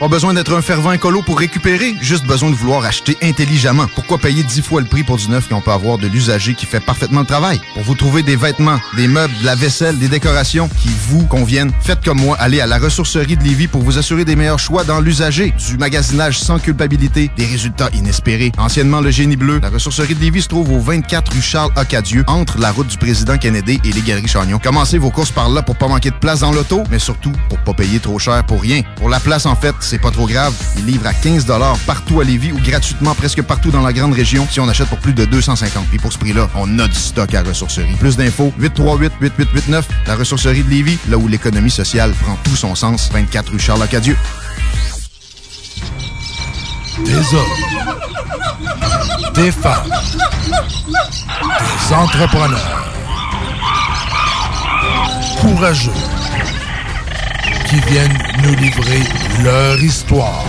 Pas besoin d'être un fervent écolo pour récupérer, juste besoin de vouloir acheter intelligemment. Pourquoi payer dix fois le prix pour du neuf quand on peut avoir de l'usager qui fait parfaitement le travail? Pour vous trouver des vêtements, des meubles, de la vaisselle, des décorations qui vous conviennent, faites comme moi, allez à la ressourcerie de Lévis pour vous assurer des meilleurs choix dans l'usager, du magasinage sans culpabilité, des résultats inespérés. Anciennement le génie bleu, la ressourcerie de Lévis se trouve au 24 rue Charles Acadieux, entre la route du président Kennedy et les Galeries Chagnon. Commencez vos courses par là pour pas manquer de place dans l'auto, mais surtout pour pas payer trop cher pour rien. Pour la place, en fait, c'est pas trop grave. Ils livrent à 15 partout à Lévis ou gratuitement presque partout dans la grande région si on achète pour plus de 250. Puis pour ce prix-là, on a du stock à ressourcerie. Plus d'infos, 838-8889, la ressourcerie de Lévis, là où l'économie sociale prend tout son sens, 24 rue Charles-Acadieux. Des hommes, des femmes, des entrepreneurs courageux qui viennent nous livrer leur histoire.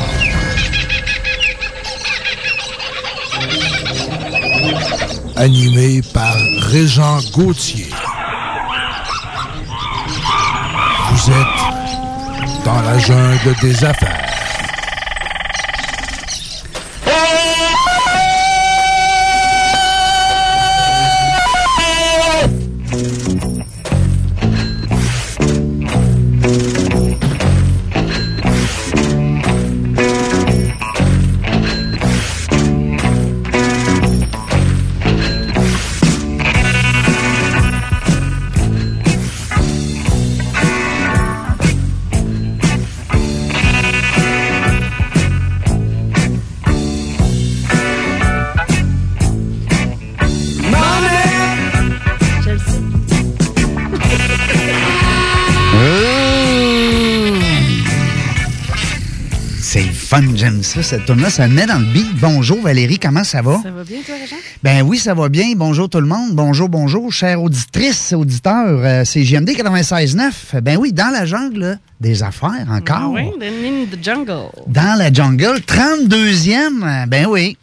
Animé par Régent Gauthier. Vous êtes dans la jungle des affaires. Fun, j'aime ça, cette tune là ça me met dans le beat. Bonjour Valérie, comment ça va? Ça va bien, toi, Régent? Ben oui, ça va bien. Bonjour tout le monde. Bonjour, bonjour, chères auditrices, auditeurs. Euh, c'est JMD 96.9. Ben oui, dans la jungle des affaires encore. Oui, the in the jungle. Dans la jungle, 32e. euh, Ben oui.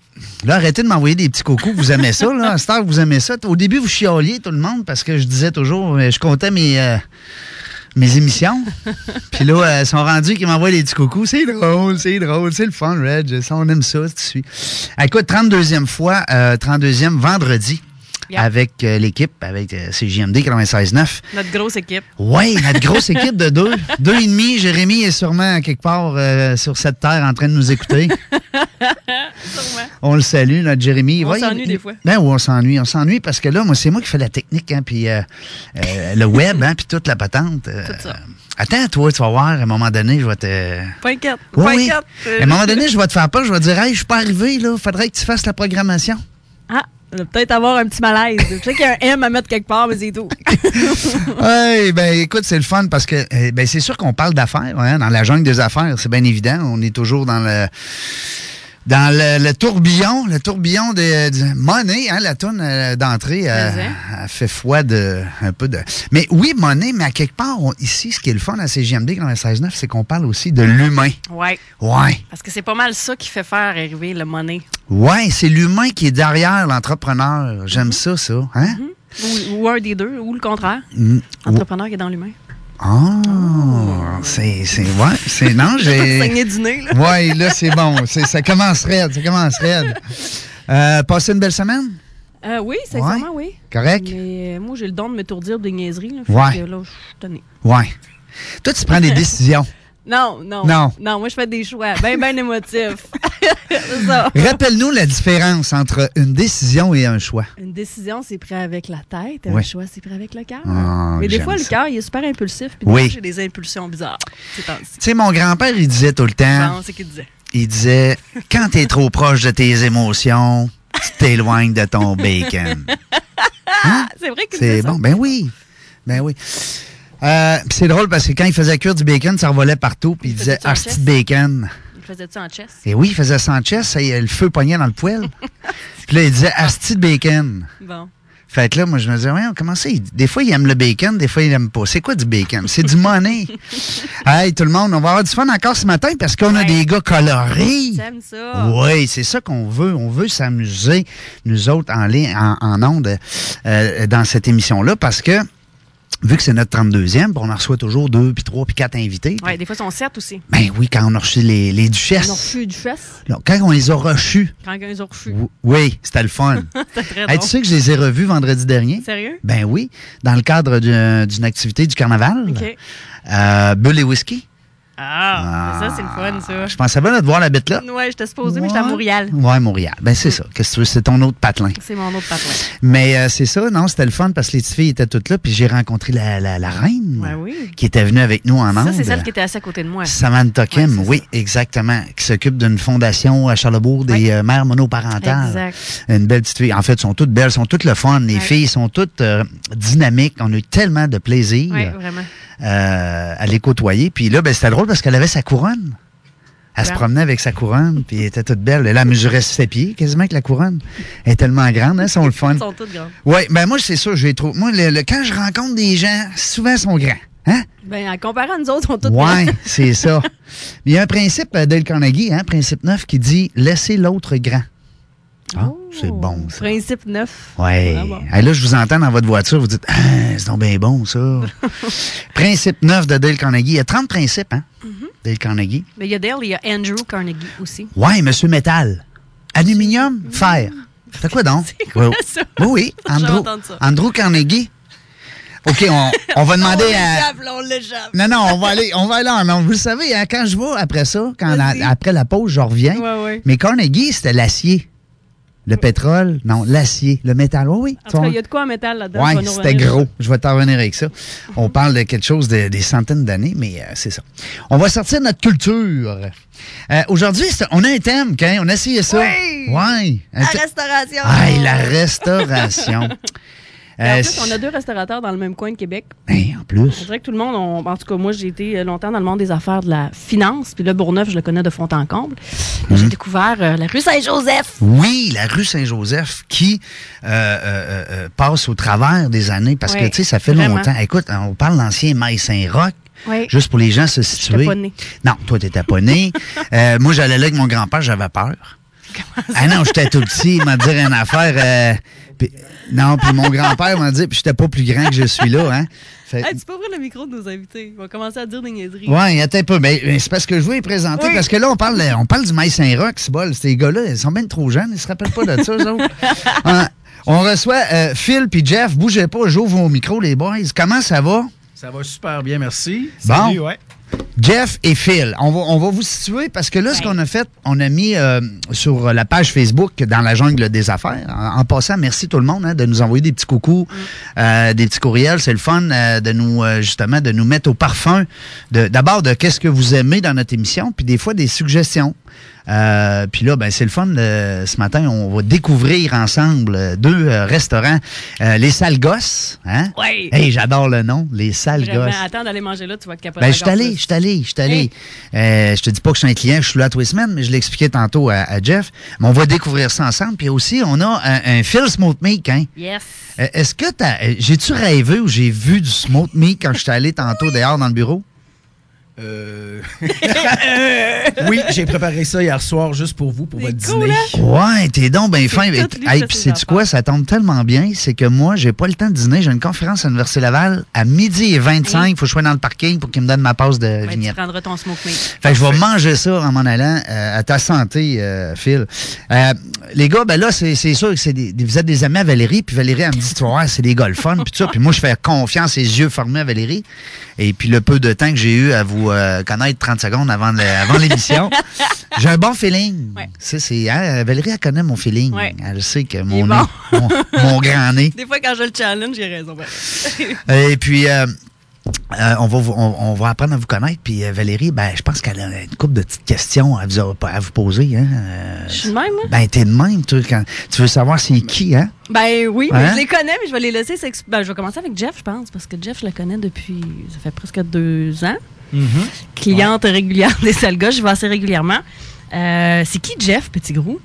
Là, arrêtez de m'envoyer des petits cocos. Vous aimez ça, là? À cette heure, vous aimez ça. Au début, vous chialiez tout le monde parce que je disais toujours, euh, je comptais mes, euh, mes émissions. Puis là, euh, ils sont rendus qu'ils m'envoient des petits coucous. C'est drôle, c'est drôle, c'est le fun, Reg. Ça, on aime ça, tu suis. Écoute, 32e fois, euh, 32e vendredi. Yep. Avec euh, l'équipe, avec euh, CJMD 96.9. Notre grosse équipe. Oui, notre grosse équipe de deux. Deux et demi. Jérémy est sûrement quelque part euh, sur cette terre en train de nous écouter. Sûrement. On le salue, notre Jérémy. On s'ennuie des fois. Ben oui, on s'ennuie. On s'ennuie parce que là, moi, c'est moi qui fais la technique, hein, puis euh, le web, hein, puis toute la patente. Tout ça. Attends, toi, tu vas voir, à un moment donné, je vais te... Pas inquiète. Oui, pas oui. inquiète. À un moment donné, je vais te faire peur, je vais te dire, hey, je suis pas arrivé, là, faudrait que tu fasses la programmation. Ah, peut-être avoir un petit malaise. Je sais qu'il y a un M à mettre quelque part, mais c'est tout. hey, ben écoute, c'est le fun parce que euh, ben, c'est sûr qu'on parle d'affaires, hein, dans la jungle des affaires, c'est bien évident. On est toujours dans le dans le, le tourbillon, le tourbillon de, de Money, hein, la tourne d'entrée euh, Mais, hein. a fait foi de un peu de. Mais oui, Money, mais à quelque part, on- ici, ce qui est le fun à CGMD 96.9, c'est qu'on parle aussi de l'humain. Ouais. Ouais. Parce que c'est pas mal ça qui fait faire arriver le money. Ouais, c'est l'humain qui est derrière l'entrepreneur. J'aime ça, ça. Hein? Ou, ou un des deux, ou le contraire. Mm. Entrepreneur qui est dans l'humain. Ah, c'est, c'est, ouais, c'est, non, j'ai... Saigner du nez, là. Ouais, là, c'est bon. C'est, ça commence raide, ça commence raide. Euh, passez une belle semaine? Euh, oui, sincèrement, oui. Correct? Mais euh, moi, j'ai le don de me tourdir des niaiseries. Là, Ouais. que là, je suis. Ouais. Toi, tu prends des décisions. Non, non. Non. Non, moi, je fais des choix bien, bien émotifs. Rappelle-nous la différence entre une décision et un choix. Une décision, c'est pris avec la tête. Un Oui. choix, c'est pris avec le cœur. Ah, Mais des fois, le cœur, il est super impulsif. Puis Oui. j'ai des impulsions bizarres. Tu sais, mon grand-père, il disait tout le temps, Bon, c'est ce qu'il disait. il disait, quand t'es trop proche de tes émotions, tu t'éloignes de ton bacon. Ah, c'est vrai qu'il C'est ça. bon. Ben oui. Ben oui. Euh, c'est drôle parce que quand il faisait cuire du bacon, ça revolait partout. Puis il, Il disait de bacon. Il faisait ça en chess? Et oui, il faisait ça en chess, le feu pognait dans le poêle. puis là, il disait Asti de bacon. Bon. Fait que là, moi, je me disais, ouais, comment ça? Des fois, il aime le bacon, des fois, il aime pas. C'est quoi du bacon? C'est du money. hey, tout le monde, on va avoir du fun encore ce matin parce qu'on a des gars colorés. T'aimes ça? Oui, c'est ça qu'on veut. On veut s'amuser, nous autres, en en, en ondes, euh, dans cette émission-là, parce que vu que c'est notre 32e, puis on en reçoit toujours deux, puis trois, puis quatre invités. Ouais, des fois, ils sont sept aussi. Ben oui, quand on a reçu les, les duchesses. Ils ont reçu du fesse. Non, quand on les a reçus, Quand ils ont reçu. w- oui, c'était le fun. C'était très Hey, tu sais que je les ai revus vendredi dernier? Sérieux? Ben oui, dans le cadre d'un- d'une activité du carnaval. OK. Euh, Bulle et whisky. Ah, ça, c'est le fun, ça. Je pensais bien de te voir la bête là. Ouais, j'étais supposée, mais j'étais à Ouais. Montréal. Ouais, Montréal. Ben c'est ça. Qu'est-ce que tu veux? C'est ton autre patelin. C'est mon autre patron. Mais euh, c'est ça, non, c'était le fun parce que les petites filles étaient toutes là, puis j'ai rencontré la, la, la reine Ouais, oui. qui était venue avec nous en Ça, Inde. c'est celle qui était assise à côté de moi. Samantha Kim, Ouais, oui, exactement, qui s'occupe d'une fondation à Charlebourg des Oui. euh, mères monoparentales. Exact. Une belle petite fille. En fait, elles sont toutes belles, elles sont toutes le fun. Les Ouais. filles sont toutes euh, dynamiques. On a eu tellement de plaisir Oui, vraiment. Euh, à les côtoyer. Puis là, ben, c'était drôle parce qu'elle avait sa couronne. Elle se promenait avec sa couronne, puis elle était toute belle. Elle, elle mesurait ses pieds, quasiment que la couronne. Elle est tellement grande, hein, sont le fun. Ils sont toutes grandes. Oui, ben moi, c'est ça, je les trouve. Moi, le- le- quand je rencontre des gens, souvent, ils sont grands. Hein? Ben, en comparant à nous autres, ils sont toutes Ouais, grandes. c'est ça. Il y a un principe euh, Dale Carnegie, hein, principe neuf, qui dit laissez l'autre grand. Ah, Oh, c'est bon, ça. Principe neuf. Vraiment. Hey, là, je vous entends dans votre voiture, vous dites Ah, c'est donc bien bon, ça. principe neuf de Dale Carnegie. Il y a 30 principes, hein, Mm-hmm. Dale Carnegie. Mais il y a Dale, il y a Andrew Carnegie aussi. Ouais, monsieur métal. Aluminium, fer. C'est quoi donc? C'est quoi Oui, ça? Oui, oui. Andrew, ça. Andrew Carnegie. OK, on, on va demander on à. on. Non, non, on va aller, on va aller en. Vous le savez, hein, quand je vais après ça, quand la- après la pause, je reviens. Ouais, ouais. Mais Carnegie, c'était l'acier. Le pétrole, non, l'acier, le métal. Oui, oui. Cas, il y a de quoi en métal là-dedans. Oui, c'était gros. Je vais t'en revenir avec ça. On parle de quelque chose de- des centaines d'années, mais euh, c'est ça. On va sortir de notre culture. Euh, Aujourd'hui, on a un thème, Ken. On a essayé ça. Oui! Ouais. La restauration. Aïe, la restauration. En Euh, plus, on a deux restaurateurs dans le même coin de Québec. ben, en Je plus. dirais que tout le monde, on- en tout cas, moi, j'ai été longtemps dans le monde des affaires de la finance. Puis là, Bourneuf, je le connais de fond en comble. Mais Mhm. J'ai découvert euh, la rue Saint-Joseph. Oui, la rue Saint-Joseph qui euh, passe au travers des années parce que, tu sais, ça fait vraiment. longtemps. Écoute, on parle de l'ancien Maïs Saint-Roch. Oui. Juste pour les gens se situer. pas. Non, toi, t'étais pas né. Euh, moi, j'allais là avec mon grand-père, j'avais peur. Ah non, j'étais tout petit, il m'a dit une affaire. euh, puis- non, puis mon grand-père m'a dit, puis j'étais pas plus grand que je suis là, hein. Fait- Hey, tu peux ouvrir le micro de nos invités. Ils vont commencer à dire des niaiseries. Ouais, attends un peu. Mais, mais c'est parce que je les présenter. Oui. Parce que là, on parle, on parle du Maïs Saint-Roch, c'est bol. Ces gars-là, ils sont bien trop jeunes. Ils se rappellent pas de ça, eux autres. Hein, on reçoit euh, Phil puis Jeff. Bougez pas, j'ouvre vos micros, les boys. Comment ça va? Ça va super bien, merci. Bon. Salut, ouais. Jeff et Phil, on va, on va vous situer parce que là, ce qu'on a fait, on a mis euh, sur la page Facebook dans la jungle des affaires. En, en passant, merci tout le monde hein, de nous envoyer des petits coucous, euh, des petits courriels. C'est le fun euh, de nous justement de nous mettre au parfum. de- D'abord de qu'est-ce que vous aimez dans notre émission, puis des fois des suggestions. Euh, puis là, ben c'est le fun. euh, ce matin, on va découvrir ensemble euh, deux euh, restaurants, Euh, les Sales Gosses. Hein? Ouais. Hey, j'adore le nom, les Vraiment, Gosses. attends d'aller manger là, tu vas te capoter. Ben, je suis allé, je suis allé, je suis allé. Je te dis pas que je suis un client, je suis là tous les semaines, mais je l'expliquais tantôt à, à Jeff. Mais on va découvrir ça ensemble. Puis aussi, on a un, un Phil Smoked Meat, hein? Yes. Euh, Est-ce que t'as, j'ai-tu rêvé ou j'ai vu du smoked meat quand je suis allé tantôt dehors dans le bureau? Euh... oui, j'ai préparé ça hier soir juste pour vous, pour C'est votre cool, dîner. hein? Ouais, t'es donc bien fin. Hey, sais-tu quoi? Ça tombe tellement bien, c'est que moi, j'ai pas le temps de dîner. J'ai une conférence à l'Université Laval à midi et 25. Il faut que je sois dans le parking pour qu'ils me donnent ma passe de Ben, tu vignette. prendras ton smoke meat. Fait que je vais manger ça en m'en allant euh, à ta santé, euh, Phil. Euh, les gars, ben là, c'est c'est sûr que c'est des, vous êtes des amis à Valérie, puis Valérie, elle me dit, tu vois, c'est des le fun, puis tout ça. Puis moi, je fais confiance, les yeux formés à Valérie. Et puis le peu de temps que j'ai eu à vous euh, connaître 30 secondes avant le- avant l'émission, j'ai un bon feeling. Ouais. Ça, c'est, hein, Valérie, elle connaît mon feeling. Ouais. Elle sait que mon, nez, mon, mon grand nez. Des fois, quand je le challenge, j'ai raison. Et puis, euh, euh, on, va vous, on, on va apprendre à vous connaître. Puis euh, Valérie, ben, je pense qu'elle a une couple de petites questions à vous, à vous poser. Hein? Euh, Je suis de même, hein? ben, t'es de même, quand tu veux savoir c'est qui, hein? Ben oui, mais Hein? je les connais, mais je vais les laisser Ben, je vais commencer avec Jeff, je pense, parce que Jeff, je le connais depuis. Ça fait presque deux ans. Mhm. Cliente régulière des salles gars, je vais assez régulièrement. Euh, c'est qui Jeff Petitgrou?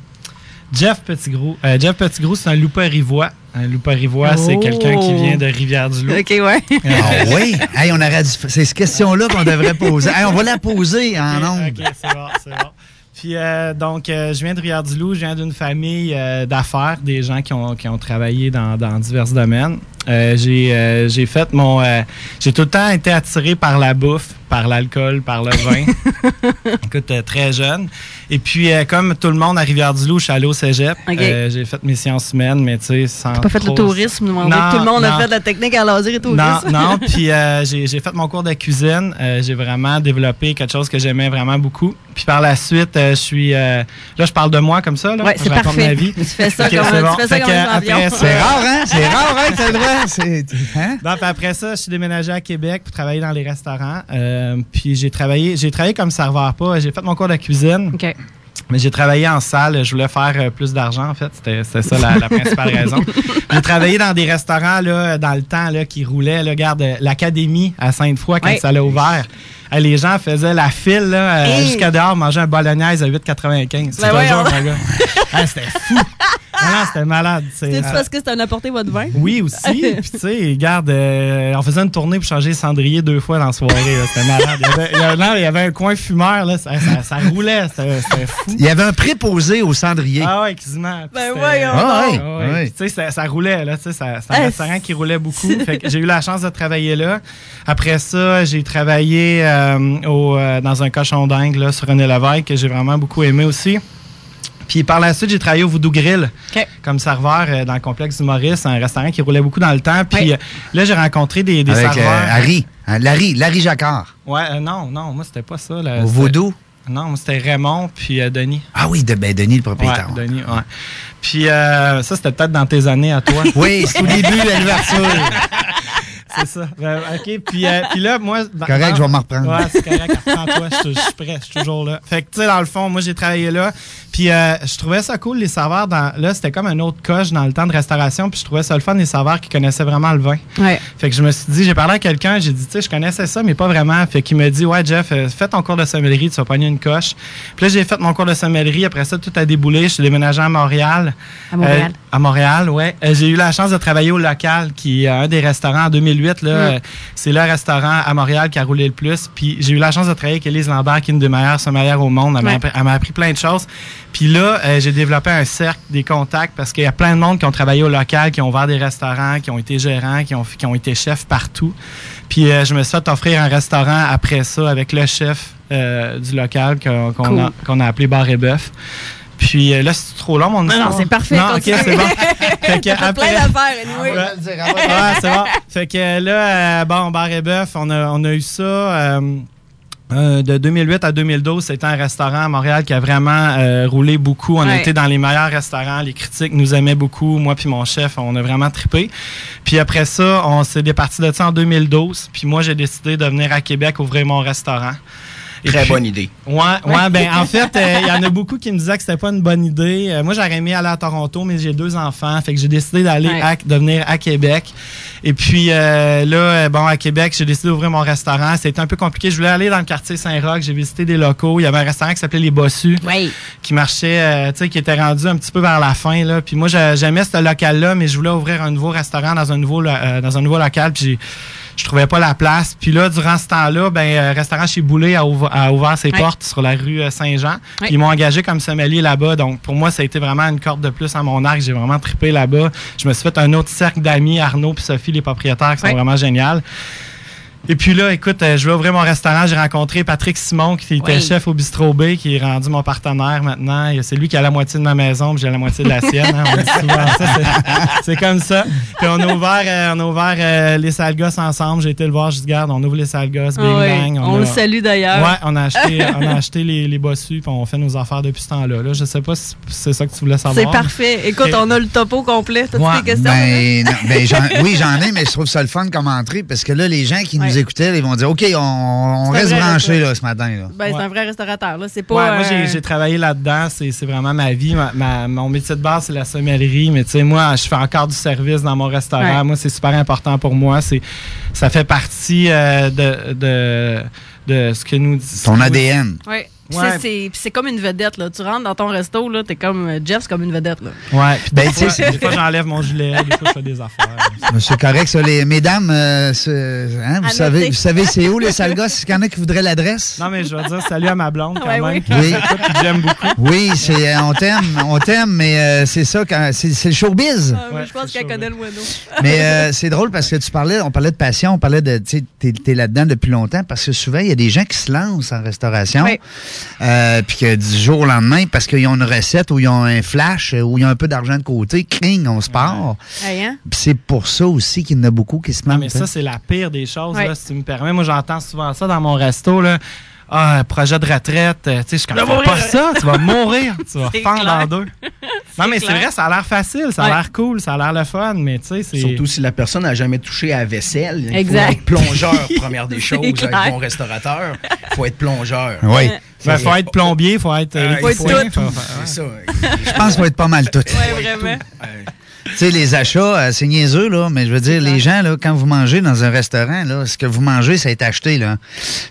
Jeff Petitgrou. Euh, Jeff Petitgrou, c'est un loupa rivois. Un loupa rivois, c'est quelqu'un qui vient de Rivière-du-Loup. Ok, ouais. Ah oui? Hey, on aurait dû, c'est cette question-là qu'on devrait poser. Hey, on va la poser en Ok, ondes. ok, c'est bon, c'est bon. Puis euh, donc, euh, je viens de Rivière-du-Loup, je viens d'une famille euh, d'affaires, des gens qui ont, qui ont travaillé dans, dans divers domaines. Euh, j'ai euh, j'ai fait mon euh, j'ai tout le temps été attiré par la bouffe, par l'alcool, par le vin. Écoute, très jeune. Et puis comme tout le monde à Rivière-du-Loup, je suis allé au Cégep. J'ai fait mes sciences humaines, mais tu sais sans Pas fait le tourisme, on Non, tout le monde non. a fait de la technique à laser et tourisme. Non, non. Puis j'ai j'ai fait mon cours de cuisine. J'ai vraiment développé quelque chose que j'aimais vraiment beaucoup. Puis par la suite, je suis. là, je parle de moi comme ça. Là, Ouais, c'est parfait. ma vie. Tu fais ça Ok, comme, c'est tu bon. fais ça comme que après C'est rare, hein? C'est rare, hein, que C'est- Hein? Après ça, je suis déménagé à Québec pour travailler dans les restaurants. Euh, puis j'ai travaillé, j'ai travaillé comme serveur, pas. J'ai fait mon cours de cuisine, OK. mais j'ai travaillé en salle. Je voulais faire euh, plus d'argent, en fait. C'était c'était ça la, la principale raison. J'ai travaillé dans des restaurants là, dans le temps là, qui roulaient. Là, regarde, l'Académie à Sainte-Foy, quand Ouais. ça l'a ouvert. les gens faisaient la file là, euh, Hey! jusqu'à dehors, manger un bolognaise à 8,95. Ben voyons. mon gars. Ah, c'était fou. Ah non, c'était malade. C'est- C'est-tu euh, parce que c'est un apporté votre vin? oui, aussi. Puis, tu sais, regarde, euh, on faisait une tournée pour changer les cendriers deux fois dans la soirée. C'était malade. Il y, avait, il y avait- non, il y avait un coin fumeur, là. Ça, ça, ça roulait. C'était c'était fou. Il y avait un préposé au cendrier. Ah ouais, quasiment. Ben c'était- voyons Ah ouais. Ah ouais. Tu sais, ça, ça roulait, là. Tu sais, ça- c'est un Ah, restaurant qui roulait beaucoup. Fait que j'ai eu la chance de travailler là. Après ça, j'ai travaillé euh, au, euh, dans un cochon dingue, là, sur René Lévesque, que j'ai vraiment beaucoup aimé aussi. Puis par la suite, j'ai travaillé au Voodoo Grill comme serveur euh, dans le complexe du Maurice, un restaurant qui roulait beaucoup dans le temps. Puis Oui. euh, là, j'ai rencontré des, des Avec euh, serveurs. Harry. Hein, Larry, Larry Jacquard. Ouais, euh, non, non, moi, c'était pas ça. là. Au Vaudou. Non, moi, c'était Raymond puis euh, Denis. Ah oui, de, ben, Denis, le Ouais, propriétaire. Denis, ouais. Puis euh, ça, c'était peut-être dans tes années à toi. Oui, c'est au début, l'ouverture. c'est ça. Euh, OK, puis, euh, puis là, moi... dans- Correct, dans- je vais m'en reprendre. Ouais, c'est correct, reprends-toi, je suis- je suis prêt, je suis toujours là. Fait que, tu sais, dans le fond, moi, j'ai travaillé là, puis euh, je trouvais ça cool, les serveurs, dans, là, c'était comme un autre coche dans le temps de restauration, puis je trouvais ça le fun, les serveurs qui connaissaient vraiment le vin. Ouais. Fait que je me suis dit, j'ai parlé à quelqu'un, j'ai dit, tu sais, je connaissais ça, mais pas vraiment. Fait qu'il me dit, ouais, Jeff, euh, fais ton cours de sommellerie, tu vas pogner une coche. Puis là, j'ai fait mon cours de sommellerie. Après ça, tout a déboulé. Je suis déménagé à Montréal. À Montréal. Euh, à Montréal, ouais. J'ai eu la chance de travailler au local, qui est un des restaurants en 2008. Là, Mm. C'est le restaurant à Montréal qui a roulé le plus. Puis j'ai eu la chance de travailler avec Élise Lambert, qui est une des meilleures sommelières au monde. Elle m'a appris- elle m'a appris plein de choses. Puis là, euh, j'ai développé un cercle, des contacts, parce qu'il y a plein de monde qui ont travaillé au local, qui ont ouvert des restaurants, qui ont été gérants, qui ont, qui ont été chefs partout. Puis euh, je me suis fait offrir un restaurant après ça avec le chef euh, du local qu'on qu'on Cool. a, qu'on a appelé Bar et Bœuf. Puis euh, là, c'est trop long, mon Non, non, histoire? c'est parfait. Non, ok, c'est bon. Fait que après- plein d'affaires, anyway. Ouais. Ouais, c'est bon. Fait que là, euh, bon, Bar et Bœuf, on a, on a eu ça. euh, euh, de 2008 à 2012, c'était un restaurant à Montréal qui a vraiment euh, roulé beaucoup. On a été dans les meilleurs restaurants. Les critiques nous aimaient beaucoup. Moi puis mon chef, on a vraiment trippé. Puis après ça, on s'est départi de ça en 2012. Puis moi, j'ai décidé de venir à Québec ouvrir mon restaurant. Très puis- bonne idée. Ouais, ouais, ben en fait, euh, il y en a beaucoup qui me disaient que c'était pas une bonne idée. Euh, moi, j'aurais aimé aller à Toronto, mais j'ai deux enfants, fait que j'ai décidé d'aller Ouais. à- de venir à Québec. Et puis euh, là, bon, à Québec, j'ai décidé d'ouvrir mon restaurant. C'était un peu compliqué. Je voulais aller dans le quartier Saint-Roch. J'ai visité des locaux. Il y avait un restaurant qui s'appelait Les Bossus qui marchait, euh, tu sais, qui était rendu un petit peu vers la fin là. Puis moi, j'a- j'aimais ce local-là, mais je voulais ouvrir un nouveau restaurant dans un nouveau euh, dans un nouveau local. Puis j'ai- je trouvais pas la place. Puis là, durant ce temps-là, ben, euh, restaurant chez Boulet a, ouv- a ouvert ses Ouais. portes sur la rue euh, Saint-Jean. Ouais. ils m'ont engagé comme sommelier là-bas. Donc pour moi, ça a été vraiment une corde de plus à mon arc. J'ai vraiment trippé là-bas. Je me suis fait un autre cercle d'amis, Arnaud puis Sophie, les propriétaires, qui sont Ouais. vraiment géniales. Et puis là, écoute, euh, je vais ouvrir mon restaurant. J'ai rencontré Patrick Simon, qui était Oui. chef au Bistrot B, qui est rendu mon partenaire maintenant. C'est lui qui a la moitié de ma maison, puis j'ai la moitié de la sienne. hein. C'est- comme ça. Puis on a ouvert, euh, on a ouvert euh, les salles gosses ensemble. J'ai été le voir, je dis, garde, on ouvre les salles gosses, bing oui. bang. On a- le salue d'ailleurs. Ouais, on a acheté, on a acheté les, les bossus, puis on fait nos affaires depuis ce temps-là. Là, je sais pas si c'est ça que tu voulais savoir. C'est parfait. Écoute, Et- on a le topo complet. T'as-tu Ouais, des questions? Ben, non, ben, oui, j'en ai, mais je trouve ça le fun comme entrée parce que là, les gens qui nous Ouais. écoutaient, ils vont dire OK, on, reste branché là, ce matin. Là. Ben, c'est un vrai restaurateur. Là. C'est pas. Ouais, moi, j'ai, euh, j'ai travaillé là-dedans. C'est, c'est vraiment ma vie. Ma- ma- mon métier de base, c'est la sommellerie. Mais tu sais, moi, je fais encore du service dans mon restaurant. Ouais. Moi, c'est super important pour moi. C'est, ça fait partie euh, de, de, de ce que nous dit. Ton ADN. Ouais. Ouais. c'est- comme une vedette, là. Tu rentres dans ton resto, là, t'es comme. euh, Jeff, c'est comme une vedette, là. Ouais. Puis Ben, des, tu sais, fois, c'est- des fois, j'enlève mon gilet, des fois, je fais des affaires. C'est correct, ça. Les, mesdames, euh, hein, vous, savez, vous savez c'est où les sales gosses? Est-ce qu'il y en a qui voudraient l'adresse? Non, mais je vais dire salut à ma blonde quand Ouais, même. oui. Oui. j'aime beaucoup. Oui, c'est, euh, on t'aime, on t'aime, mais euh, c'est ça, quand, c'est, le showbiz. Ah, mais Ouais, je pense c'est qu'elle connaît le moineau. Mais euh, c'est drôle parce que tu parlais, on parlait de passion, on parlait de, tu t'es, t'es là-dedans depuis longtemps parce que souvent, il y a des gens qui se lancent en restauration, Oui. Euh, puis que du jour au lendemain, parce qu'ils ont une recette ou ils ont un flash euh, ou ils ont un peu d'argent de côté, cling, on se part. Hein? Puis c'est pour ça aussi qu'il y en a beaucoup qui se Non, plantent. mais ça, c'est la pire des choses, Ouais. là, si tu me permets. Moi, j'entends souvent ça dans mon resto. Là. Ah, projet de retraite. euh, Tu sais, je mourir. pas ça, tu vas mourir. Tu vas fendre en deux. Non, mais c'est vrai, ça a l'air facile, ça a Ouais. l'air cool, ça a l'air le fun, mais tu sais, c'est. Surtout si la personne n'a jamais touché à la vaisselle. Il Exact. faut être plongeur, première des choses. Être bon restaurateur, il faut être plongeur. Oui. Ben, faut être plombier, faut être. Euh, euh, il faut être tout. faut- C'est ça. Je pense qu'il va être pas mal tout. Ouais, vraiment. Euh, Tu sais, les achats, euh, c'est niaiseux, là, mais je veux dire, les gens, là, quand vous mangez dans un restaurant, là, ce que vous mangez, ça a été acheté, là.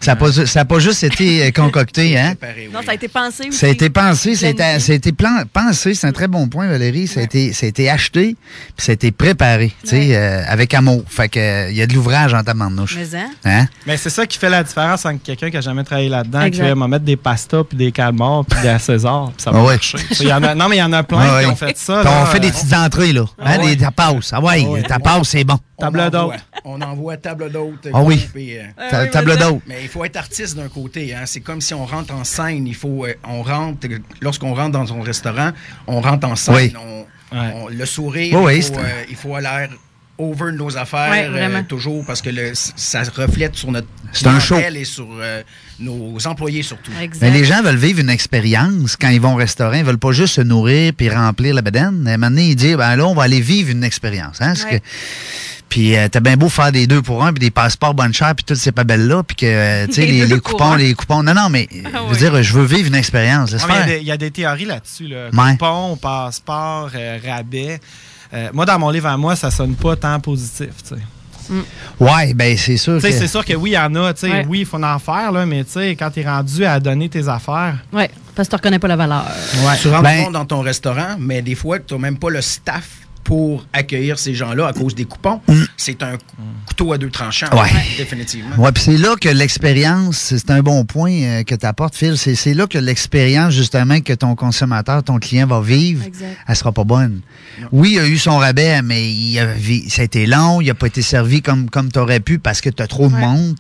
Ça n'a pas, pas juste été euh, concocté, hein? préparé, Non, ça a été pensé aussi. Ça a été pensé, ça a été, Planifié. ça a été plan- pensé, c'est un très bon point, Valérie. Ça a, été, ça a été acheté, puis ça a été préparé, tu sais, Ouais. euh, avec amour. Fait que, euh, il y a de l'ouvrage en tabarnouche. Mais hein? Hein? Mais c'est ça qui fait la différence entre quelqu'un qui a jamais travaillé là-dedans, qui va mettre des pastas, puis des calmars, puis des César, puis ça va Ah ouais. marcher. Il y en a- non, mais il y en a plein Ouais, qui ouais. ont fait ça. On fait des petites entrées, là. Hein, ouais. Des tapas. Ah ouais, ouais. tapas, c'est bon. On Table d'hôte. On envoie table d'hôte. Ah oui. euh, Ta- Ah table d'hôte. Mais il faut être artiste d'un côté. Hein. C'est comme si on rentre en scène. Il faut, euh, on rentre, lorsqu'on rentre dans un restaurant, on rentre en scène. Oui. On- Ouais. on- le sourire, Oui, il, c'est faut, euh, il faut l'air over nos affaires Ouais, euh, vraiment. toujours parce que le- ça reflète sur notre C'est un show. clientèle et sur euh, nos employés surtout. Exact. Mais les gens veulent vivre une expérience quand ils vont au restaurant. Ils veulent pas juste se nourrir puis remplir la bedaine. À un moment donné, ils disent, ben là, on va aller vivre une expérience. Hein, Ouais. que- puis euh, t'as bien beau faire des deux pour un, puis des passeports bonne chère, puis toutes ces pabelles-là, puis que, euh, tu sais, les, coupons, les coupons. Non, non, mais Ah je veux oui. dire, je veux vivre une expérience. Il y a des- il y, a des théories là-dessus. Là. Ouais. Coupon, passeport, euh, rabais. Euh, moi, dans mon livre à moi, ça sonne pas tant positif. tu sais. Ouais, ben c'est sûr Tu sais, que... C'est sûr que oui, il y en a. tu sais, Ouais. Oui, il faut en faire, là, mais tu sais, quand tu es rendu à donner tes affaires. Ouais, parce que tu reconnais pas la valeur. Ouais. Tu rentres Ben- monde dans ton restaurant, mais des fois, tu n'as même pas le staff pour accueillir ces gens-là à cause des coupons. C'est un couteau à deux tranchants, Mm. Ouais. définitivement. Ouais, puis c'est là que l'expérience, c'est un bon point euh, que tu apportes, Phil. C'est c'est là que l'expérience, justement, que ton consommateur, ton client va vivre, Exact. elle sera pas bonne. Oui, il a eu son rabais, mais il a vi- ça a été long, il a pas été servi comme, comme tu aurais pu parce que tu as trop de monde.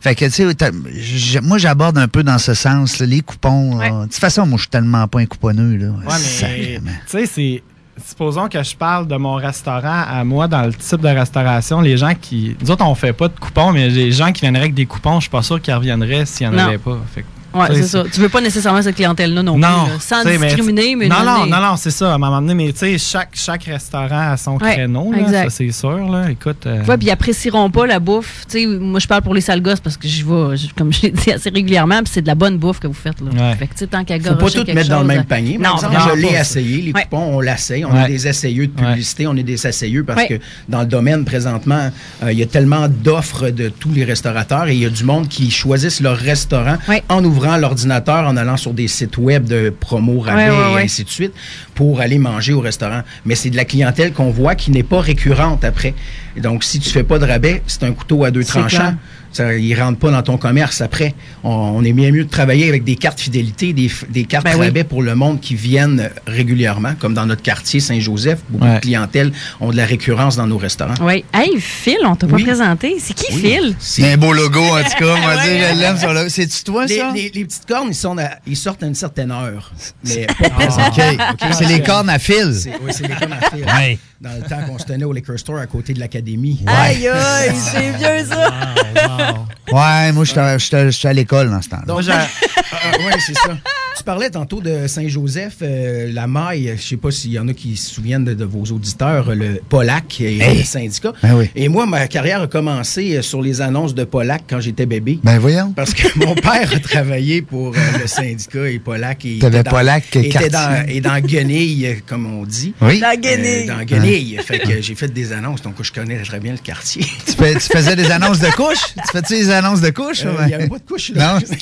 Fait que, tu sais, moi, j'aborde un peu dans ce sens, là, les coupons. là. Ouais. De toute façon, moi, je suis tellement pas un couponneux. Là. Ouais, mais tu sais, c'est. Supposons que je parle de mon restaurant à moi dans le type de restauration. Les gens qui. Nous autres, on fait pas de coupons, mais les gens qui viendraient avec des coupons, je suis pas sûr qu'ils reviendraient s'il n'y en Non. avait pas. Fait que, Sais, c'est ça. Tu veux pas nécessairement cette clientèle-là non, Non, plus. là. Sans mais discriminer, mais non, non, non, non, c'est ça. À un moment donné, mais tu sais, chaque, chaque restaurant a son Ouais, créneau, là, exact. ça c'est sûr. Là. Écoute, euh, Ouais, puis ils apprécieront pas la bouffe. Tu sais, moi, je parle pour les sales gosses parce que j'y vais, je- comme je l'ai dit assez régulièrement, puis c'est de la bonne bouffe que vous faites. Là. Ouais. Fait que, tu sais, tant qu'à faut pas tout mettre dans le même euh, panier. Non, exemple, vraiment je l'ai essayé. Les Ouais. coupons, on l'essaye. On Ouais. est des essayeux de Ouais. publicité. On est des essayeux parce Ouais. que dans le domaine, présentement, euh, il y a tellement d'offres de tous les restaurateurs et il y a du monde qui choisissent leur restaurant en ouvrant l'ordinateur, en allant sur des sites web de promo, rabais Ouais, ouais, et ainsi de suite pour aller manger au restaurant. Mais c'est de la clientèle qu'on voit qui n'est pas récurrente après. Donc, si tu fais pas de rabais, c'est un couteau à deux tranchants. Ça, il rentre pas dans ton commerce après. On, on est bien mieux de travailler avec des cartes fidélité, des, cartes Ben oui. rabais pour le monde qui viennent régulièrement, comme dans notre quartier Saint-Joseph. Beaucoup Ouais. de clientèle ont de la récurrence dans nos restaurants. Oui. Hey, Phil, on t'a Oui. pas présenté. C'est qui, Oui. Phil? C'est un beau logo, en tout cas. Moi, dire, je l'aime sur le. C'est-tu toi, Les, ça? les- les petites cornes, ils, sont à- ils sortent à une certaine heure. Mais pas présentement. OK. C'est les cornes à fil. C'est oui, c'est les cornes à fil. Ouais. Dans le temps qu'on se tenait au liquor store à côté de l'académie. Aïe, aïe, c'est vieux, ça. wow, wow. Ouais, moi, j'étais j'étais- j'étais à l'école dans ce temps-là. Donc, Moi, j'ai- Ah, oui, c'est ça. Tu parlais tantôt de Saint-Joseph, euh, la maille. Je sais pas s'il y en a qui se souviennent de, de vos auditeurs, le Polac et Hey. le syndicat. Ben oui. Et moi, ma carrière a commencé euh, sur les annonces de Polac quand j'étais bébé. Ben voyons. Parce que mon père a travaillé pour euh, le syndicat et Polac. et T'avais dans- Polac, quel était dans, quartier? et dans Guenille, comme on dit. Oui. Euh, guenille. dans Guenille. Fait que j'ai fait des annonces, donc je connais très bien le quartier. Tu, fais- tu faisais des annonces de couches? Tu fais-tu des annonces de couches? Euh, ou- Il n'y avait pas de couche là. Non.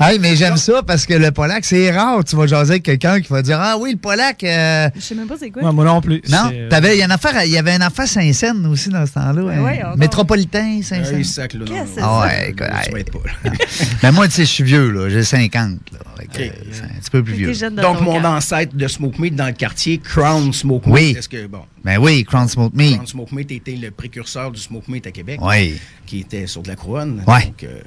Hey, mais j'aime ça parce que le Polac, c'est rare. Tu vas jaser avec quelqu'un qui va dire Ah oui, le Polac. euh, Je sais même pas c'est quoi. Ouais, moi non plus. Non, euh, t'avais, il y, y avait une affaire Saint-Saëns aussi dans ce temps-là. Ben hein. ouais, Métropolitain, Ah, Saint-Saëns. sac, là, non, Qu'est-ce non. que c'est? Ah ouais. Mais moi, tu sais, je suis vieux, là. J'ai 50. Là. Euh, c'est un petit peu plus vieux. Donc, mon camp. ancêtre de Smoke Meat dans le quartier, Crown Smoke Meat. Oui. Est-ce que, bon, Ben oui, Crown Smoke Meat. Crown Smoke Meat était le précurseur du Smoke Meat à Québec, Oui. qui était sur de la couronne. Ouais. Donc, euh,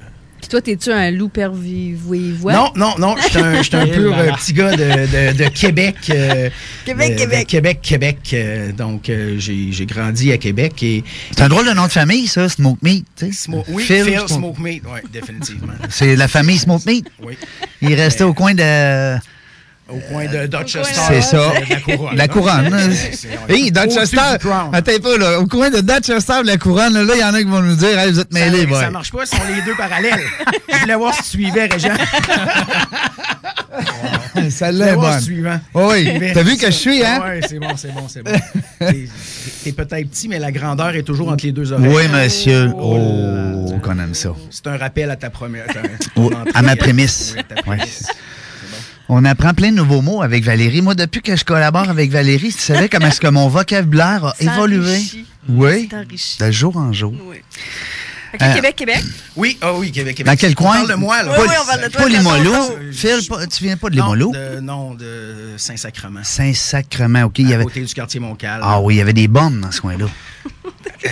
toi, t'es-tu un loup pervivois? Non, non, non, je suis un, j'suis un Eh pur là là. euh, petit gars de, de- de Québec. euh, Québec, de- de Québec. Québec, Québec. euh, donc, euh, j'ai j'ai grandi à Québec et. C'est un drôle de nom de famille, ça, Smoke Meat. tu sais. Smo- oui, Phil Phil, Smoke- Smoke Meat, oui, définitivement. C'est la famille Smoke Meat. Oui. Il restait au coin de. Au coin de Dorchester. C'est ça. de la couronne. La couronne. Ouais. Hey, Dorchester. Attends pas, là. Au coin de Dorchester, de la couronne, là, il y en a qui vont nous dire, hey, vous êtes Ça, mêlés, ça marche pas, ce sont les deux parallèles. Je voulais voir si tu suivais, Régent. Je Celle-là voulais est voir bonne. si tu suivais. Oui, t'as vu que je suis, hein? Oui, c'est bon, c'est bon, c'est bon. T'es- peut-être petit, mais la grandeur est toujours entre les deux oreilles. Oui, monsieur. Oh, qu'on aime ça. C'est un rappel à ta première. Oh, à ma prémisse. Oui, ta Ouais. On apprend plein de nouveaux mots avec Valérie. Moi, depuis que je collabore avec Valérie, tu savais comment est-ce que mon vocabulaire a Ça évolué? enrichit. Oui. De jour en jour. Oui. OK, Euh, Québec, Québec? Oui, ah oui, Québec, Québec. Dans quel On coin? parle de moi, là. Oui, oui, on parle de toi. Pas les Molos. Phil, tu viens pas de les Non, Molos? de- non, de Saint-Sacrement. Saint-Sacrement, OK. Il y À avait... côté du quartier Montcalm. Ah oui, il y avait des bombes dans ce coin-là.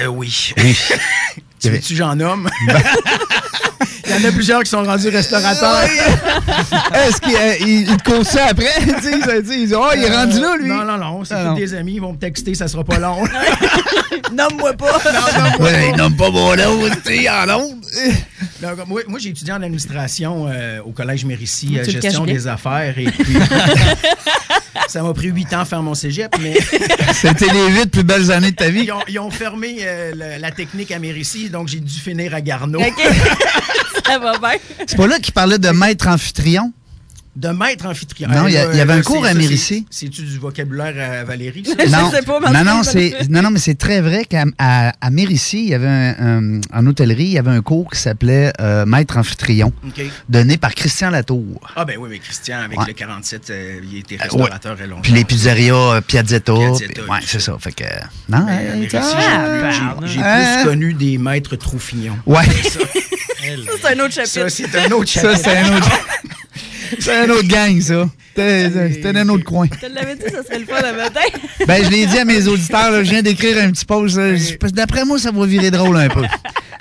Euh, oui. Oui. tu veux-tu, j'en nomme? Il y en a plusieurs qui sont rendus restaurateurs. Est-ce qu'il euh, te ça après? tu sais, ça, tu sais, il dit, oh, il est rendu là, lui. Non, non, non. C'est Ah, tous non. des amis. Ils vont me texter, ça sera pas long. Nomme-moi pas. Ouais, il nomme pas mon nom, tu sais, en. Donc, moi, moi, j'ai étudié en administration euh, au Collège Mérissi, Tu euh, gestion des affaires. Et puis, ça m'a pris huit ans à faire mon cégep, mais C'était les huit plus belles années de ta vie. ils ont, ils ont fermé euh, la, la technique à Mérissi, donc j'ai dû finir à Garneau. OK. Ça va bien. C'est pas là qu'il parlait de maître amphitryon? De maître amphitryon. Non, il y a- Euh, y avait un cours à ça, c'est- C'est-tu du vocabulaire à Valérie, ça? Je Non, sais pas, mais non, non, non, non, mais c'est très vrai qu'à à, il y avait un, un- en hôtellerie, il y avait un cours qui s'appelait euh, Maître amphitryon, OK. donné par Christian Latour. Ah ben oui, mais Christian, avec Ouais. le 47, euh, il était restaurateur à longtemps. Puis les pizzerias euh, Piazzetta. Ouais, ça. c'est ça. Fait que. Non, Mérissi, ah, j'ai- j'ai Hein? plus connu des maîtres troufignons. Ouais. Ça, c'est un autre Ça, chapitre. c'est un autre ça, chapitre. c'est un autre. c'est un autre gang, ça. C'était c'était un autre coin. Je te l'avais dit, ça serait le fun le matin. Ben, je l'ai dit à mes auditeurs, là, je viens d'écrire un petit post. D'après moi, ça va virer drôle un peu.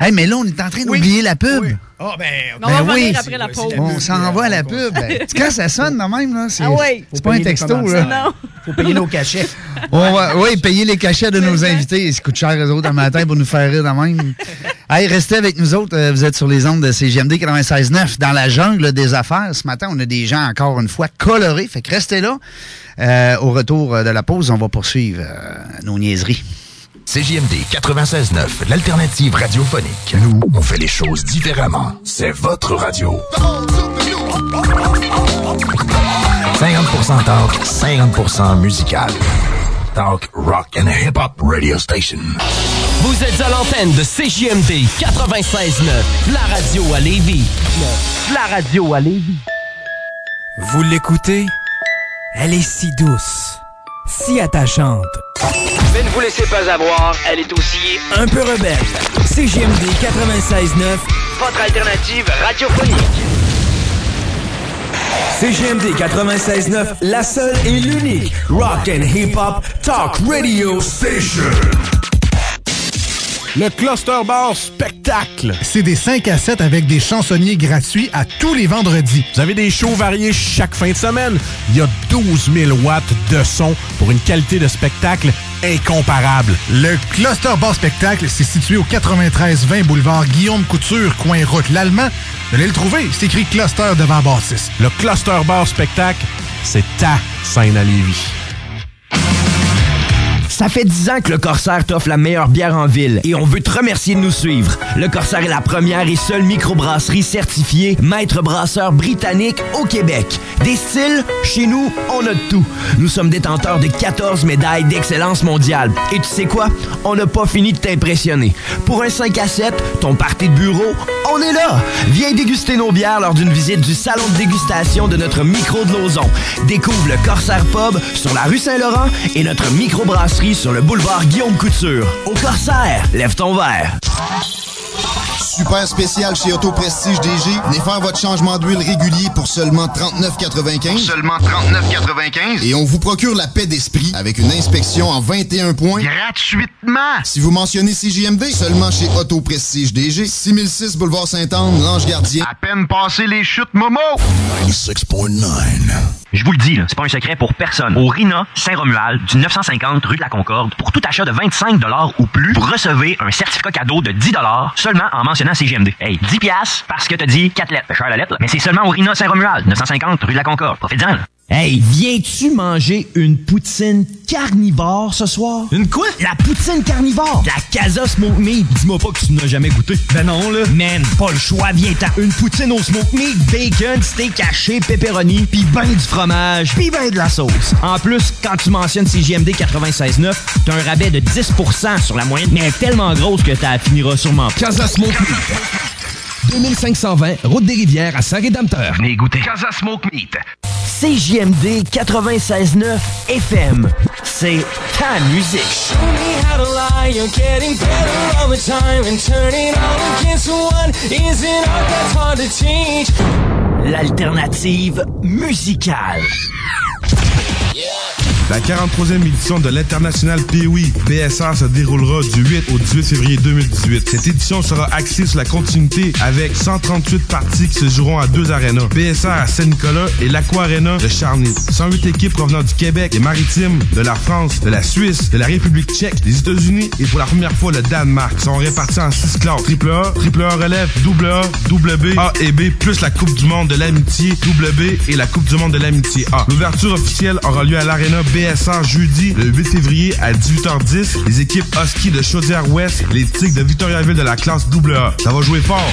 Hey, mais là, on est en train Oui. d'oublier la pub. Oui. Ah ben, Mais on va Ben oui. après la pause. On s'en va à la pub. Ben, quand ça sonne, de même, là, c'est Ah oui. c'est pas un texto. Là. Non. faut payer nos cachets. On va, oui, payer les cachets de nos invités. Ça coûte cher, eux autres, un matin, pour nous faire rire de même. Hey, restez avec nous autres. euh, Vous êtes sur les ondes de CGMD 96.9 dans la jungle des affaires. Ce matin, on a des gens, encore une fois, colorés. Fait que restez là. Euh, au retour de la pause, on va poursuivre euh, nos niaiseries. CJMD 96.9, l'alternative radiophonique. Nous, on fait les choses différemment. C'est votre radio. 50% talk, 50% musical. Talk, rock and hip-hop radio station. Vous êtes à l'antenne de CJMD 96.9, la radio à Lévis. La radio à Lévis. Vous l'écoutez? Elle est si douce, si attachante, Mais ne vous laissez pas avoir, elle est aussi un peu rebelle. CGMD 96.9, votre alternative radiophonique. CGMD 96.9, la seule et l'unique rock and hip-hop talk radio station. Le Cluster Bar Spectacle. C'est des 5 à 7 avec des chansonniers gratuits à tous les vendredis. Vous avez des shows variés chaque fin de semaine. Il y a 12 000 watts de son pour une qualité de spectacle incomparable. Le Cluster Bar Spectacle, c'est situé au 93-20 boulevard Guillaume Couture, coin route l'Allemand. Vous allez le trouver, c'est écrit Cluster devant Bâtisse. Le Cluster Bar Spectacle, c'est ta scène à Lévis. Ça fait 10 ans que le Corsaire t'offre la meilleure bière en ville et on veut te remercier de nous suivre. Le Corsaire est la première et seule microbrasserie certifiée maître brasseur britannique au Québec. Des styles, chez nous, on a tout. Nous sommes détenteurs de 14 médailles d'excellence mondiale. Et tu sais quoi? On n'a pas fini de t'impressionner. Pour un 5 à 7, ton party de bureau, on est là! Viens déguster nos bières lors d'une visite du salon de dégustation de notre micro de Lauson. Découvre le Corsaire Pub sur la rue Saint-Laurent et notre microbrasserie sur le boulevard Guillaume Couture. Au Corsaire, lève ton verre. Super spécial chez Auto Prestige DG. Venez faire votre changement d'huile régulier pour seulement 39,95. Seulement 39,95. Et on vous procure la paix d'esprit avec une inspection en 21 points. Gratuitement. Si vous mentionnez CJMD, seulement chez Auto Prestige DG. 6006 Boulevard Sainte-Anne, l'Ange Gardien. À peine passé les chutes Momo. 96.9. Je vous le dis, là, c'est pas un secret pour personne. Au RINA Saint-Romuald, du 950 rue de la Concorde, pour tout achat de 25 ou plus, vous recevez un certificat cadeau de 10 seulement en mentionnant CGMD. Hey, 10 piastres parce que t'as dit 4 lettres. Cher la lettre, là. mais c'est seulement au RINA Saint-Romuald, 950 rue de la Concorde. Profitez-en. Hey, viens-tu manger une poutine carnivore ce soir? Une quoi? La poutine carnivore. La Casa Smoke Meat. Dis-moi pas que tu n'as jamais goûté. Ben non, là. Man, pas le choix, viens-t'en. Une poutine au smoke meat, bacon, steak haché, pepperoni, pis ben du fromage, pis ben de la sauce. En plus, quand tu mentionnes CGMD 96.9, t'as un rabais de 10% sur la moyenne, mais elle est tellement grosse que t'as finiras sûrement pas. Casa Smoke Meat. 2520, Route des Rivières à Saint-Rédempteur. Venez goûter. Casa Smoke Meat. CJMD 96.9 FM. C'est ta musique. Show me how to lie, you're getting better all the time and turning all against one isn't art that's hard to teach. L'alternative musicale. La 43e édition de l'International POI BSR se déroulera du 8 au 18 février 2018. Cette édition sera axée sur la continuité avec 138 parties qui se joueront à deux arénas. BSR à Saint-Nicolas et l'Aqua Arena de Charny. 108 équipes provenant du Québec, des Maritimes, de la France, de la Suisse, de la République tchèque, des États-Unis et pour la première fois le Danemark sont répartis en 6 classes. Triple A, Triple A relève, Double A, Double B, A et B, plus la Coupe du Monde de l'amitié, Double B et la Coupe du Monde de l'amitié A. L'ouverture officielle aura lieu à l'Arena BSR jeudi le 8 février à 18h10. Les équipes Husky de Chaudière-Ouest, les Tigres de Victoriaville de la classe AA. Ça va jouer fort.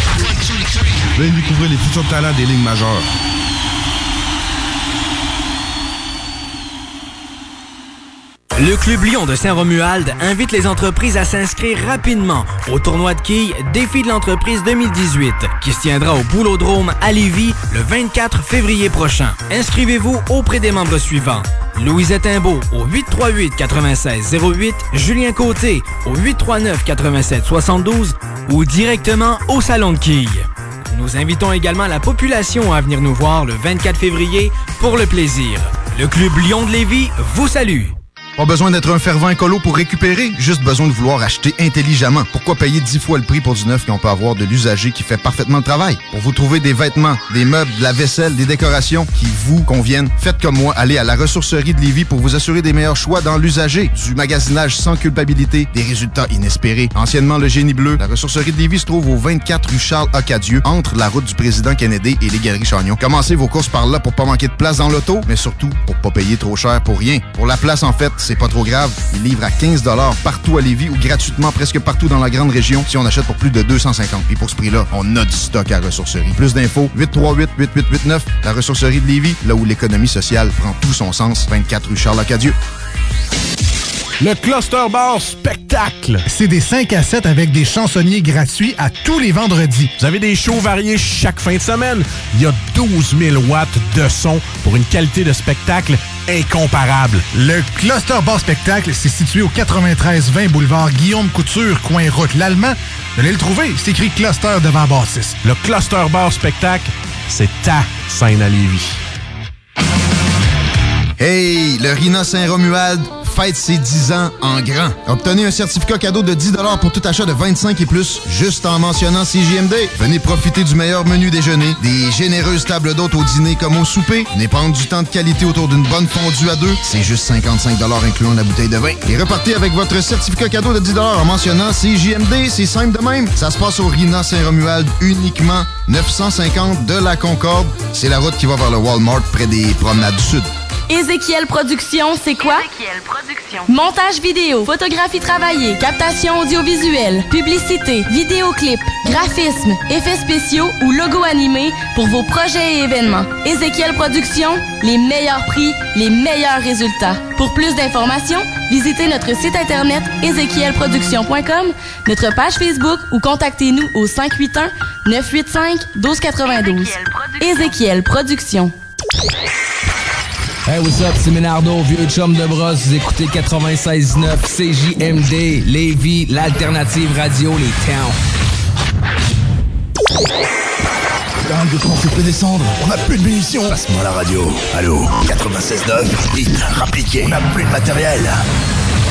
Venez découvrir les futurs talents des lignes majeures. Le Club Lyon de Saint-Romuald invite les entreprises à s'inscrire rapidement au tournoi de quilles Défi de l'entreprise 2018 qui se tiendra au Boulodrome à Lévis le 24 février prochain. Inscrivez-vous auprès des membres suivants. Louisette Imbeau au 838 96 08, Julien Côté au 839 87 72 ou directement au salon de quilles. Nous invitons également la population à venir nous voir le 24 février pour le plaisir. Le Club Lyon de Lévis vous salue. Pas besoin d'être un fervent écolo pour récupérer, juste besoin de vouloir acheter intelligemment. Pourquoi payer dix fois le prix pour du neuf quand on peut avoir de l'usager qui fait parfaitement le travail? Pour vous trouver des vêtements, des meubles, de la vaisselle, des décorations qui vous conviennent, faites comme moi, allez à la ressourcerie de Lévis pour vous assurer des meilleurs choix dans l'usager, du magasinage sans culpabilité, des résultats inespérés. Anciennement le génie bleu, la ressourcerie de Lévis se trouve au 24 rue Charles Acadieux, entre la route du président Kennedy et les galeries Chagnon. Commencez vos courses par là pour pas manquer de place dans l'auto, mais surtout pour pas payer trop cher pour rien. Pour la place, en fait, c'est pas trop grave. Ils livrent à 15 partout à Lévis ou gratuitement presque partout dans la grande région si on achète pour plus de 250. Puis pour ce prix-là, on a du stock à ressourcerie. Plus d'infos, 838-8889, la ressourcerie de Lévis, là où l'économie sociale prend tout son sens. 24 rue Charles-Acadieux. Le Cluster Bar Spectacle. C'est des 5 à 7 avec des chansonniers gratuits à tous les vendredis. Vous avez des shows variés chaque fin de semaine. Il y a 12 000 watts de son pour une qualité de spectacle incomparable. Le Cluster Bar Spectacle, c'est situé au 93-20 boulevard Guillaume Couture, coin route l'Allemand. Vous allez le trouver, c'est écrit Cluster devant Bâtisse. Le Cluster Bar Spectacle, c'est ta scène à Lévis. Hey, le Rina Saint-Romuald fête ses 10 ans en grand. Obtenez un certificat cadeau de 10 pour tout achat de 25 et plus, juste en mentionnant CJMD. Venez profiter du meilleur menu déjeuner, des généreuses tables d'hôtes au dîner comme au souper, venez prendre du temps de qualité autour d'une bonne fondue à deux, c'est juste 55 incluant la bouteille de vin. Et repartez avec votre certificat cadeau de 10 en mentionnant CJMD, c'est simple de même. Ça se passe au Rina Saint-Romuald uniquement 950 de la Concorde. C'est la route qui va vers le Walmart près des promenades du Sud. Ézéchiel Productions, c'est quoi? Ézéchiel Productions. Montage vidéo, photographie travaillée, captation audiovisuelle, publicité, vidéoclip, graphisme, effets spéciaux ou logo animé pour vos projets et événements. Ézéchiel Productions, les meilleurs prix, les meilleurs résultats. Pour plus d'informations, visitez notre site internet ézéchielproduction.com, notre page Facebook ou contactez-nous au 581 985 1292. Ézéchiel Productions. Hey, what's up, c'est Ménardo, vieux chum de brosse. Vous écoutez 96.9 CJMD, Lévis, l'alternative radio, les towns. Dans le bouton, s'il peut descendre. On n'a plus de munitions. Passe-moi la radio. Allô? 96.9. Vite, rappliquez. On n'a plus de matériel.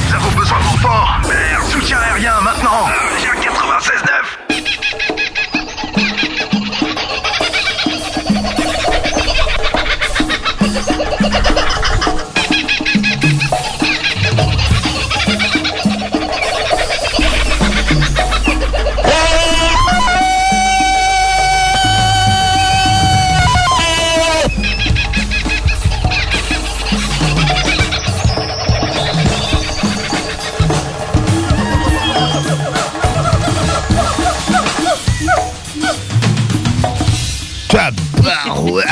Nous avons besoin de renfort. Merde, soutien aérien maintenant. Viens 96.9.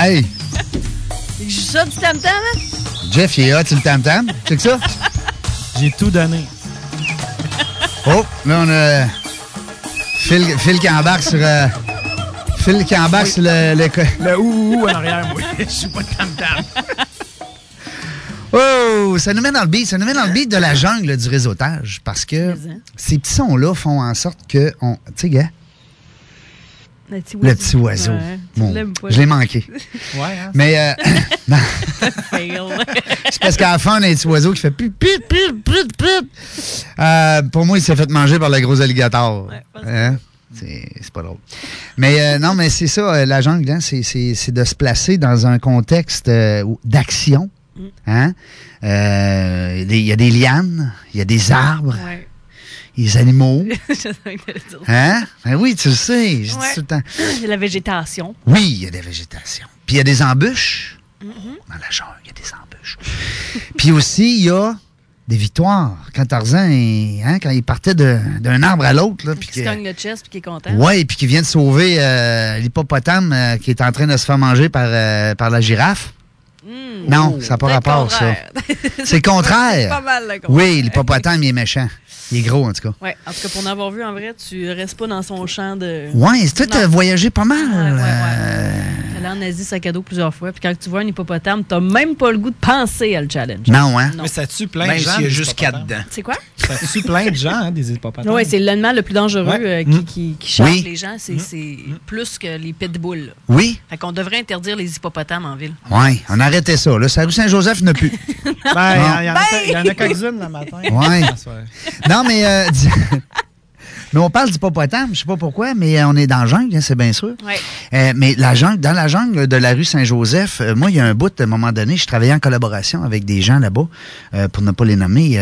Hey, Je suis ça du tam-tam, hein? Jeff, il est hot sur le tam-tam. C'est que ça? J'ai tout donné. Oh, là, on a Phil, Phil qui embarque sur... euh, Phil qui embarque sur le... Le, le ouh, ouh en arrière, moi. Je suis pas de tam-tam. Oh, ça nous met dans le beat, ça nous met dans le beat de la jungle du réseautage parce que ces petits sons-là font en sorte que on, tu sais, gars, Le petit le petit oiseau, Ouais, Bon, pas. je l'ai manqué. Ouais, hein? Mais euh, c'est parce qu'à la fin, on a un petit oiseau qui fait pip pip pip pip pip. Euh, pour moi, il s'est fait manger par le gros alligator. Hein? C'est c'est pas drôle. Mais euh, non, mais c'est ça, euh, la jungle, hein, c'est- c'est c'est de se placer dans un contexte euh, d'action. Hein? Euh, Il y a des- il y a des lianes, il y a des arbres, Ouais. Des animaux. Hein? Ben oui, tu le sais. Je dis Ouais. tout le temps. Il y a la végétation. Oui, il y a des végétations. Puis il y a des embûches. Mhm. Dans la jungle, il y a des embûches. Puis aussi, il y a des victoires. Quand Tarzan, il- hein, quand il partait de- d'un arbre à l'autre, là, puis Qui cogne le chest puis qui est content. Ouais, puis qui vient de sauver euh, l'hippopotame euh, qui est en train de se faire manger par, euh, par la girafe. Hmm. Non, ça n'a pas rapport, ça. C'est contraire. C'est pas mal le contraire. Oui, l'hippopotame, il est méchant. Il est gros, en tout cas. Ouais, en tout cas, pour en avoir vu en vrai, tu restes pas dans son champ de. Ouais, c'est toi, Non. t'as voyagé pas mal. Ouais, ouais, ouais. euh, Allé en Asie sac à dos plusieurs fois, puis quand tu vois un hippopotame, t'as même pas le goût de penser à le challenge. Non, hein? Mais ça tue plein Même de gens. s'il y a juste quatre dents. C'est quoi? Ça tue plein de gens, hein, des hippopotames. Oui, c'est l'animal le plus dangereux Ouais. euh, qui, Mm. qui, qui chasse Oui. les gens. C'est c'est plus que les pitbulls. là. Oui. Fait qu'on devrait interdire les hippopotames en ville. Oui, on a arrêté ça. Là, ça rue Saint-Joseph n'a plus. Ben, il y en- il y en a- Ben! il y en a quelques-unes le matin. Ouais. Ah, soirée. Non, mais. euh, mais on parle d'hippopotame, je sais pas pourquoi, mais euh, on est dans la jungle, hein, c'est bien sûr. Euh, mais la jungle, dans la jungle de la rue Saint-Joseph, euh, moi, il y a un bout, à un moment donné, je travaillais en collaboration avec des gens là-bas, pour ne pas les nommer,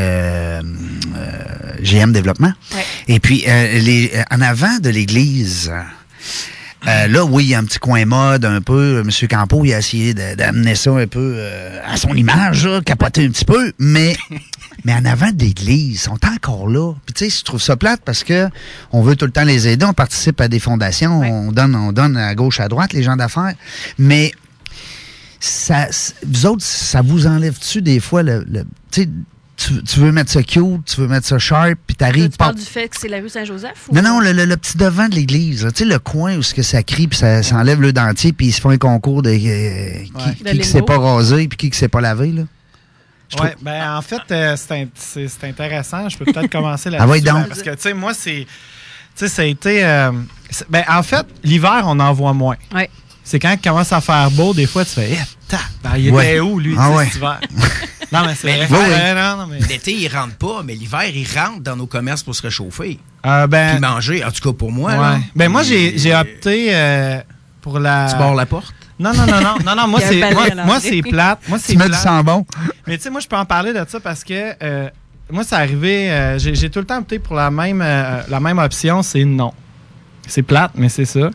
GM Développement. Et puis, les, en avant de l'église, euh, là, oui, il y a un petit coin mode un peu. M. Campo, il a essayé d'amener ça un peu euh, à son image, là, capoter un petit peu, mais, mais en avant de l'église, ils sont encore là. Puis tu sais, je trouve ça plate parce que on veut tout le temps les aider, on participe à des fondations, on donne, on donne à gauche, à droite, les gens d'affaires, mais ça, vous autres, ça vous enlève-tu des fois le, le- tu tu, tu veux mettre ça cute, tu veux mettre ça sharp, puis Tu t'arrives pas. parles du fait que c'est la rue Saint-Joseph? ou- Non, non, le, le- le petit devant de l'église. là. Tu sais, le coin où ce que ça crie, puis ça, ça enlève le dentier, puis ils se font un concours de euh, qui, qui, qui s'est pas rasé, puis qui qui s'est pas lavé. Là. Trouve- ben en fait, euh, c'est int- c'est c'est intéressant. Je peux peut-être commencer Ah là-dessus. ouais, donc. hein, Parce que, tu sais, moi, c'est. Tu sais, ça a été. euh, ben, en fait, l'hiver, on en voit moins. Ouais. C'est quand il commence à faire beau, des fois, tu fais, eh, ta, ben, il était Ouais. où, lui, Ah tu ouais. cet hiver? Non, mais c'est vrai. mais- L'été, il rentre pas, mais l'hiver, il rentre dans nos commerces pour se réchauffer. Euh, ben, Puis manger, en tout cas pour moi. Ouais. là. Ben moi j'ai j'ai opté euh, pour la. Tu barres la porte? Non non non non non non moi c'est moi, moi, c'est plate moi c'est Tu mets du plate. sang bon. Mais tu sais moi je peux en parler de ça parce que euh, moi c'est arrivé euh, j'ai j'ai tout le temps opté pour la même euh, la même option c'est non. C'est plate mais c'est ça.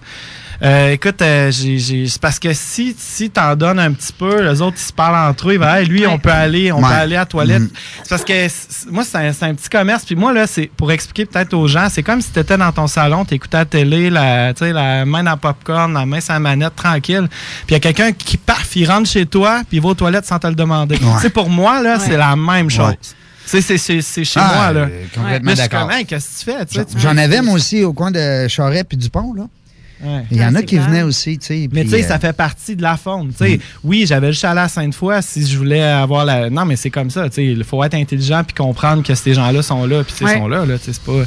Euh, écoute, euh, j'ai- j'ai- c'est parce que si, si t'en donnes un petit peu, les autres, ils se parlent entre eux, ils vont, Hey, lui, on peut aller, on Ouais. peut aller à la toilette. Mhm. C'est parce que c'est- moi, c'est un, c'est un petit commerce. Puis moi, là, c'est pour expliquer peut-être aux gens, c'est comme si tu étais dans ton salon, tu écoutais la télé, la, la main dans le popcorn, la main sur la manette, tranquille. Puis il y a quelqu'un qui part, il rentre chez toi, puis il va aux toilettes sans te le demander. Tu sais, pour moi, là, c'est la même chose. Ouais. C'est- C'est c'est- c'est chez Ah, moi, là. euh, complètement Là, je suis d'accord. comme, Hey, qu'est-ce que tu fais? Tu sais, tu J'en avais, moi aussi, au coin de Charest puis Dupont, là. Ouais. Il y en a qui clair. venaient aussi, tu sais. Mais tu sais, euh, ça fait partie de la faune. Tu sais, oui, j'avais juste allé à Sainte-Foy si je voulais avoir la. Non, mais c'est comme ça. Tu sais, il faut être intelligent puis comprendre que ces gens-là sont là puis ils Ouais. sont là. là tu sais, c'est pas.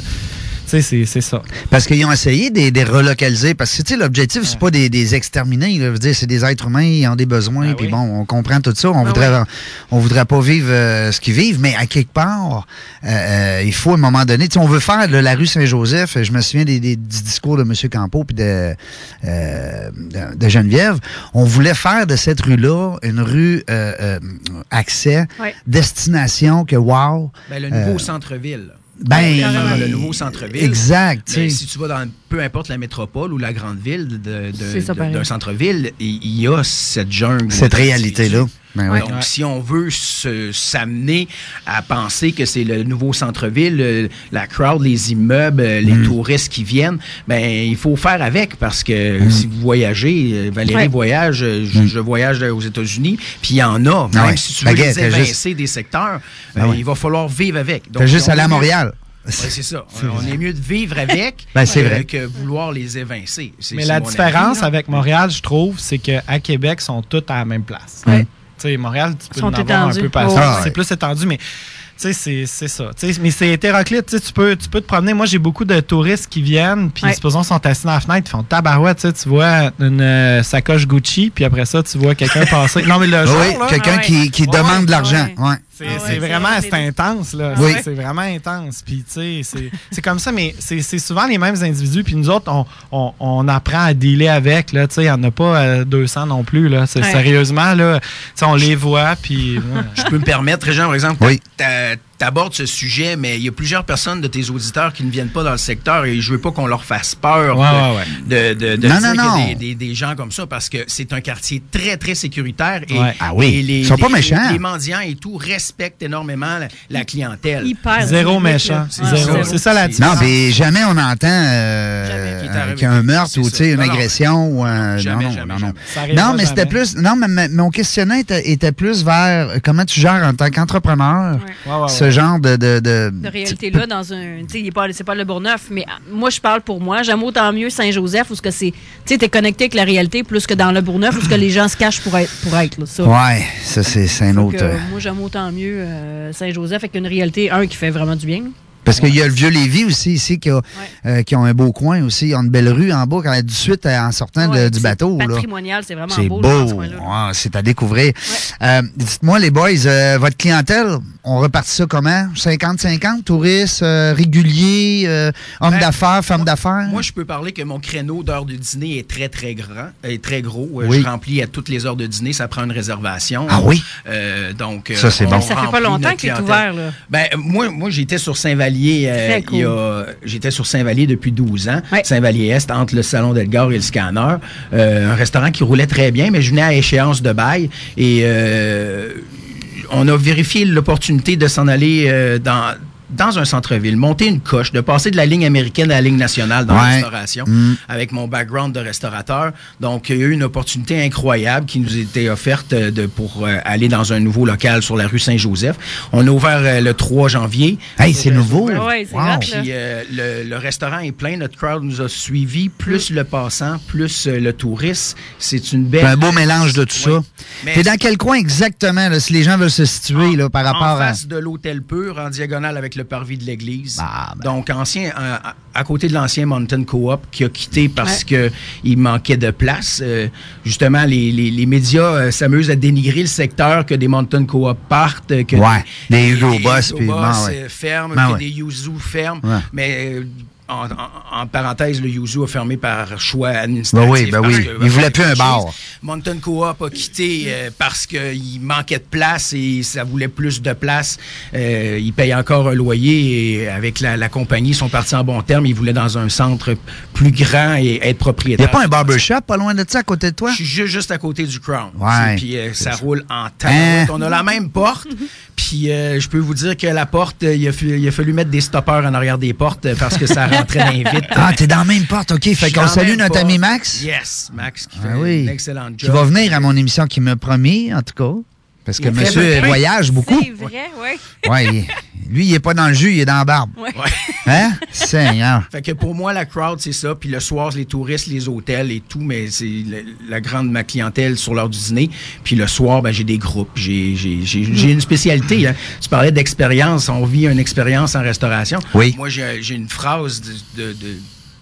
Tu sais, c'est- c'est ça. Parce qu'ils ont essayé de les relocaliser. Parce que, tu sais, l'objectif, c'est pas des, des exterminés. là. Je veux dire, c'est des êtres humains, ils ont des besoins. Puis bon, on comprend tout ça. On voudrait on voudrait pas vivre euh, ce qu'ils vivent, mais à quelque part, euh, euh, il faut à un moment donné. Tu sais, on veut faire là, la rue Saint-Joseph. Je me souviens des, des- du discours de M. Campeau puis de, euh, de, de Geneviève. On voulait faire de cette rue-là une rue euh, euh, accès, Ouais. destination que wow. Ben, le nouveau euh, centre-ville. Ben, Dans le nouveau centre-ville. Exact, Mais sais. si tu vas dans peu importe la métropole ou la grande ville de- de- d'un centre-ville, il il y a cette jungle. Cette réalité-là. Ben oui. Donc, si on veut s'amener à penser que c'est le nouveau centre-ville, le- la crowd, les immeubles, euh, Mm. les touristes qui viennent, ben il faut faire avec parce que Mm. si vous voyagez, euh, Valérie Ouais. voyage, euh, je, je voyage aux États-Unis, puis il y en a. Même Ah ouais. si tu veux Baguette, les évincer juste- des secteurs, Ah euh, ouais. il va falloir vivre avec. T'as juste aller à Montréal. Ouais, c'est ça. On vrai. est mieux de vivre avec Ben, que, vrai. que vouloir les évincer. Mais la avis, différence avec Montréal, je trouve, c'est qu'à Québec, ils sont tous à la même place. Ouais. Montréal, tu peux en avoir un peu partout. Oh, ouais. C'est plus étendu, mais. C'est- c'est ça. Mais c'est hétéroclite. Tu peux, tu peux te promener. Moi, j'ai beaucoup de touristes qui viennent, puis Ouais. supposons sont assis dans la fenêtre, ils font tabarouette. Tu vois une euh, sacoche Gucci, puis après ça, tu vois quelqu'un passer. Non, mais le jour, Oui, quelqu'un ah ouais. qui, qui Ouais, demande de l'argent. Ouais. C'est vraiment c'est intense là. Oui. C'est- C'est vraiment intense. Puis tu sais, c'est- c'est comme ça, mais c'est c'est souvent les mêmes individus. Puis nous autres, on, on, on apprend à dealer avec. Là, tu sais, il n'y en a pas euh, 200 non plus là. Ouais. sérieusement là. tu sais, on les voit. Puis ouais. Je peux me permettre, Jean, par exemple, t'a- t'abordes ce sujet, mais il y a plusieurs personnes de tes auditeurs qui ne viennent pas dans le secteur et je veux pas qu'on leur fasse peur Ouais, de, ouais, de, de- Non, dire non, non. Des, des- des gens comme ça parce que c'est un quartier très, très sécuritaire et, Ouais. Ah oui. et les, Ils sont pas méchants. les mendiants et tout respectent énormément la, la clientèle. Hyper Zéro méchant. C'est ça la Non, différence. mais jamais on entend euh, arrivé. qu'il y a un meurtre ou tu sais, une Non, non. agression. ou un- Jamais, non, non, jamais, non, non. jamais. Non, mais c'était plus. Non, mais, mais mon questionnement était, était plus vers euh, comment tu gères en tant qu'entrepreneur ouais, ce genre de. de, de, de réalité-là dans un. Tu sais, c'est pas le Bourgneuf, mais ah, moi, je parle pour moi. J'aime autant mieux Saint-Joseph où ce que c'est. Tu sais, t'es connecté avec la réalité plus que dans le Bourgneuf où ce que les gens se cachent pour être. Pour être là, ça. Ouais, ça, c'est un autre. que, euh, moi, j'aime autant mieux euh, Saint-Joseph avec une réalité, un, qui fait vraiment du bien. Parce qu'il y a le vieux Lévis aussi, ici, qui, a, euh, qui ont un beau coin aussi. Ils ont une belle rue en bas, quand, tout de suite euh, en sortant de- du c'est bateau. là. Patrimonial, c'est vraiment C'est beau. beau. là, dans ce coin-là. Ouais, c'est à découvrir. Euh, Dites-moi, les boys, euh, votre clientèle, on repartit ça comment? 50-50, touristes, euh, réguliers, euh, hommes Ben, d'affaires, femmes d'affaires? Moi, je peux parler que mon créneau d'heure de dîner est très, très grand, est très gros. Oui. Je remplis à toutes les heures de dîner, ça prend une réservation. Ah oui? Euh, donc, Ça, c'est on bon. Ça fait pas longtemps qu'il est ouvert, là. Ben, moi, moi j'étais sur Saint-Vallier. Euh, cool. J'étais sur Saint-Vallier depuis 12 ans. Saint-Vallier-Est, entre le Salon d'Elgar et le Scanner. Euh, un restaurant qui roulait très bien, mais je venais à échéance de bail. Et euh, on a vérifié l'opportunité de s'en aller dans dans un centre-ville, monter une coche, de passer de la ligne américaine à la ligne nationale dans la Ouais. restauration, Mm. avec mon background de restaurateur. Donc, il y a eu une opportunité incroyable qui nous était offerte euh, de, pour euh, aller dans un nouveau local sur la rue Saint-Joseph. On a ouvert euh, le 3 janvier. Hey, c'est nouveau. Ouais, c'est Wow. Puis euh, le, le restaurant est plein, notre crowd nous a suivis, plus le passant, plus euh, le touriste. C'est une belle... un beau mélange de tout ça. Mais- T'es dans quel coin exactement, là, si les gens veulent se situer là, par rapport en à. face de l'hôtel Pur, en diagonale avec le parvis de l'église. Ah, ben. Donc, ancien, à, à côté de l'ancien Mountain Co-op qui a quitté parce que il manquait de place. Euh, justement, les, les, les médias euh, s'amusent à dénigrer le secteur que des Mountain Co-op partent, que Ouais, des Boss, Hugo puis- Boss, ben ouais. euh, ferment, Ben que ouais. des Yuzu ferment. Ouais. Mais euh, en, en- en parenthèse, le Yuzu a fermé par choix administratif. Ben oui, ben oui. Il voulait plus un bar. Mountain Co-op a quitté euh, parce qu'il manquait de place et ça voulait plus de place. Euh, ils payent encore un loyer et avec la, la compagnie, ils sont partis en bon terme. Ils voulaient dans un centre plus grand et être Il n'y propriétaire. a pas un barbershop pas loin de ça à côté de toi? Je suis ju- juste à côté du Crown. Ouais. Puis euh, ça roule en Hein? tabarouette. On a la même porte. Puis euh, je peux vous dire que la porte, il, a, fallu- il a fallu mettre des stoppeurs en arrière des portes parce que ça vite. Ah, t'es dans la même porte, OK. Fait qu'on salue notre porte. ami Max. Yes, Max qui fait Ah oui. un excellent job. Qui va venir à mon émission qui me promis, en tout cas. Parce que monsieur voyage beaucoup. C'est vrai, oui. Ouais, lui, il est pas dans le jus, il est dans la barbe. Ouais. Hein? Seigneur. Fait que pour moi, la crowd, c'est ça. Puis le soir, les touristes, les hôtels et tout, mais c'est la, la grande de ma clientèle sur l'heure du dîner. Puis le soir, ben, j'ai des groupes. J'ai, une spécialité. hein. Tu parlais d'expérience. On vit une expérience en restauration. Oui. Moi, j'ai, j'ai une phrase de... de- de-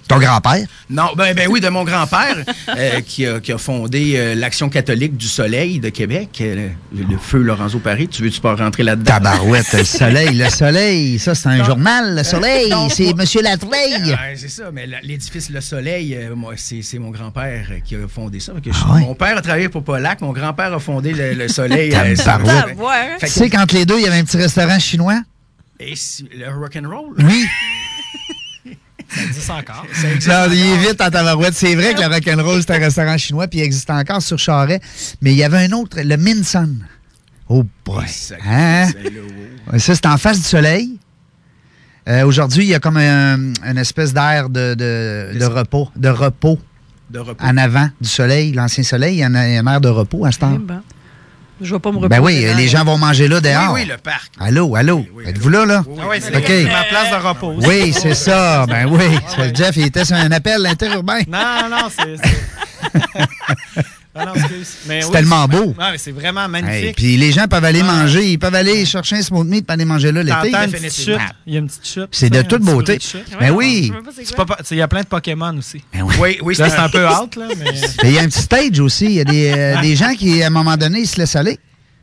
Ton grand-père? non, ben, ben oui, de mon grand-père euh, qui, a, qui a fondé euh, l'Action catholique du Soleil de Québec, euh, le, feu Lorenzo Paris. Tu veux-tu pas rentrer là-dedans? Tabarouette, le soleil, le soleil. Ça, c'est un journal, le soleil. C'est Monsieur Latreille. C'est ça, mais l'édifice Le Soleil, euh, moi, c'est, c'est mon grand-père qui a fondé ça. Fait que je- Ah ouais? Mon père a travaillé pour Polac, mon grand-père a fondé le, le Soleil. Tabarouette. Tu sais qu'entre les deux, il y avait un petit restaurant chinois? Et si- le rock'n'roll. Oui. Ça existe encore. Ça existe Non, il est encore. vite en tabarouette. C'est vrai que le rock'n'roll, c'est un restaurant chinois, puis il existe encore sur Charret. Mais il y avait un autre, le Minson. Oh boy. Hein? Ça, c'est en face du soleil. Euh, Aujourd'hui, il y a comme un, une espèce d'air de, de, de repos, de repos De repos. en avant du soleil, l'ancien soleil. Il y en a il y a un air de repos à ce temps. Eh ben, Je vais pas me reposer. Ben oui, dedans, les là. gens vont manger là dehors. Oui, oui, le parc. Allô, allô? Êtes-vous là, là? Ah oui, c'est ma place de repos. Oui, c'est ça. Ben oui. C'est- Jeff, il était sur un appel interurbain. Non, non, c'est. c'est- Ah. Mais oui, tellement beau. Ouais, mais c'est vraiment Hey, magnifique. Puis les gens peuvent aller Ouais. manger. Ils peuvent aller chercher un smooth meat et aller manger là l'été. Il y a une petite chute. C'est de toute beauté. chute. Ben oui. Il y a plein de Pokémon aussi. Ben oui. Oui, c'est un peu hâte, là, mais. Mais il y a un petit stage aussi. Il y a des, euh, des gens qui, à un moment donné, ils se laissent aller.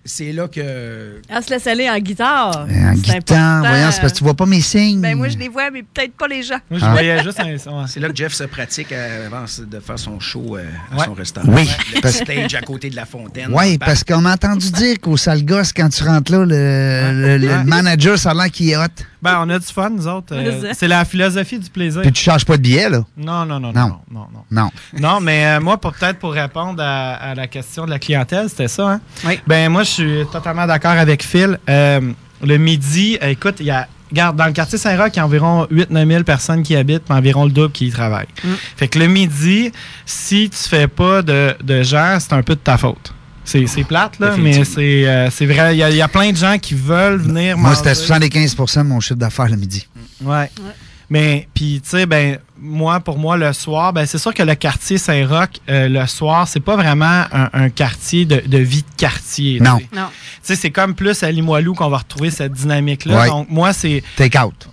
C'est là que. Ah, se laisse aller en guitare. En C'est guitare, important. voyons, c'est parce que tu vois pas mes signes. Ben moi, je les vois, mais peut-être pas les gens. Moi, je Ah. voyais juste un. C'est là que Jeff se pratique euh, avant de faire son show euh, à Ouais. son restaurant. Oui, Le parce- petit stage à côté de la fontaine. Oui, parce qu'on m'a entendu dire qu'au sale gosse, quand tu rentres là, le, le- le Ouais. manager, ça a l'air qu'il est hot. Ben, on a du fun, nous autres. Euh, c'est- la philosophie du plaisir. Puis tu charges pas de billet, là? Non, non, non, Non. non, non, non. Non. Non, mais euh, moi, pour peut-être pour répondre à, à la question de la clientèle, c'était ça. Hein? Oui. Ben moi, je suis totalement d'accord avec Phil. Euh, le midi, euh, écoute, il y a Regarde, dans le quartier Saint-Roch, il y a environ 8-9 000 personnes qui habitent, mais environ le double qui y travaillent. Mm. Fait que le midi, si tu fais pas de, de gens, c'est un peu de ta faute. C'est plate, là, mais c'est euh, c'est vrai. Il y, a- il y a plein de gens qui veulent venir Moi, c'était 75% de mon chiffre d'affaires le midi. Ouais. Mais puis tu sais ben moi pour moi le soir ben c'est sûr que le quartier Saint-Roch euh, le soir c'est pas vraiment un, un quartier de, de vie de quartier. Non. Tu sais c'est comme plus à Limoilou qu'on va retrouver cette dynamique là. Ouais. Donc moi c'est Take out.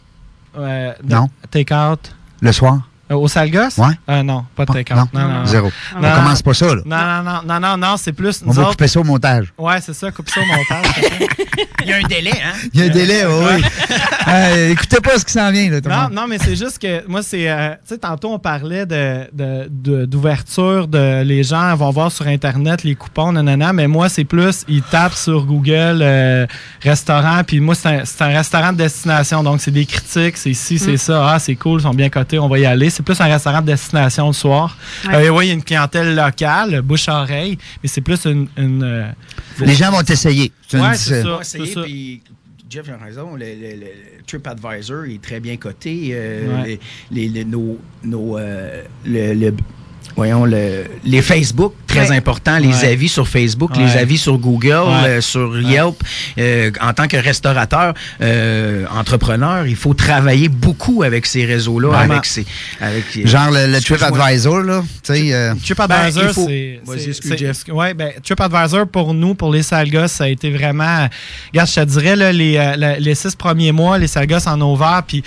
euh, Non. take out Le soir? Au Salgosse Ouais. Euh, non, pas de Pas- take out. non. Non, non, non. Zéro. Non, On non, commence pas ça, là. Non non non non non non, c'est plus On va autres- couper ça au montage. Ouais, c'est ça, coupe ça au montage. Il y a un délai, hein? Il y a un délai, oui. oui. Euh, écoutez pas ce qui s'en vient, là, tout le Non, monde. non, mais c'est juste que moi, c'est. euh, tu sais, tantôt, on parlait de, de- de- d'ouverture, de, les gens vont voir sur Internet les coupons, nanana, mais moi, c'est plus, ils tapent sur Google euh, restaurant, puis moi, c'est un, c'est un restaurant de destination, donc c'est des critiques, c'est ci, c'est Mm. ça, ah, c'est cool, ils sont bien cotés, on va y aller. C'est plus un restaurant de destination le soir. Ouais. Euh, oui, il y a une clientèle locale, bouche-oreille, mais c'est plus une. une, euh, Les gens vont Ouais, dis c'est ça. essayer, Jeff a raison, le, le- le TripAdvisor est très bien coté. euh, Ouais. les, les- les- nos, nos, euh, le, le- voyons, le, les Facebook très Ouais. important, les Ouais. avis sur Facebook, Ouais. les avis sur Google, Ouais. euh, sur Yelp. Euh, en tant que restaurateur, euh, entrepreneur, il faut travailler beaucoup avec ces réseaux-là, avec ces... Avec, Genre le. TripAdvisor, là. Tu sais. euh, TripAdvisor, Ben, c'est. Vas-y. Ouais, ben, TripAdvisor, pour nous, pour les salgas, ça a été vraiment. Regarde, je te dirais, là, les, la- les six premiers mois, les salgas en ont ouvert. Puis,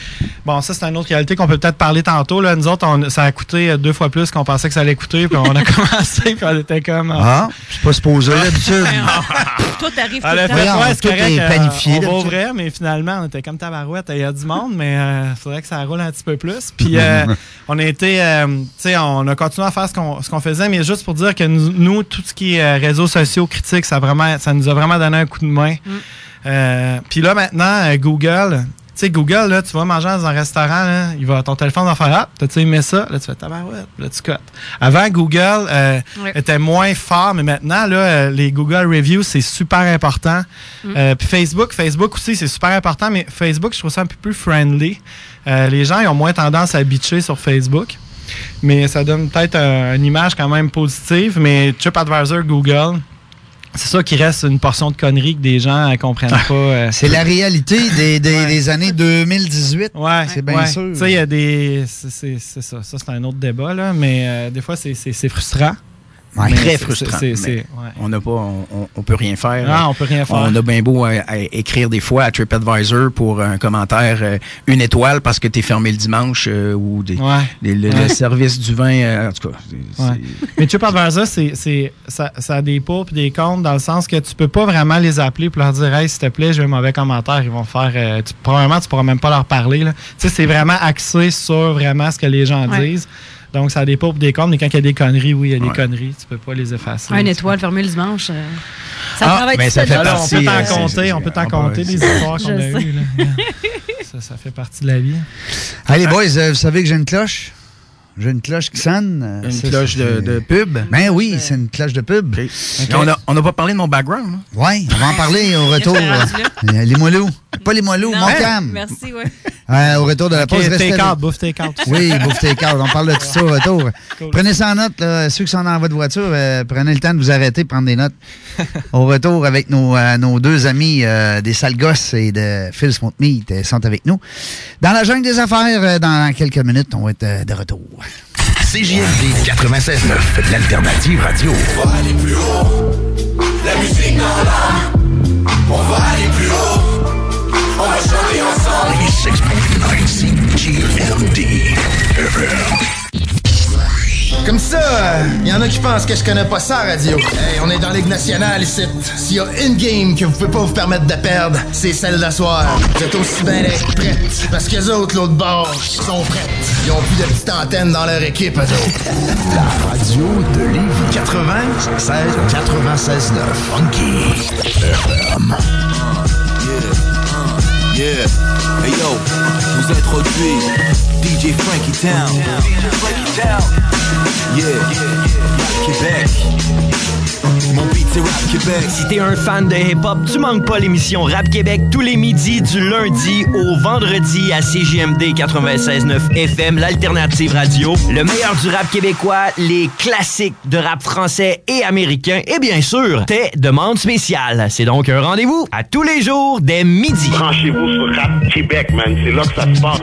bon, ça, c'est une autre réalité qu'on peut peut-être parler tantôt. Là. Nous autres, on- ça a coûté deux fois plus qu'on pensait que ça allait coûter. Puis, on a commencé, puis on était comme. Ah, c'est pas supposé d'habitude. Tout arrive tout Ah, le le temps. Voyons, ouais, c'est tout correct, est euh, planifié, on va ouvrir, mais finalement, on était comme tabarouette. Il y a du monde, mais il faudrait que ça roule un petit peu plus. Puis, euh, on a été, euh, tu sais, on a continué à faire ce qu'on ce qu'on faisait, mais juste pour dire que nous, nous, tout ce qui est euh, réseaux sociaux critiques, ça, vraiment, ça nous a vraiment donné un coup de main. Euh, Puis là, maintenant, euh, Google. Tu sais, Google, là, tu vas manger dans un restaurant, là, il va, ton téléphone va faire Ah, t'as-tu aimé ça? Là, tu fais tabarouette, là, tu cotes. Avant, Google euh, était moins fort, mais maintenant, là, euh, les Google Reviews, c'est super important. Mm. Euh, Puis Facebook, Facebook aussi, c'est super important, mais Facebook, je trouve ça un peu plus friendly. Euh, les gens, ils ont moins tendance à bitcher sur Facebook. Mais ça donne peut-être un- une image quand même positive. Mais TripAdvisor, Google, c'est ça qui reste une portion de conneries que des gens ne comprennent pas. euh. C'est la réalité des, des, des années 2018. Ouais, c'est bien ouais. sûr. Tu sais, il y a des. C'est ça. Ça, c'est un autre débat, là. Mais euh, des fois, c'est frustrant. Ouais, très frustrant. c'est- c'est- mais ouais. On n'a pas, on, peut rien faire. Ah, on peut rien faire. On a bien beau euh, à écrire des fois à TripAdvisor pour un commentaire euh, une étoile parce que tu es fermé le dimanche euh, ou des, Ouais. des- le, service du vin. euh, en tout cas, c'est- Ouais. Mais TripAdvisor, c'est, c'est, ça, ça a des pour et des comptes dans le sens que tu peux pas vraiment les appeler pour leur dire Hey, s'il te plaît, j'ai un mauvais commentaire. Ils vont faire. euh, tu, probablement, tu pourras même pas leur parler. là. Tu sais, c'est vraiment axé sur vraiment ce que les gens Ouais. disent. Donc, ça a des pour des comptes. Mais quand il y a des conneries, oui, il y a des Ouais. conneries. Tu peux pas les effacer. Un étoile fermé le dimanche. euh, Ça Ah, travaille mais ça fait Alors, on partie, peut t'en euh, c'est- compter, on peut t'en compter des c'est- histoires qu'on a eues. ça, ça fait partie de la vie. Allez, boys, euh, vous savez que j'ai une cloche? J'ai une cloche qui sonne. euh, Une ça, cloche de, pub? Ben oui, c'est une cloche de pub. On n'a on a pas parlé de mon background. hein? Oui, on va en parler au retour. Euh, les moelleux. Pas les moelleux, mon cam. Merci. Euh, au retour de la pause, restez take là. out, bouffe take out. Oui, bouffe tes cartes. On parle de tout ça au retour. Cool. Prenez ça en note. là. Ceux qui sont dans votre voiture, euh, prenez le temps de vous arrêter, prendre des notes. au retour avec nos, euh, nos deux amis euh, des sales gosses et de Phil Smoke Meat euh, sont avec nous. Dans la jungle des affaires, dans quelques minutes, on va être euh, de retour. CJMD 96.9, l'alternative radio. On va aller plus haut. La musique dans l'âme. On va aller plus haut. On va chanter ensemble. 96.9 CJMD Comme ça, il y en a qui pensent que je connais pas ça, radio. Hey, on est dans Ligue nationale ici. S'il y a une game que vous pouvez pas vous permettre de perdre, c'est celle d'asseoir. Vous êtes aussi bien d'être prêtes. Parce que les autres, l'autre bord, sont prêtes. Ils ont plus de petites antennes dans leur équipe, eux autres. La radio de Lévis 96 96 9 Funky FM. Yeah, hey yo, vous introduis DJ Frankie Town. Yeah, Québec. Mon beat c'est Rap Québec. Si t'es un fan de hip-hop, tu manques pas l'émission Rap Québec tous les midis du lundi au vendredi à CJMD 96.9 FM, l'alternative radio. Le meilleur du rap québécois, les classiques de rap français et américain et bien sûr, tes demandes spéciales. C'est donc un rendez-vous à tous les jours dès midi. Branchez-vous sur Rap Québec, man. C'est là que ça se passe.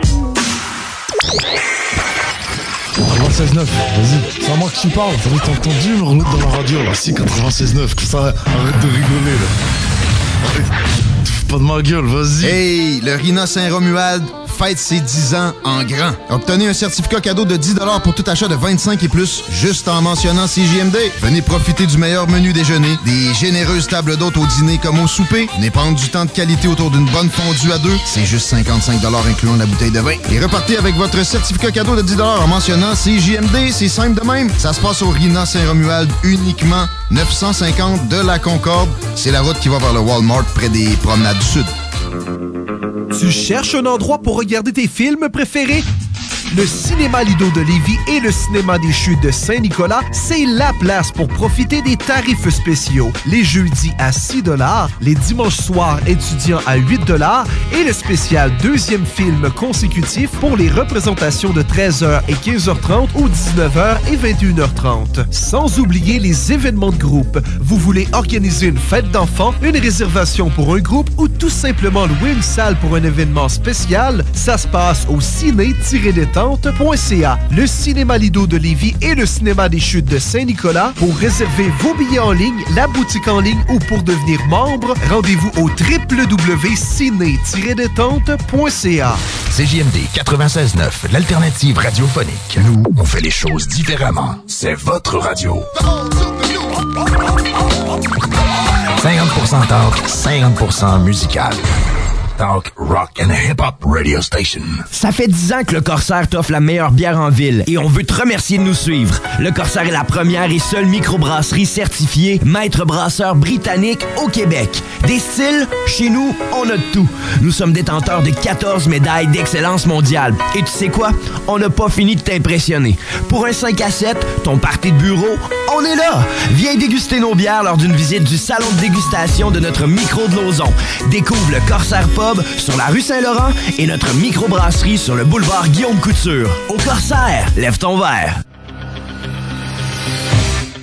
96.9, vas-y. C'est à moi que tu parles. T'avais entendu me remettre dans la radio, là. Si, 96.9. Comme ça, arrête de rigoler, là. Arrête. Pas de ma gueule, vas-y. Hey, le Rina Saint-Romuald fête ses 10 ans en grand. Obtenez un certificat cadeau de 10 pour tout achat de 25 et plus, juste en mentionnant CJMD. Venez profiter du meilleur menu déjeuner, des généreuses tables d'hôtes au dîner comme au souper, n'épargne du temps de qualité autour d'une bonne fondue à deux, c'est juste 55 incluant la bouteille de vin. Et repartez avec votre certificat cadeau de 10 en mentionnant CJMD, c'est simple de même. Ça se passe au Rina Saint-Romuald uniquement 950 de la Concorde. C'est la route qui va vers le Walmart près des promenades du Sud. Tu cherches un endroit pour regarder tes films préférés? Le cinéma Lido de Lévis et le cinéma des Chutes de Saint-Nicolas, c'est la place pour profiter des tarifs spéciaux. Les jeudis à 6 les dimanches soirs étudiants à 8 et le spécial deuxième film consécutif pour les représentations de 13h et 15h30 ou 19h et 21h30. Sans oublier les événements de groupe. Vous voulez organiser une fête d'enfants, une réservation pour un groupe ou tout simplement louer une salle pour un événement spécial, ça se passe au Le cinéma Lido de Lévis et le cinéma des Chutes de Saint-Nicolas. Pour réserver vos billets en ligne, la boutique en ligne ou pour devenir membre, rendez-vous au www.ciné-détente.ca. CJMD 96.9, l'alternative radiophonique. Nous, on fait les choses différemment. C'est votre radio. 50% talk, 50% musical. Rock and hip-hop radio station. Ça fait 10 ans que le Corsaire t'offre la meilleure bière en ville et on veut te remercier de nous suivre. Le Corsaire est la première et seule microbrasserie certifiée maître brasseur britannique au Québec. Des styles, chez nous, on a de tout. Nous sommes détenteurs de 14 médailles d'excellence mondiale. Et tu sais quoi? On n'a pas fini de t'impressionner. Pour un 5 à 7, ton party de bureau, on est là! Viens déguster nos bières lors d'une visite du salon de dégustation de notre micro de Lauson. Découvre le Corsaire Pub sur la rue Saint-Laurent et notre microbrasserie sur le boulevard Guillaume Couture. Au Corsaire, lève ton verre.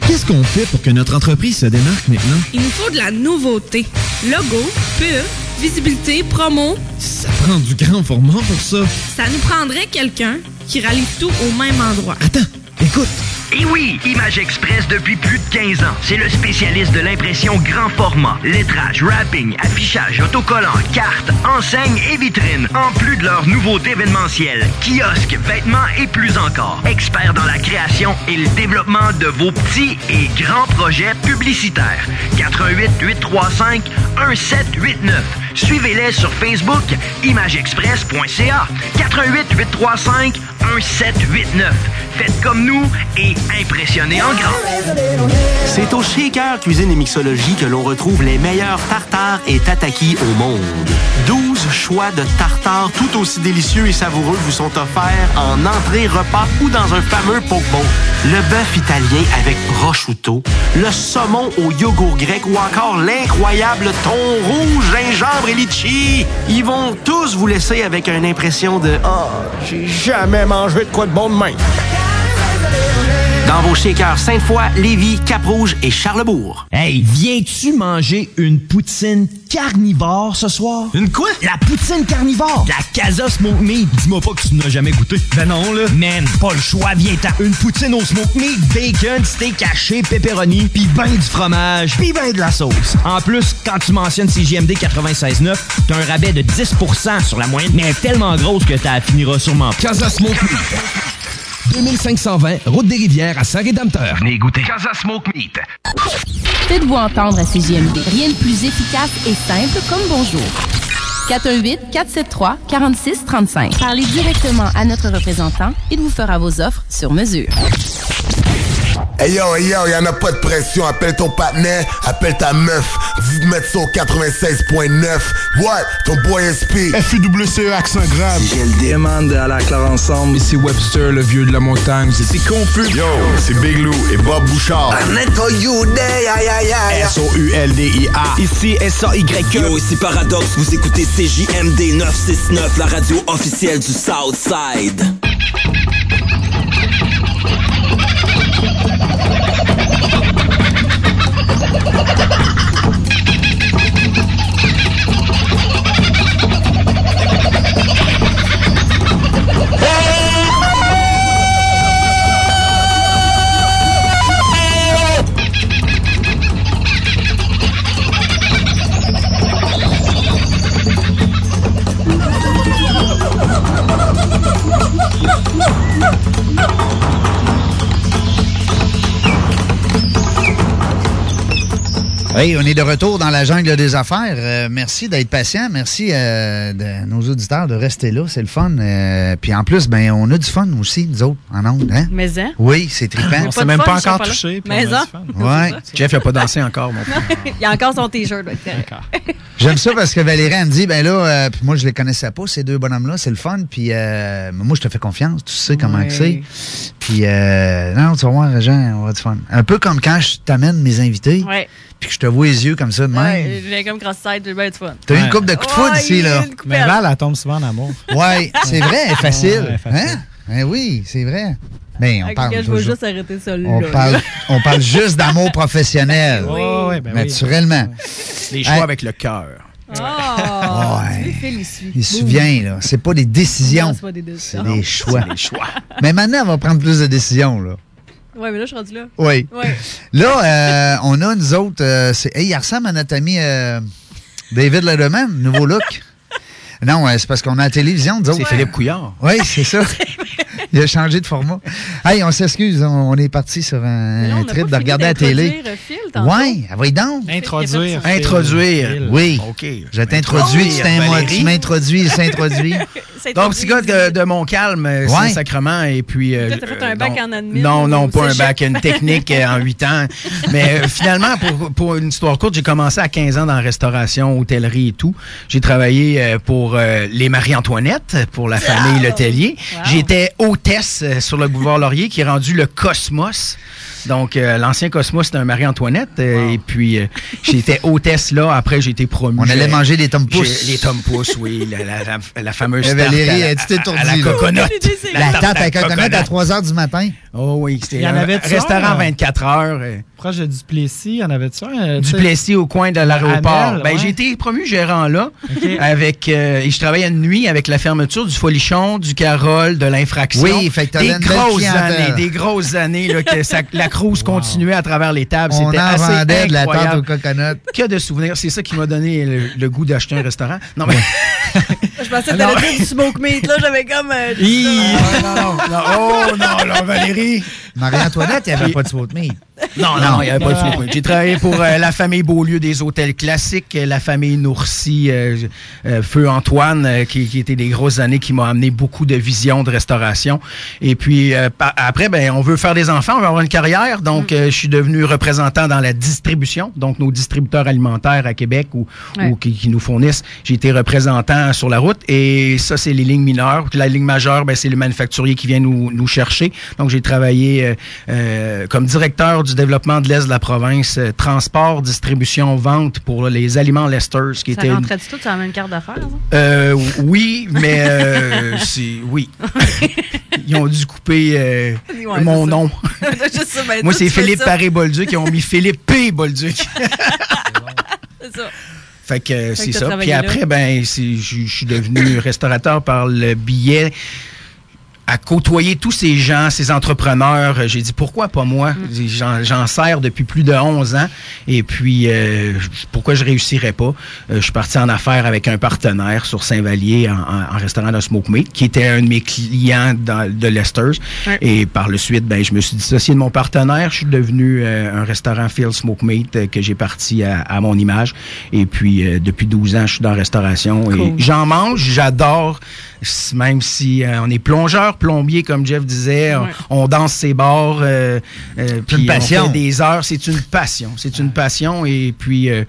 Qu'est-ce qu'on fait pour que notre entreprise se démarque maintenant? Il nous faut de la nouveauté. Logo, pub, visibilité, promo. Ça prend du grand format pour ça. Ça nous prendrait quelqu'un qui rallie tout au même endroit. Attends, écoute. Et oui, Image Express depuis plus de 15 ans. C'est le spécialiste de l'impression grand format. Lettrage, wrapping, affichage, autocollant, cartes, enseignes et vitrines. En plus de leurs nouveautés événementielles, kiosques, vêtements et plus encore. Experts dans la création et le développement de vos petits et grands projets publicitaires. 88 835 1789. Suivez-les sur Facebook, imageexpress.ca. 88 835 1789. Faites comme nous et impressionnez en grand. C'est au Shaker Cuisine et Mixologie que l'on retrouve les meilleurs tartares et tataki au monde. 12 choix de tartares tout aussi délicieux et savoureux vous sont offerts en entrée, repas ou dans un fameux poke bowl. Le bœuf italien avec prosciutto, le saumon au yogourt grec ou encore l'incroyable thon rouge, gingembre et litchi. Ils vont tous vous laisser avec une impression de « Oh, j'ai jamais mangé de quoi de bon de même. » Dans vos shakers Sainte-Foy, Lévis, Cap-Rouge et Charlebourg. Hey, viens-tu manger une poutine carnivore ce soir? Une quoi? La poutine carnivore! La Casa Smoke Meat! Dis-moi pas que tu n'as jamais goûté. Ben non, là. Man, pas le choix, viens-t'en. Une poutine au smoke meat, bacon, steak haché, pepperoni, pis ben du fromage, pis ben de la sauce. En plus, quand tu mentionnes CGMD 96.9, t'as un rabais de 10% sur la moyenne, mais elle est tellement grosse que t'as finiras sûrement. Casa Smoke Meat. 2520, Route des Rivières à Saint-Rédempteur. Venez goûter. Casa Smoke Meat. Faites-vous entendre à CGMD. Rien de plus efficace et simple comme bonjour. 418-473-4635. Parlez directement à notre représentant. Il vous fera vos offres sur mesure. Hey yo, hey yo, y'en a pas de pression. Appelle ton partenaire, appelle ta meuf. Vous mettez ça au 96.9. What? Ton boy SP. FUWCE accent grave. J'ai le demande à la clare ensemble. Ici Webster, le vieux de la montagne. C'est confus. Yo, c'est Big Lou et Bob Bouchard. S-O-U-L-D-I-A. Ici S-A-Y-E. Yo, ici Paradox. Vous écoutez CJMD 969, la radio officielle du Southside. Hey, on est de retour dans la jungle des affaires. Euh, merci d'être patient. Merci euh, de nos auditeurs de rester là. C'est le fun. Euh, puis en plus, ben, on a du fun aussi, nous autres, en ondes. Hein? Mais hein? Oui, c'est trippant. On s'est même pas encore touché. puis Mais on a hein? du fun. Ouais. Jeff, n'a pas dansé encore, mon frère. Il y a encore son T-shirt. J'aime ça parce que Valérie, elle me dit, ben là, euh, puis moi, je les connaissais pas, ces deux bonhommes-là. C'est le fun. Puis euh, moi, je te fais confiance. Tu sais comment c'est. Puis, euh, non, tu vas voir, Jean, on va du fun. Un peu comme quand je t'amène mes invités, Ouais. Puis que je te vois les yeux comme ça de même. Ouais, j'ai comme cross-side, j'ai bien du fun. T'as eu une coupe de coups de foudre Ouais, ici, là. Mais Val, elle tombe souvent en amour. Ouais, c'est vrai, elle est facile. Ouais, facile. Hein? Ben oui, c'est vrai. Ben, on parle je juste arrêter ça là. On parle, on parle juste d'amour professionnel. Oui. Ben oui. Naturellement. Les choix Hey. avec le cœur. Ah! Ouais. Il se souvient, là. C'est pas des décisions. C'est pas des décisions. C'est des choix. des choix. Mais maintenant, on va prendre plus de décisions, là. Ouais, mais là, je suis rendu là. Oui. Ouais. Là, euh, on a, nous autres, euh, c'est, hey, il ressemble à notre ami euh, David Letterman, nouveau look. Non, c'est parce qu'on a la télévision, nous autres. C'est Philippe Couillard. Oui, c'est ça. Il a changé de format. Hey, on s'excuse, on, est parti sur un, trip de regarder la télé. euh. Oui, va donc. Introduire. Phil. Introduire. Oui. OK. Je t'introduis, tu m'introduis, il s'introduit. C'est Donc, petit gars de, de Montcalm, euh, Ouais. Saint-Sacrement, et puis... euh, fait un bac non, en admin Non, non, pas un bac en technique euh, en 8 ans. Mais euh, finalement, pour, pour une histoire courte, j'ai commencé à 15 ans dans la restauration, hôtellerie et tout. J'ai travaillé euh, pour euh, les Marie-Antoinette, pour la famille Letellier. J'étais hôtesse euh, sur le boulevard Laurier, qui est rendu le Cosmos. Donc, euh, l'ancien Cosmos, c'était un Marie-Antoinette. euh, Et puis, euh, j'étais hôtesse là. Après, j'ai été promu. On allait manger des tomes-pouces. j'ai- Les tomes-pouces, oui. La, la- la- la fameuse tarte Valérie, à à la coconut. La tarte un coconut à 3 h du matin. Oh oui, c'était Il y en un restaurant euh, 24 heures. Proche de Duplessis, en avait de ça? euh, tu du sais? Plessis au coin de l'aéroport. Ben, ouais. j'ai été promu gérant là. Avec, euh, et je travaillais une nuit avec la fermeture du Folichon, du Carole, de l'infraction. Oui, fait que des grosses années, des grosses années là, que ça- la cruise continuait à travers les tables. On en C'était assez vendait de la tarte incroyable. au coconut. Que de souvenirs. C'est ça qui m'a donné le, le goût d'acheter un restaurant. Non, mais. Je pensais que t'allais dire du smoke meat, là. J'avais comme. euh, Ah, non, non, non. Oh non, là, Valérie. Marie-Antoinette, il n'y avait pas de smoke meat. Non, non, il n'y avait pas de meat. J'ai travaillé pour euh, la famille Beaulieu des hôtels classiques, euh, la famille Nourcy, euh, euh, Feu Antoine, qui, qui étaient des grosses années qui m'ont amené beaucoup de visions de restauration. Et puis euh, après, ben, on veut faire des enfants, on veut avoir une carrière. Donc, euh, je suis devenu représentant dans la distribution, donc nos distributeurs alimentaires à Québec ou, Ouais. ou qui, qui nous fournissent. J'ai été représentant sur la route et ça, c'est les lignes mineures. La ligne majeure, ben, c'est le manufacturier qui vient nous, nous chercher. Donc, j'ai travaillé comme directeur du développement de l'Est de la province, euh, transport, distribution, vente pour les aliments Lester's, qui Ça était... rentrait tout sur la même carte d'affaires? Euh, oui, mais euh, c'est... Oui. Ils ont dû couper euh, Ouais, mon nom. Ça, ben, Moi, c'est Philippe. Paré-Bolduc. Ils ont mis Philippe P. Bolduc. C'est ça. Fait que c'est ça. Puis après, ben, je suis devenu restaurateur par le billet à côtoyer tous ces gens, ces entrepreneurs. J'ai dit, pourquoi pas moi? Mm. J'en j'en sers depuis plus de 11 ans. Et puis, euh, pourquoi je réussirais pas? Euh, je suis parti en affaires avec un partenaire sur Saint-Vallier en, en- en restaurant de Smoke Meat, qui était un de mes clients dans- de Lester's. Et par le suite, ben, je me suis dissocié de mon partenaire. Je suis devenu euh, un restaurant Phil Smoke Meat euh, que j'ai parti à, à mon image. Et puis, euh, depuis 12 ans, je suis dans la restauration. Cool. Et j'en mange, j'adore. Même si euh, on est plongeur, plombier, comme Jeff disait, on- Ouais. on, danse ses bars, euh, euh, puis une passion. on fait des heures. C'est une passion. C'est une passion. Et puis... euh,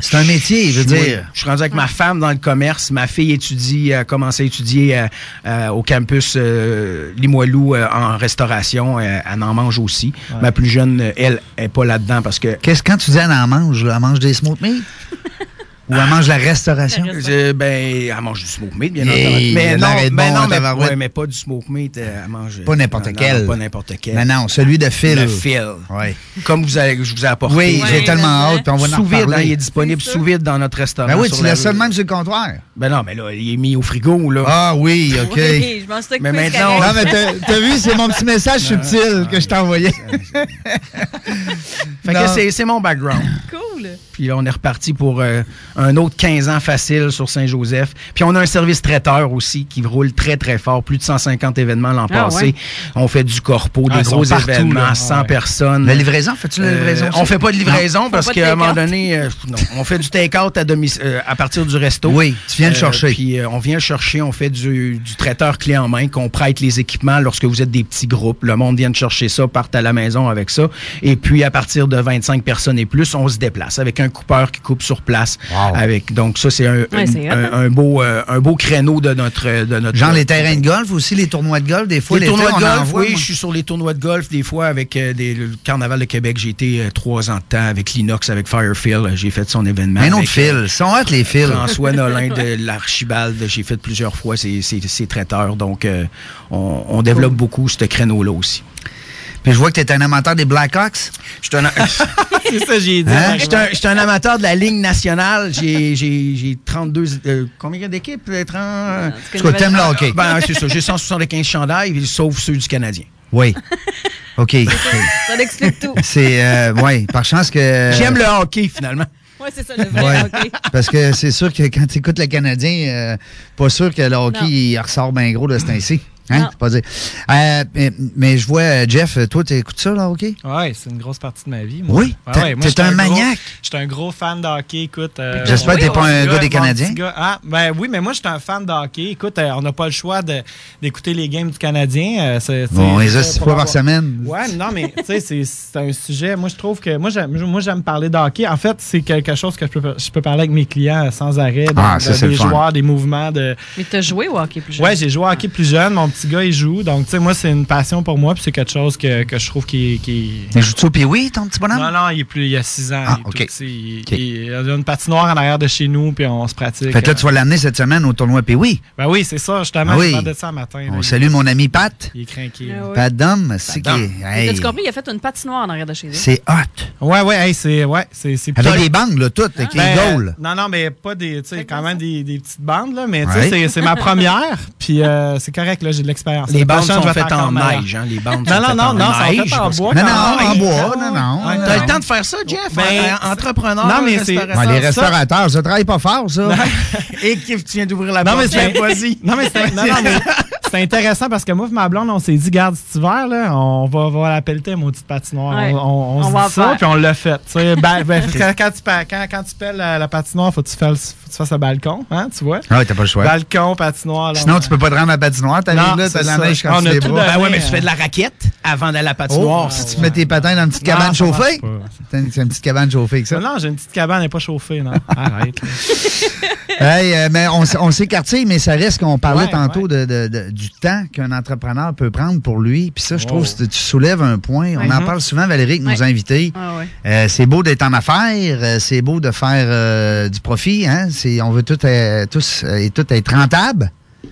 C'est un métier, je veux oui, dire. Je suis rendu avec ma femme dans le commerce. Ma fille étudie, a commencé à étudier euh, euh, au campus euh, Limoilou euh, en restauration. Euh, elle en mange aussi. Ma plus jeune, elle, est pas là-dedans parce que Qu'est-ce quand tu dis elle en mange, elle mange des meat? Ou elle mange la restauration? Euh, ben, elle mange du smoke meat, bien Hey, entendu. Mais non, arrête ben bon, non, mais, ouais, mais pas du smoke meat. euh, Elle mange. Pas n'importe non, quel. non, pas n'importe quel. Non, non, celui de Phil. Le fil. Oui. Comme vous avez, je vous ai apporté. Oui, j'ai tellement hâte, puis on va en Sous vide, reparler. hein, il est disponible sous vide dans notre restaurant. Ben oui, tu la laisses ça même sur le comptoir. Ben non, mais là, il est mis au frigo, là. Ah oui, OK. Oui, je m'en suis Mais maintenant. Non, mais t'as t'as vu, c'est mon petit message subtil que je t'ai envoyé. Fait Non. que c'est- c'est mon background. Cool. Puis là, on est reparti pour euh, un autre 15 ans facile sur Saint-Joseph. Puis on a un service traiteur aussi qui roule très, très fort. Plus de 150 événements l'an Ah, passé. ouais. On fait du corpo, Ah, des gros partout, événements, là. 100 Ouais. personnes. La livraison, fais-tu la livraison aussi? on fait pas de livraison Non. parce qu'à un moment donné, euh, non, on fait du take-out à, euh, à partir du resto. Oui, tu viens le chercher. Puis euh, on vient le chercher, on fait du, du traiteur clé en main, qu'on prête les équipements lorsque vous êtes des petits groupes. Le monde vient de chercher ça, part à la maison avec ça. Et puis à partir de 25 personnes et plus, on se déplace avec un coupeur qui coupe sur place. Avec donc ça c'est un, Ouais, un, hot, un- un beau euh, un beau créneau de notre de notre Genre les terrains de golf aussi, les tournois de golf, des fois. les tournois de on en golf, voit, oui, moi. je suis sur les tournois de golf des fois avec euh, des- le Carnaval de Québec. J'ai été euh, trois ans de temps avec l'Inox, avec Firefield. J'ai fait son événement. Un autre avec, fil. euh, Ils sont hot, les fils. François Nolin de l'Archibald. J'ai fait plusieurs fois ces, ces, ces traiteurs. Donc, euh, on, on développe beaucoup ce créneau-là aussi. Puis je vois que tu es un amateur des Blackhawks. Je suis un, C'est ça, j'ai dit. Hein? Je suis un, amateur de la Ligue nationale. J'ai j'ai- j'ai 32... euh, combien d'équipes? Euh, 30... En tout cas, t'aimes le hockey. Ben, c'est ça. J'ai 175 chandails, sauf ceux du Canadien. Oui. OK. Ça l'explique tout. C'est, euh, ouais, par chance que. J'aime le hockey, finalement. Oui, c'est ça, le vrai Ouais. hockey. Parce que c'est sûr que quand tu écoutes le Canadien, euh, pas sûr que le hockey il ressort bien gros de ce temps-ci. Hein? Pas dire. Euh, mais, mais je vois, euh, Jeff, toi, tu écoutes ça, là, hockey? Ouais, c'est une grosse partie de ma vie. Moi. Oui? Ouais, ouais, moi, t'es j'étais un maniaque? J'étais un gros fan de hockey. Écoute. euh, J'espère que t'es pas un gars des Canadiens. gars- ah, ben oui, mais moi, j'étais un fan de hockey. Écoute, euh, on n'a pas le choix de- d'écouter les games du Canadien. euh, c'est- Bon, les a six fois par semaine. Ouais, non, mais tu sais, c'est- c'est un sujet. Moi, je trouve que. Moi, j'aime moi, j'aime parler de hockey. En fait, c'est quelque chose que je peux, je peux parler avec mes clients sans arrêt. de- Ah, ça, des fun. joueurs, des mouvements. de Mais t'as joué au hockey plus jeune? Ouais, j'ai joué au hockey plus jeune. Mon petit gars, il joue. Donc, tu sais, moi, c'est une passion pour moi. Puis c'est quelque chose que, que je trouve qui. qui... Mais joue-tu au oui, ton petit bonhomme? Non, non, il, est plus, il a 6 ans. Ah, il tout. Il, il- il a une patinoire en arrière de chez nous, puis on se pratique. Fait que là, tu vas l'amener cette semaine au tournoi Pee-Wee. Ben oui, c'est ça, justement. Ah Je oui. parlais de ça un matin. là. On Il- salue mon ami Pat. Il est craqué. Ah ouais. Pat Dom, c'est qui? Hey, T'as-tu compris? Il a fait une patinoire en arrière de chez lui. C'est hot. Ouais, ouais, hey, c'est. Ouais, c'est, c'est Avec des bandes, là, toutes, avec Ben, les goals. Non, non, mais pas des. Tu sais, quand même des, des petites bandes, là. Mais tu sais, c'est, c'est ma première. Puis euh, c'est correct, là, j'ai de l'expérience. Les bandes sont faites en neige, hein, les bandes Non, sont non, non, en non, neige, en bois. Non, non, en bois, non, non. Non, T'as le non. temps de faire ça, Jeff? Ben, un entrepreneur, non, mais restaurateur. Ouais, les restaurateurs, ça travaille pas fort, ça. Et qui tu viens d'ouvrir la Non, porte. mais c'est. Non, mais c'est non, non, mais c'est intéressant parce que moi ma blonde, on s'est dit, garde cet hiver, là, on va, va la pelleter, mon petite patinoire. Ouais. On, on, on On se va dit ça, puis on l'a fait. tu sais. Ben, ben, quand, quand tu, quand, quand tu pelles la, la patinoire, faut que tu fasses, faut que tu fasses le balcon, hein, tu vois? Ah ouais, t'as pas le choix. Balcon, patinoire. là, Sinon, on- tu peux pas te rendre à la patinoire. T'arrives Non, là, t'as de la ça. neige quand On tu les bras. Ben ouais, mais tu fais de la raquette avant d'aller à la patinoire. Oh, si tu mets tes patins dans une petite cabane chauffée, pas. t'as une, c'est une petite cabane chauffée que ça. Non, j'ai une petite cabane, elle n'est pas chauffée, non. Arrête. Hey, euh, mais on, s- on s'écartille, mais ça reste qu'on parlait Ouais, tantôt De, de- de- du temps qu'un entrepreneur peut prendre pour lui. Puis ça, je trouve Oh. que tu soulèves un point. On en Mhm. parle souvent, Valérie, avec nos Ouais. invités. Ah ouais. Euh, c'est beau d'être en affaires, euh, c'est beau de faire euh, du profit. Hein? C'est, on veut tout, euh, tous euh, et tout être rentable.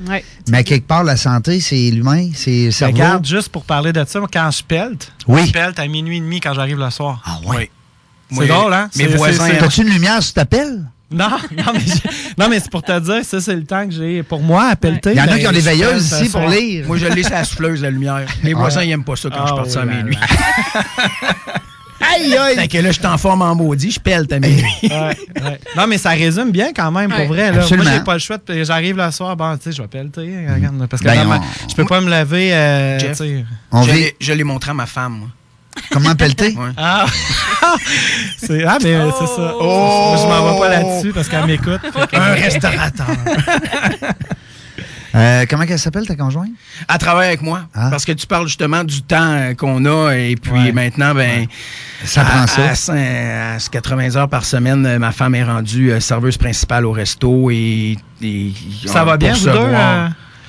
Ouais. Mais quelque part, la santé, c'est l'humain, c'est le cerveau. Regarde, juste pour parler de ça, quand je pelte, Oui. je pelte à minuit et demi quand j'arrive le soir. Ah ouais. C'est Oui. drôle, hein? Mes C'est- voisins, c'est- c'est- T'as-tu une lumière sur ta pelle? Non, non, mais, j'ai- non, mais c'est pour te dire, ça, c'est le temps que j'ai pour moi à pelleter. Il y en a ben, qui ont des veilleuses ici pour lire. Moi, je laisse à la souffleuse, la lumière. Mes Ah. voisins, ils aiment pas ça quand je Ah, pars ça à minuit. Aïe, aïe! Fait que là, je t'en forme en maudit, je pèle ta minuit. Ouais, ouais. Non, mais ça résume bien quand même, Ouais. pour vrai. Là. Absolument. Moi, j'ai pas le choix. de- J'arrive le soir, bon, tu sais, je vais pelleter. Regarde, parce que Ben, on- je peux pas me lever. euh, Jeff. je l'ai montré à ma femme, moi. Comment pelleter? Ouais. Ah, c'est, ah mais c'est ça. Oh! Je m'en vais pas là-dessus parce qu'elle m'écoute. Que- Un restaurateur. Euh, comment elle s'appelle, ta conjointe? à travailler avec moi. Ah. Parce que tu parles justement du temps euh, qu'on a et puis Ouais. maintenant, ben, Ça à, prend ça. À, cin- à 80 heures par semaine, euh, ma femme est rendue euh, serveuse principale au resto et, et Ça va bien, vous se deux?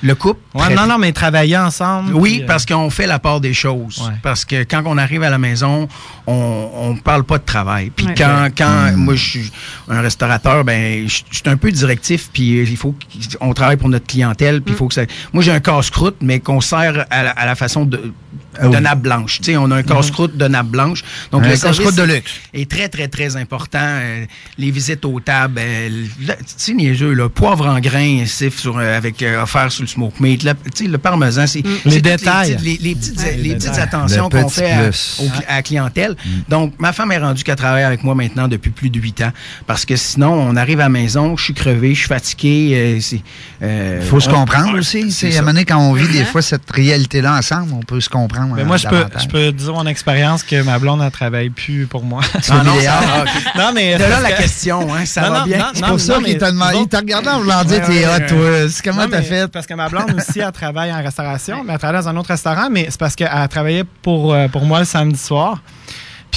Euh? Le couple? Ouais, non, non, mais travailler ensemble. Oui, puis, euh, parce qu'on fait la part des choses. Ouais. Parce que quand on arrive à la maison, on ne parle pas de travail. Puis Ouais. quand, quand Hmm. moi, je suis un restaurateur, ben, je je suis un peu directif, puis il faut qu'on travaille pour notre clientèle, puis il faut que ça... Moi, j'ai un casse-croûte, mais qu'on sert à la, à la façon de Ah oui. de nappe blanche. Tu sais, on a un casse-croûte de nappe blanche. Donc, Un le casse-croûte de luxe. est très, très, très important. Euh, les visites aux tables, euh, le- tu sais, là, poivre en grains, sur, euh, avec euh, offert sur le smoke meat. Sais, le parmesan, c'est Les c'est toutes détails. petites- Les, les petites, Ouais. les Les petites attentions Le qu'on fait à, au la clientèle. Donc, ma femme est rendue qu'elle travaille avec moi maintenant depuis plus de huit ans. Parce que sinon, on arrive à la maison, je suis crevé, je suis fatigué. Il faut se comprendre aussi. c'est à un moment donné, quand on vit des fois cette réalité-là ensemble, on peut se comprendre. Mais euh, moi, je peux, je peux dire mon expérience que ma blonde ne travaille plus pour moi. Ah non, ça- ok. non, mais. De là, la que- question, hein, ça Non, va non, bien. non, C'est non, pour ça non, qu'il mais t'a demandé. nous Il autres- t'a regardé en voulant dire t'es hot, toi. Comment t'as mais fait? Parce que ma blonde aussi, elle travaille en restauration, mais elle travaille dans un autre restaurant, mais c'est parce qu'elle travaillait pour, euh, pour moi le samedi soir.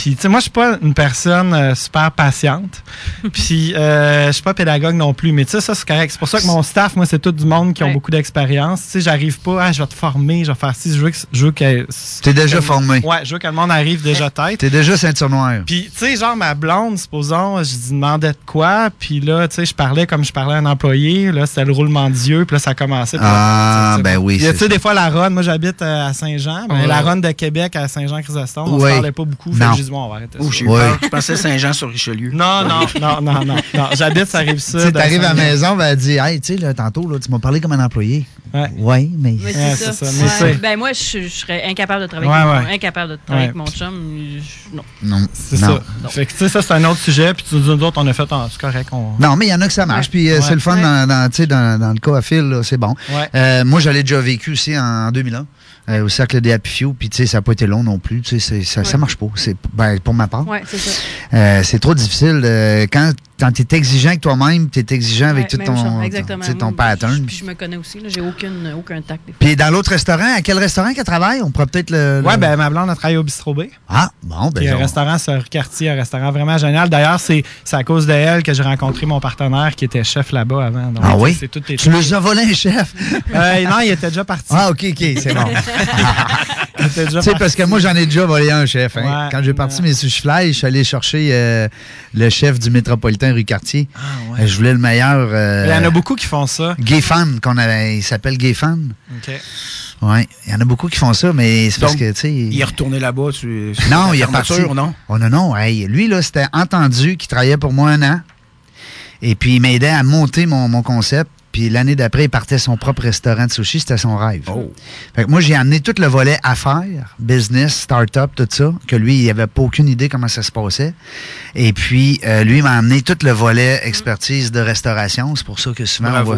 Puis, tu sais, moi, je suis pas une personne euh, super patiente. Puis, euh, je suis pas pédagogue non plus. Mais, tu sais, ça, c'est correct. C'est pour ça que mon staff, moi, c'est tout du monde qui ont beaucoup d'expérience. Tu sais, j'arrive pas, ah, je vais te former, je vais faire ci. Je veux que. Je veux que T'es déjà formé. Ouais, je veux que le monde arrive déjà tête. T'es déjà ceinture noire. Puis, tu sais, genre, ma blonde, supposons, je lui demandais de quoi. Puis là, tu sais, je parlais comme je parlais à un employé. Là, c'était le roulement d'yeux. Puis là, ça commençait. Là, Ah, ben oui, Il y a, c'est tu sais, des fois, la Ronde, moi, j'habite euh, à Saint-Jean. Ben, Ouais. La Ronde de Québec à Saint-Jean-Chrysostome, on Oui. se parlait pas beaucoup. Non. Ça. Oh, j'ai peur. Je pensais Saint-Jean sur Richelieu. Non, non, non, non, non. non. J'habite, ça arrive ça. Tu t'arrives à la maison, ben, elle dit, hey, tu sais, là, tantôt, là, tu m'as parlé comme un employé. Ouais. mais. Mais Ouais, c'est ça. c'est ça, Ouais. mais c'est- Ben moi, je, je serais incapable de travailler Ouais, avec mon- ouais. incapable de travailler Ouais. avec mon chum. Je- non. Non. C'est non. ça. Fait que, tu sais, ça, c'est un autre sujet. Puis, nous autres, on a fait, c'est correct. On... Non, mais il y en a que ça marche. Puis euh, Ouais. c'est le fun dans, dans, tu sais, dans, dans le cas à là, c'est bon. Ouais. Euh, moi, j'allais déjà vécu aussi en 2001 euh, au cercle des Happy Few. Puis tu sais, ça n'a pas été long non plus. Tu sais, c'est- ça, ça marche pas. C'est ben, pour ma part. Ouais, c'est ça. Euh, c'est trop difficile. euh, quand quand tu es exigeant avec toi-même, tu es exigeant avec Ouais, tout ton, ton, ton Moi, pattern. Puis je me connais aussi. là, J'ai aucune, aucun tact. des fois. Puis dans l'autre restaurant, à quel restaurant qu'elle travaille? On pourrait peut-être le, le- Ouais, ben, ma blonde a travaillé au Bistrot B. Ah, bon, ben. Puis un on- restaurant sur quartier, un restaurant vraiment génial. D'ailleurs, c'est c'est à cause de elle que j'ai rencontré mon partenaire qui était chef là-bas avant. Donc, Ah oui? C'est tout Tu lui as volé un chef? Euh, non, il était déjà parti. Ah, OK, OK, c'est bon. Tu sais, parce que moi, j'en ai déjà volé un chef. hein. Ouais, Quand j'ai parti mes sushi fly, je suis allé chercher euh, le chef du métropolitain rue Cartier. Euh, Je voulais le meilleur. euh, Il y en a beaucoup qui font ça. Gay Fan, qu'on avait, il s'appelle Gay Fan. OK. Ouais, il y en a beaucoup qui font ça, mais c'est parce que, tu sais. Il est retourné là-bas. sur- sur Non, il est parti. fermeture, non? Oh non, non. hey, lui, là, c'était entendu qu'il travaillait pour moi un an. Et puis, il m'aidait à monter mon, mon concept. Puis l'année d'après, il partait son propre restaurant de sushi. C'était son rêve. Fait que moi, j'ai amené tout le volet affaires, business, start-up, tout ça, que lui, il avait pas aucune idée comment ça se passait. Et puis, euh, lui, il m'a amené tout le volet expertise de restauration. C'est pour ça que souvent, on va,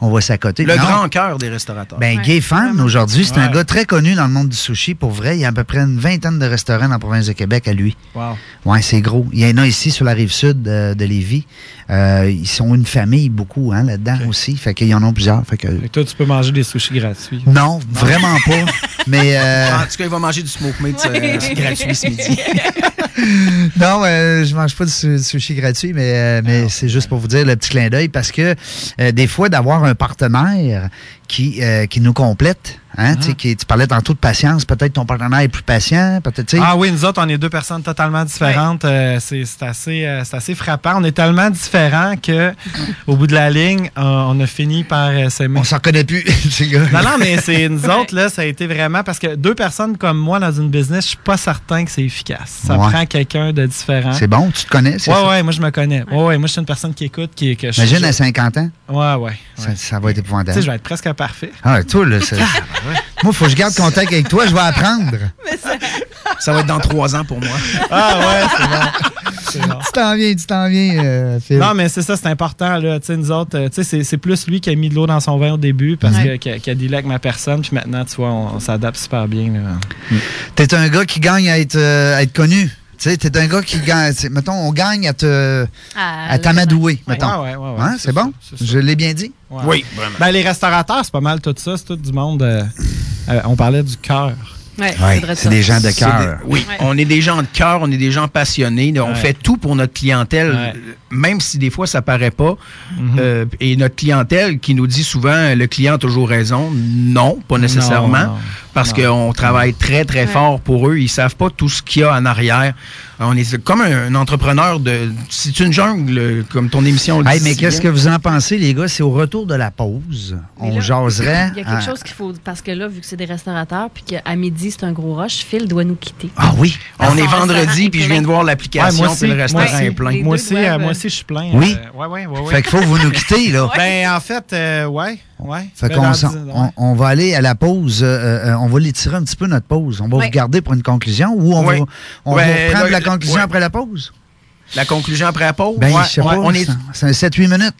on va s'accoter. Le Non. grand cœur des restaurateurs. Ben, Gay Fan, aujourd'hui, c'est un Ouais. gars très connu dans le monde du sushi. Pour vrai, il y a à peu près une vingtaine de restaurants dans la province de Québec à lui. Wow. Ouais, c'est gros. Il y en a ici sur la rive sud de, de Lévis. Euh, ils sont une famille, beaucoup, hein, là-dedans aussi. Fait qu'ils en ont plusieurs. Fait que... Fait que toi, tu peux manger des sushis gratuits. Non, vraiment pas. Mais euh, En tout cas, il va manger du smoke meat euh, gratuit ce midi. non, euh, je mange pas de su- sushi gratuit, mais, euh, mais c'est juste pour vous dire le petit clin d'œil parce que euh, des fois, d'avoir un partenaire qui, euh, qui nous complète, hein, qui- tu parlais tantôt de patience, peut-être ton partenaire est plus patient, peut-être. Ah oui, nous autres, on est deux personnes totalement différentes. Euh, c'est assez, euh, assez frappant. On est tellement différents que, au bout de la ligne, on a fini par s'aimer. On s'en connaît plus. Non, non, mais c'est nous autres, là, ça a été vraiment parce que deux personnes comme moi dans une business, je suis pas certain que c'est efficace. Ça Ouais. prend quelqu'un de différent. C'est bon, tu te connais, c'est Ouais, ça? ouais, moi je me connais. Ouais, ouais, moi je suis une personne qui écoute, qui que Imagine je- à 50 ans. Ouais, ouais. Ça, ça va être épouvantable. je vais être presque parfait. Ah, toi, là, c'est- Moi, faut que je garde contact avec toi, je vais apprendre. Ça va être dans trois ans pour moi. Ah ouais, c'est bon. Tu t'en viens, tu t'en viens, euh, Phil. Non, mais c'est ça, c'est important. Là. Nous autres, euh, tu sais, c'est, c'est plus lui qui a mis de l'eau dans son vin au début parce Ouais. que, qui, a, dealé avec ma personne. Puis maintenant, tu vois, on, on s'adapte super bien. Là. T'es un gars qui gagne à être, euh, à être connu. Tu sais, t'es un gars qui gagne. Mettons, on gagne à te. Ah, à t'amadouer, Ouais, mettons. ouais, ouais, ouais, Hein, c'est bon? ça, Je l'ai bien dit? Ouais. Ben, les restaurateurs, c'est pas mal tout ça. C'est tout du monde. euh, euh, on parlait du cœur. Ouais, Ouais, vrai c'est des gens de cœur. des- Oui, on est des gens de cœur, on est des gens passionnés. On Ouais. fait tout pour notre clientèle. Même si des fois ça paraît pas, Mhm. euh, et notre clientèle qui nous dit souvent le client a toujours raison, non, pas nécessairement, Non, non, parce qu'on travaille très très fort pour eux, ils savent pas tout ce qu'il y a en arrière. On est comme un, un entrepreneur de, c'est une jungle comme ton émission. le Hey, dit mais si qu'est-ce que vous en pensez, les gars? C'est au retour de la pause. On là, jaserait. Il y a quelque à- chose qu'il faut. Parce que là, vu que c'est des restaurateurs, puis qu'à midi, c'est un gros rush, Phil doit nous quitter. Ah oui? On est vendredi, puis je viens de voir l'application, Ouais, le restaurant moi est plein. Moi aussi, moi aussi, je suis plein. Oui? Euh, ouais, ouais, ouais, ouais. Fait qu'il faut que vous nous quitter, là. Ben, en fait, euh, ouais, ouais. Fait Ben, qu'on on, on va aller à la pause. euh, euh, on va l'étirer un petit peu notre pause. On va Ouais. vous garder pour une conclusion ou on Ouais. va, on va reprendre là, la conclusion ouais. après la pause? La conclusion après la pause? Ben, Ouais, je sais ouais, pas. on est c'est- C'est un 7-8 minutes.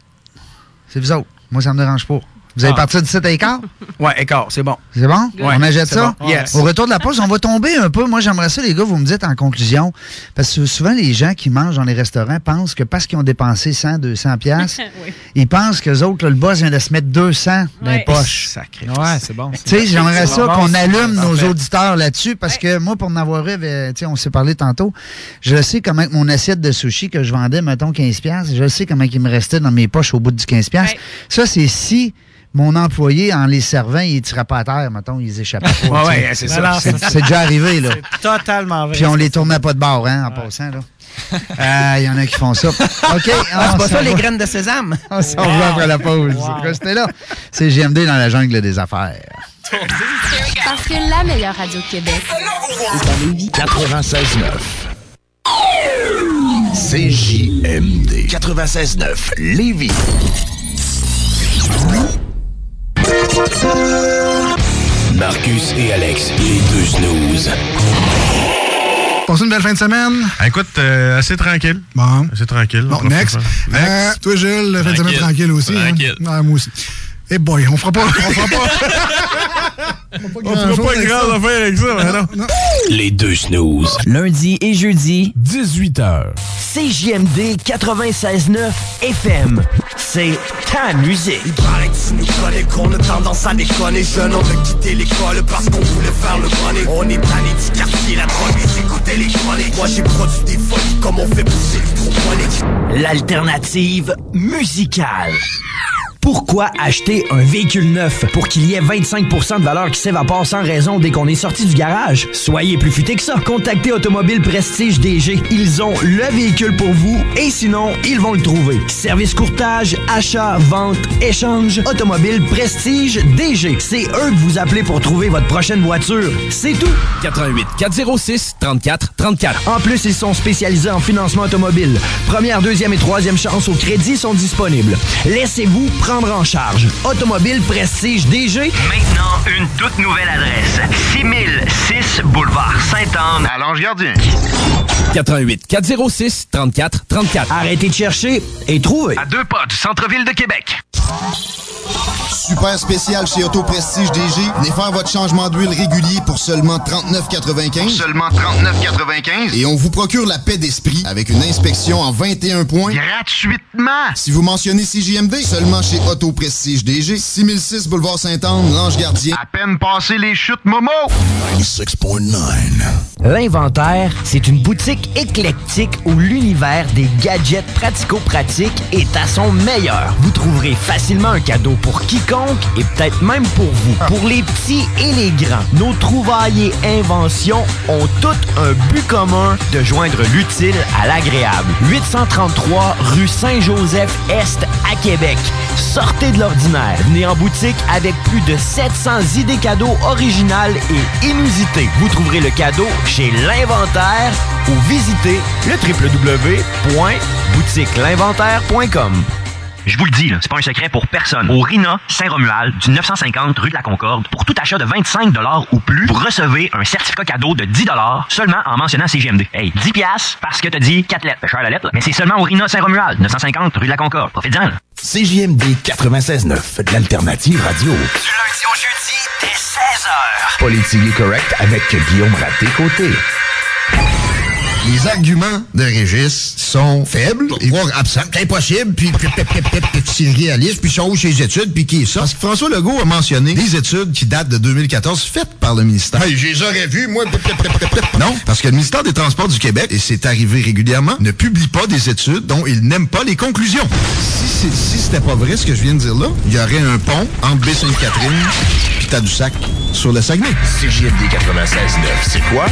C'est vous autres. Moi, ça me dérange pas. Vous allez Ah. partir du 7 à écart? Ouais, écart, c'est bon. C'est bon? Ouais, on achète ça? bon. Yes. Au retour de la pause, on va tomber un peu. Moi, j'aimerais ça, les gars, vous me dites en conclusion. Parce que souvent, les gens qui mangent dans les restaurants pensent que parce qu'ils ont dépensé 100, 200 piastres, Oui. ils pensent que les autres, là, le boss vient de se mettre 200 dans les Ouais. poches. Sacré. Ouais, c'est bon. Tu sais, j'aimerais ça bon, qu'on allume nos auditeurs là-dessus parce que moi, pour en avoir eu, euh, tu sais, on s'est parlé tantôt, je sais comment mon assiette de sushi que je vendais, mettons 15$, piastres, je sais comment il me restait dans mes poches au bout du 15$. piastres. Ouais. Ça, c'est si mon employé, en les servant, il ne tirait pas à terre, mettons, ils échappaient pas. Ouais, c'est ça. C'est déjà arrivé, là. C'est totalement vrai. Puis on les tournait pas de bord, hein, en passant, là. Ah, Il y en a qui font ça. OK. Ah, c'est on pas ça, les graines de sésame? On s'en va après la pause. Restez là? C'est GMD dans la jungle des affaires. Parce que la meilleure radio de Québec est à Lévis. 96.9. CJMD 96.9 Lévis. Marcus et Alex, les deux snooze. Passez une belle fin de semaine. Écoute, euh, assez tranquille. Bon. Assez tranquille. Bon, On va next. Euh, toi, Gilles, fin de semaine Tranquille. tranquille aussi. hein? Tranquille. Ouais, moi aussi. Eh boy, on fera pas. On fera pas. On fera pas grand affaire avec ça, mais non. Les deux snooze. Lundi et jeudi, 18h. CJMD 96.9 FM. C'est ta musique. Il paraît que tu nous connais, qu'on a tendance à déconner Jeune, on a quitté l'école parce qu'on voulait faire le money On est tanné du quartier, la drogue, les écouter les chroniques Moi j'ai produit des folies comme on fait pousser l'hydroponique L'alternative musicale. Pourquoi acheter un véhicule neuf? Pour qu'il y ait 25% de valeur qui s'évapore sans raison dès qu'on est sorti du garage? Soyez plus futé que ça. Contactez Automobile Prestige DG. Ils ont le véhicule pour vous et sinon, ils vont le trouver. Service courtage, achat, vente, échange. Automobile Prestige DG. C'est eux que vous appelez pour trouver votre prochaine voiture. C'est tout. 88 406 34 34. En plus, ils sont spécialisés en financement automobile. Première, deuxième et troisième chance au crédit sont disponibles. Laissez-vous prendre en charge. Automobile Prestige DG. Maintenant, une toute nouvelle adresse. 6006 Boulevard Sainte-Anne à Lange-Gardien. 88 406 34 34. Arrêtez de chercher et trouvez. À deux pas du centre-ville de Québec. Super spécial chez Auto Prestige DG. Venez faire votre changement d'huile régulier pour seulement 39,95. Seulement 39,95. Et on vous procure la paix d'esprit avec une inspection en 21 points. Gratuitement. Si vous mentionnez CJMD, seulement chez Auto Prestige DG, 6006 Boulevard Sainte-Anne, Lange-Gardien. À peine passé les chutes Momo. 96.9. L'Inventaire, c'est une boutique éclectique où l'univers des gadgets pratico-pratiques est à son meilleur. Vous trouverez facilement un cadeau pour quiconque et peut-être même pour vous. Pour les petits et les grands, nos trouvailles et inventions ont toutes un but commun de joindre l'utile à l'agréable. 833 rue Saint-Joseph-Est à Québec. Sortez de l'ordinaire. Venez en boutique avec plus de 700 idées cadeaux originales et inusitées. Vous trouverez le cadeau chez l'Inventaire ou visitez le www.boutiquelinventaire.com. Je vous le dis, là, c'est pas un secret pour personne. Au RINA Saint-Romuald, du 950 rue de la Concorde, pour tout achat de 25 ou plus, vous recevez un certificat cadeau de 10 seulement en mentionnant CGMD. Hey, 10 piastres parce que t'as dit 4 lettres. Cher la lettre, là. mais c'est seulement au RINA Saint-Romuald, 950 rue de la Concorde. Profitez-en, là. CJMD 96.9, de l'alternative radio. Du lundi au jeudi, dès 16h Politique correct avec Guillaume Raté-Côté. Les arguments de Régis sont faibles, voire absents, impossibles, puis puis- c'est réaliste, puis sont où ses études, puis qui est ça? Parce que François Legault a mentionné des études qui datent de 2014 faites par le ministère. Hey, je les aurais vues, moi. Non, parce que le ministère des Transports du Québec, et c'est arrivé régulièrement, ne publie pas des études dont il n'aime pas les conclusions. Si, c'est- si c'était pas vrai ce que je viens de dire là, il y aurait un pont entre Baie-Sainte-Catherine Tadoussac sur le Saguenay. CJMD 96.9, c'est quoi?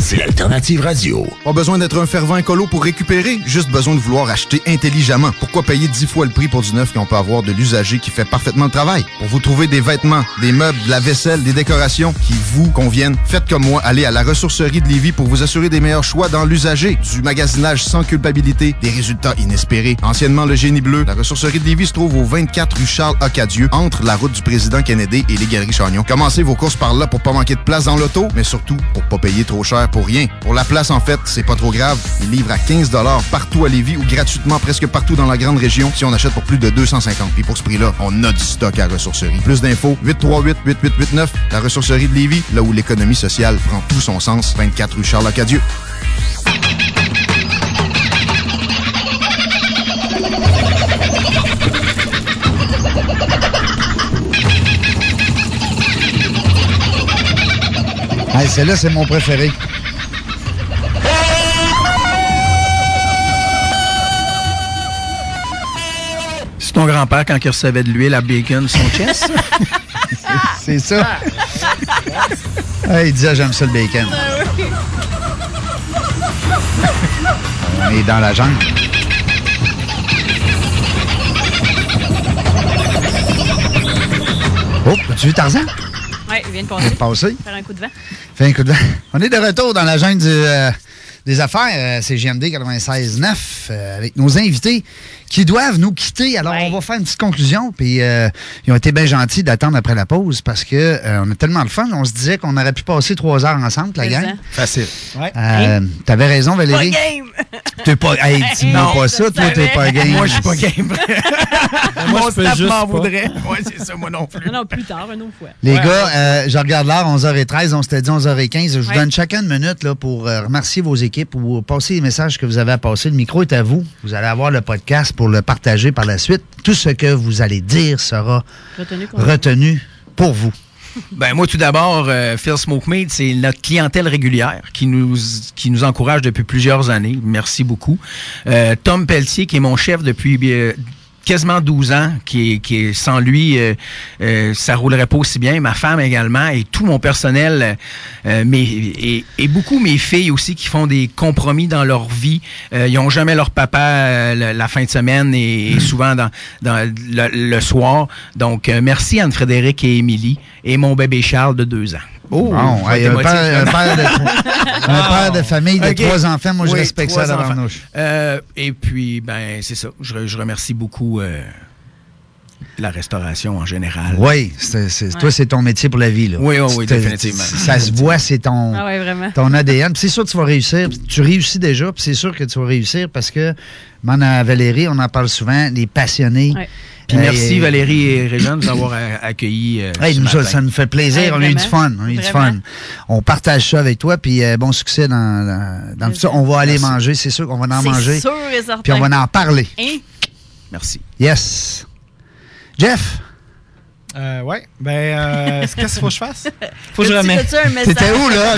C'est l'alternative radio. Pas besoin d'être un fervent écolo pour récupérer, juste besoin de vouloir acheter intelligemment. Pourquoi payer 10 fois le prix pour du neuf quand on peut avoir de l'usager qui fait parfaitement le travail? Pour vous trouver des vêtements, des meubles, de la vaisselle, des décorations qui vous conviennent, faites comme moi, allez à la ressourcerie de Lévis pour vous assurer des meilleurs choix dans l'usager, du magasinage sans culpabilité, des résultats inespérés. Anciennement le génie bleu, la ressourcerie de Lévis se trouve au 24 rue Charles Acadieux, entre la route du président Kennedy et les galeries Commencez vos courses par là pour pas manquer de place dans l'auto, mais surtout pour pas payer trop cher pour rien. Pour la place, en fait, c'est pas trop grave. Ils livrent à 15 partout à Lévis ou gratuitement presque partout dans la grande région si on achète pour plus de 250. Puis pour ce prix-là, on a du stock à ressourcerie. Plus d'infos, 838-8889, la ressourcerie de Lévis, là où l'économie sociale prend tout son sens, 24 rue Charles-Acadieux. Hey, celle-là, c'est mon préféré. C'est ton grand-père quand il recevait de l'huile à bacon son chest? C'est ça. Hey, il disait, j'aime ça le bacon. On est dans la jungle. Oh, as-tu vu Tarzan? Oui, il vient de passer. Passer. Faire un coup de vent. On est de retour dans la jungle euh, des affaires, euh, c'est GMD 96.9, euh, avec nos invités qui doivent nous quitter. Alors, on va faire une petite conclusion. Puis, euh, ils ont été bien gentils d'attendre après la pause parce que euh, on a tellement de fun. On se disait qu'on aurait pu passer trois heures ensemble, la gang. ça. Facile. Euh, T'avais raison, Valérie. Pas game! T'es pas. Hey, dis-moi Non, pas ça, toi, t'es pas game. Moi, je suis pas game. Moi, Mon je peux juste m'en pas. voudrait. Ouais, c'est ça, moi non plus. Non, non, plus tard, une autre fois. Les gars, euh, je regarde l'heure, 11h13, on s'était dit 11h15. Je vous Ouais. donne chacun une minute là, pour euh, remercier vos équipes ou passer les messages que vous avez à passer. Le micro est à vous. Vous allez avoir le podcast pour le partager par la suite. Tout ce que vous allez dire sera Retenu qu'on- retenu pour vous. Ben moi tout d'abord, euh, Phil Smoke Meat, c'est notre clientèle régulière qui nous qui nous encourage depuis plusieurs années. Merci beaucoup. Euh, Tom Pelletier, qui est mon chef depuis euh, quasiment 12 ans, qui est, qui est sans lui, euh, euh, ça roulerait pas aussi bien. Ma femme également et tout mon personnel, euh, mes, et, et beaucoup mes filles aussi qui font des compromis dans leur vie. Euh, ils ont jamais leur papa euh, la, la fin de semaine et, et souvent dans, dans le, le soir. Donc euh, merci Anne-Frédéric et Émilie et mon bébé Charles de deux ans. Oh, Bon, hey, un, père, un père de, un père de famille de trois enfants, moi je Oui, respecte ça nous. Euh, et puis, ben, c'est ça. Je, je remercie beaucoup euh, la restauration en général. Oui, c'est- c'est- toi, c'est ton métier pour la vie. Là. Oui, oui, oui, C'est- définitivement. Ça se voit, c'est ton, Ah ouais, ton ADN. Puis c'est sûr que tu vas réussir. Tu réussis déjà, puis c'est sûr que tu vas réussir parce que, man, à Valérie, on en parle souvent, les passionnés. Ouais. Puis merci Valérie et Régent de nous avoir a- accueillis. euh, Hey, ce nous, ça, matin. ça nous fait plaisir. On a eu du fun. On a eu du Vraiment. fun. On partage ça avec toi, puis euh, bon succès dans, dans, dans le futur. On va aller manger, c'est sûr qu'on va en C'est manger. sûr et certain. Puis on va en parler. Hein? Merci. Yes. Jeff, Euh, ouais. Ben, euh, qu'est-ce qu'il faut que je fasse? Faut que je remette. T'étais où, là?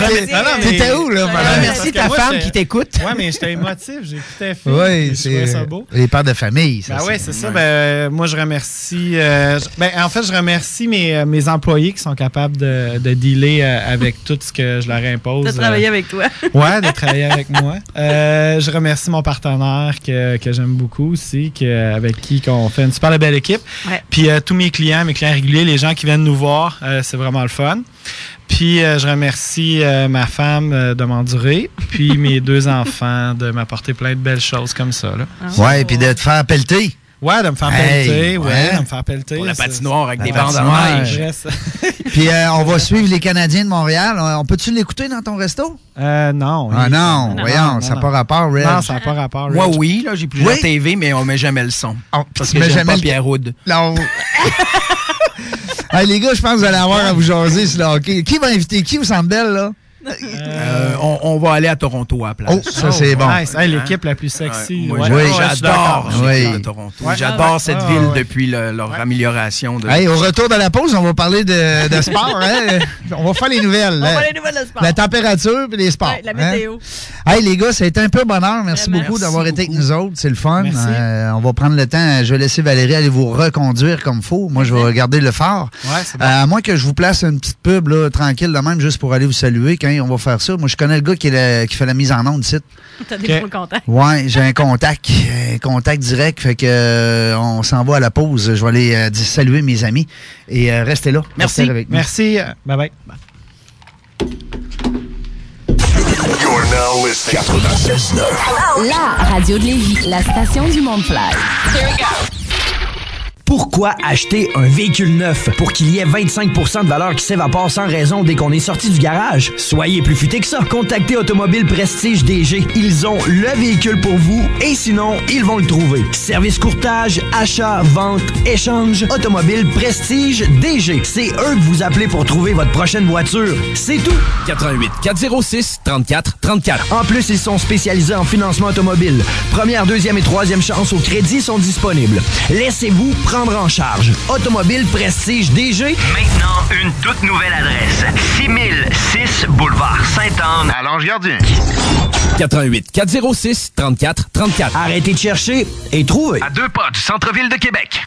T'étais où, là? Merci ta moi, femme qui t'écoute. Ouais, mais j'étais émotif. J'écoutais Phil. Oui, puis je trouvais c'est ça beau. les pères de famille. Ça, Ben ouais, c'est ça. Ben, euh, moi, je remercie. euh, ben, en fait, je remercie mes, mes employés qui sont capables de, de dealer avec tout ce que je leur impose. De travailler avec toi. Ouais, de travailler avec moi. Je remercie mon partenaire que, que j'aime beaucoup aussi, que, avec qui on fait une super belle équipe. Ouais. Puis tous mes clients, mes clients les gens qui viennent nous voir, euh, c'est vraiment le fun. Puis euh, je remercie euh, ma femme euh, de m'endurer, puis mes deux enfants de m'apporter plein de belles choses comme ça. Là. Ouais, puis de te faire pelleter. Ouais, de me faire Hey, pelleter, ouais, ouais. de me faire pelleter. Pour la patinoire avec La des bandes neige. Puis euh, on va suivre les Canadiens de Montréal. On on peut-tu l'écouter dans ton resto? Euh, non. Ah non, non, voyons, non, ça n'a pas rapport, Red. Non, ça n'a pas rapport. Moi, Rich. oui, là, j'ai plusieurs Oui? TV, mais on met jamais le son. Oh, Parce tu que mets j'aime jamais pas le- Pierre Houd. Non. Hey, les gars, je pense que vous allez avoir à vous jaser sur le. Qui va inviter? Qui au Centre Bell, là? Euh, on, on va aller à Toronto à la place. Oh, ça, c'est bon. Nice. Hey, L'équipe la plus sexy. Moi, Ouais. oui, j'adore Oui. Toronto. Ouais. J'adore Ouais, cette ouais, ville ouais. depuis le- leur amélioration. De... Hey, au retour de la pause, on va parler de, de sport. hein? On va faire les nouvelles. On hein? va les nouvelles de sport. La température et les sports. Ouais, la hein? météo. Hey, les gars, ça a été un peu bonheur. Merci Vraiment. beaucoup d'avoir été avec nous autres. C'est le fun. Euh, on va prendre le temps. Je vais laisser Valérie aller vous reconduire comme faut. Moi, je vais regarder le phare. Bon. Euh, à moins que je vous place une petite pub là, tranquille de même, juste pour aller vous saluer quand on va faire ça. Moi, je connais le gars qui, est le- qui fait la mise en onde ici. T'as des bons contacts. Ouais, j'ai un contact, un contact direct, fait que euh, on s'en va à la pause. Je vais aller euh, dire saluer mes amis et euh, restez là. Merci. Restez avec nous. Merci. Bye bye. You're now listening. 96.9. La radio de Lévis, la station du Mont-Fly. Pourquoi acheter un véhicule neuf? Pour qu'il y ait 25% de valeur qui s'évapore sans raison dès qu'on est sorti du garage? Soyez plus futé que ça. Contactez Automobile Prestige DG. Ils ont le véhicule pour vous et sinon, ils vont le trouver. Service courtage, achat, vente, échange. Automobile Prestige DG. C'est eux que vous appelez pour trouver votre prochaine voiture. C'est tout. 88 406 34 34. En plus, ils sont spécialisés en financement automobile. Première, deuxième et troisième chance au crédit sont disponibles. Laissez-vous prendre en charge. Automobile Prestige DG. Maintenant, une toute nouvelle adresse. 6006 Boulevard Sainte-Anne à Lange-Gardien. 88 406 34 34. Arrêtez de chercher et trouvez. À deux pas du centre-ville de Québec.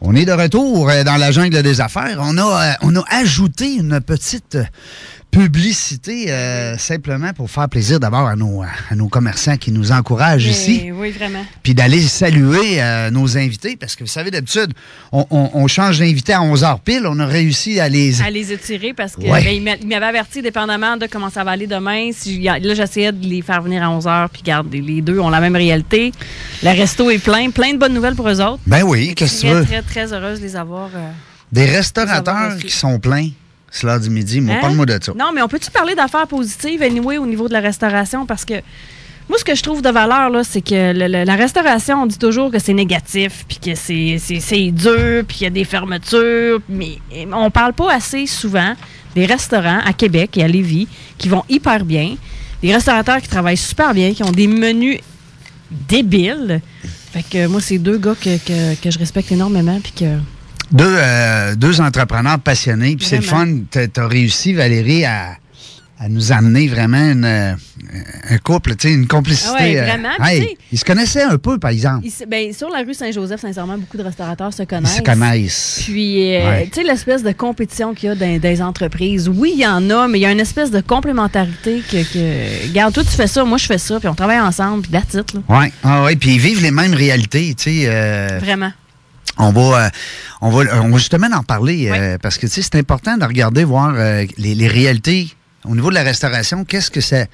On est de retour euh, dans la jungle des affaires. On a, euh, on a ajouté une petite publicité euh, simplement pour faire plaisir d'abord à nos, à nos commerçants qui nous encouragent ici. Oui, vraiment. Puis d'aller saluer euh, nos invités parce que vous savez, d'habitude, on, on- on change d'invité à 11 h pile. On a réussi à les. À les étirer parce que Ouais. ben, il m'a- il m'avait averti dépendamment de comment ça va aller demain. Si, là, j'essayais de les faire venir à 11 h, puis garde, les deux ont la même réalité. Le resto est plein, plein de bonnes nouvelles pour eux autres. Ben oui, qu'est-ce que tu veux? très, très heureuse de les avoir. euh, Des les restaurateurs avoir qui sont pleins, c'est l'heure du midi. Moi, Hein? parle-moi de ça. Non, mais on peut-tu parler d'affaires positives, anyway, au niveau de la restauration? Parce que moi, ce que je trouve de valeur, là, c'est que le- le- la restauration, on dit toujours que c'est négatif, puis que c'est, c'est, c'est dur, puis qu'il y a des fermetures, mais on parle pas assez souvent des restaurants à Québec et à Lévis qui vont hyper bien, des restaurateurs qui travaillent super bien, qui ont des menus débiles. Fait que moi, c'est deux gars que, que- que je respecte énormément, puis que... Deux, euh, deux entrepreneurs passionnés. Puis c'est le fun. T'as t'as réussi, Valérie, à, à nous amener vraiment une, euh, un couple, tu une complicité. Euh, vraiment. hey, tu ils se connaissaient un peu, par exemple. Ben, sur la rue Saint-Joseph, sincèrement, beaucoup de restaurateurs se Ils connaissent. se connaissent. Puis, euh, Ouais. tu sais, l'espèce de compétition qu'il y a dans des entreprises. Oui, il y en a, mais il y a une espèce de complémentarité que, que. Regarde, toi, tu fais ça, moi, je fais ça, puis on travaille ensemble, puis that's it. Oui, ah ouais, puis ils vivent les mêmes réalités, tu sais. Vraiment. On va, euh, on va, on va justement en parler euh, parce que tu sais, c'est important de regarder, voir euh, les, les réalités au niveau de la restauration. Qu'est-ce que ça,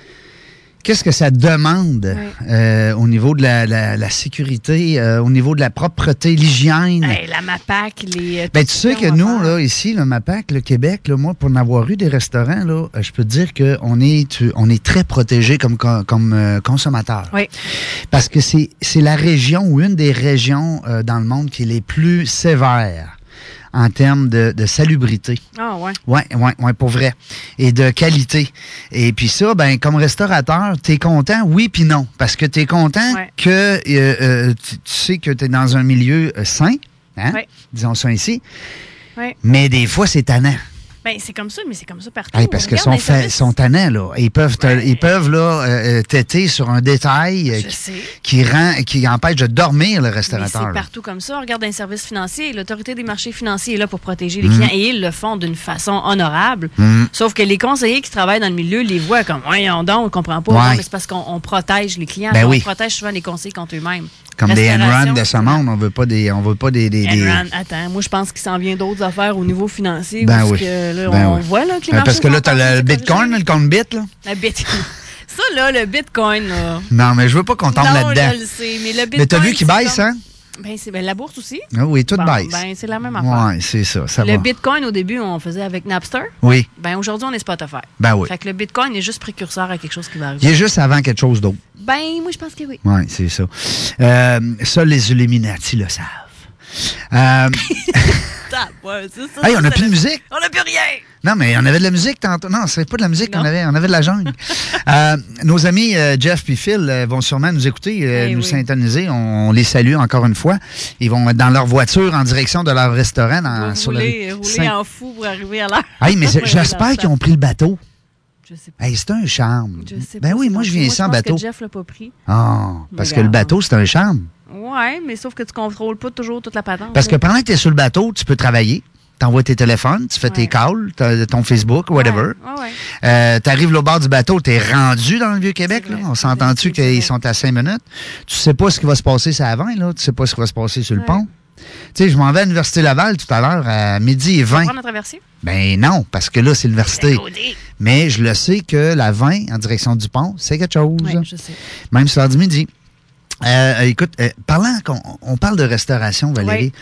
qu'est-ce que ça demande euh, au niveau de la, la- la sécurité, euh, au niveau de la propreté, l'hygiène? Hey, la MAPAC, les. euh, Ben, tu sais que nous, là, ici, le MAPAC, le Québec, là, moi, pour en avoir eu des restaurants, là, euh, je peux te dire qu'on est, tu- on est très protégé comme, co- comme euh, consommateur. Oui. Parce que c'est c'est la région ou une des régions euh, dans le monde qui est les plus sévères en termes de, de salubrité. Ah, ouais. Oui, oui, oui, pour vrai. Et de qualité. Et puis ça, ben, comme restaurateur, t'es content, oui puis non. Parce que t'es content Ouais. que euh, euh, tu, tu sais que t'es dans un milieu euh, sain, hein? Ouais. disons ça ici. Ouais. Mais des fois, c'est tannant. Ben, c'est comme ça, mais c'est comme ça partout. Hey, parce que Regarde sont, sont tannants, là. Ils peuvent, te- ils peuvent là, euh, euh, têter sur un détail euh, qui, rend, qui empêche de dormir le restaurateur. c'est partout comme ça. Regarde un service financier. L'autorité des marchés financiers est là pour protéger les Mhm. clients et ils le font d'une façon honorable. Mhm. Sauf que les conseillers qui travaillent dans le milieu les voient comme, voyons donc, on comprend pas. Ouais. Non, mais c'est parce qu'on on protège les clients. Ben on oui. protège souvent les conseillers contre eux-mêmes. Comme des Enron de ce monde, on veut pas des, on veut pas des, des- attends, moi je pense qu'il s'en vient d'autres affaires au niveau financier. Ben parce oui. que, là, Ben on oui. voit là, que les marchés Parce que là, en train le Bitcoin, le compte bit, là. Bitcoin. Ça, là, le Bitcoin, là. Non, mais je veux pas qu'on tombe là-dedans. mais le Bitcoin. Mais t'as vu qu'il baisse, hein? Ben, c'est ben, la bourse aussi. Ah oui, tout Bon, baisse. Ben, c'est la même affaire. Oui, c'est ça. ça le va. Bitcoin, au début, on faisait avec Napster. Oui. Ben, aujourd'hui, on est Spotify. Ben oui. Fait que le Bitcoin est juste précurseur à quelque chose qui va arriver. Il est juste avant quelque chose d'autre. Ben, moi, je pense que oui. Oui, c'est ça. Euh, ça, les Illuminati le savent. Euh, Ouais, c'est ça, hey, on n'a plus de la- musique? On n'a plus rien. Non, mais on avait de la musique tantôt. Non, c'est pas de la musique qu'on avait. On avait de la jungle. Euh, nos amis euh, Jeff et Phil euh, vont sûrement nous écouter, Eh nous oui. syntoniser. On, on les salue encore une fois. Ils vont être dans leur voiture en direction de leur restaurant dans, Vous sur la roulez, rue Saint- en fou pour arriver à l'heure. Hey, mais j'espère qu'ils ont pris le bateau. Je sais pas. Hey, c'est un charme. Je sais ben pas, oui, c'est moi, je viens Moi, ici en pense bateau. que Jeff l'a pas pris. Ah, parce que le bateau, c'est un charme. Ouais, mais sauf que tu contrôles pas toujours toute la patente. Parce que pendant que tu es sur le bateau, tu peux travailler. Tu envoies tes téléphones, tu fais tes calls, ton Facebook, whatever. Ouais, ouais. Euh, tu arrives au bord du bateau, tu es rendu dans le Vieux-Québec. On s'entend-tu qu'ils sont à cinq minutes? Tu sais pas ce qui va se passer sur 20, là. tu sais pas ce qui va se passer sur le pont. Tu sais, je m'en vais à l'Université Laval tout à l'heure, à midi et 20. Prendre la traversée? Ben non, parce que là, c'est l'université. Mais je le sais que la 20 en direction du pont, c'est quelque chose. Oui, je sais. Même sur l'heure du midi. Euh, écoute, euh, parlant qu'on on parle de restauration, Valérie.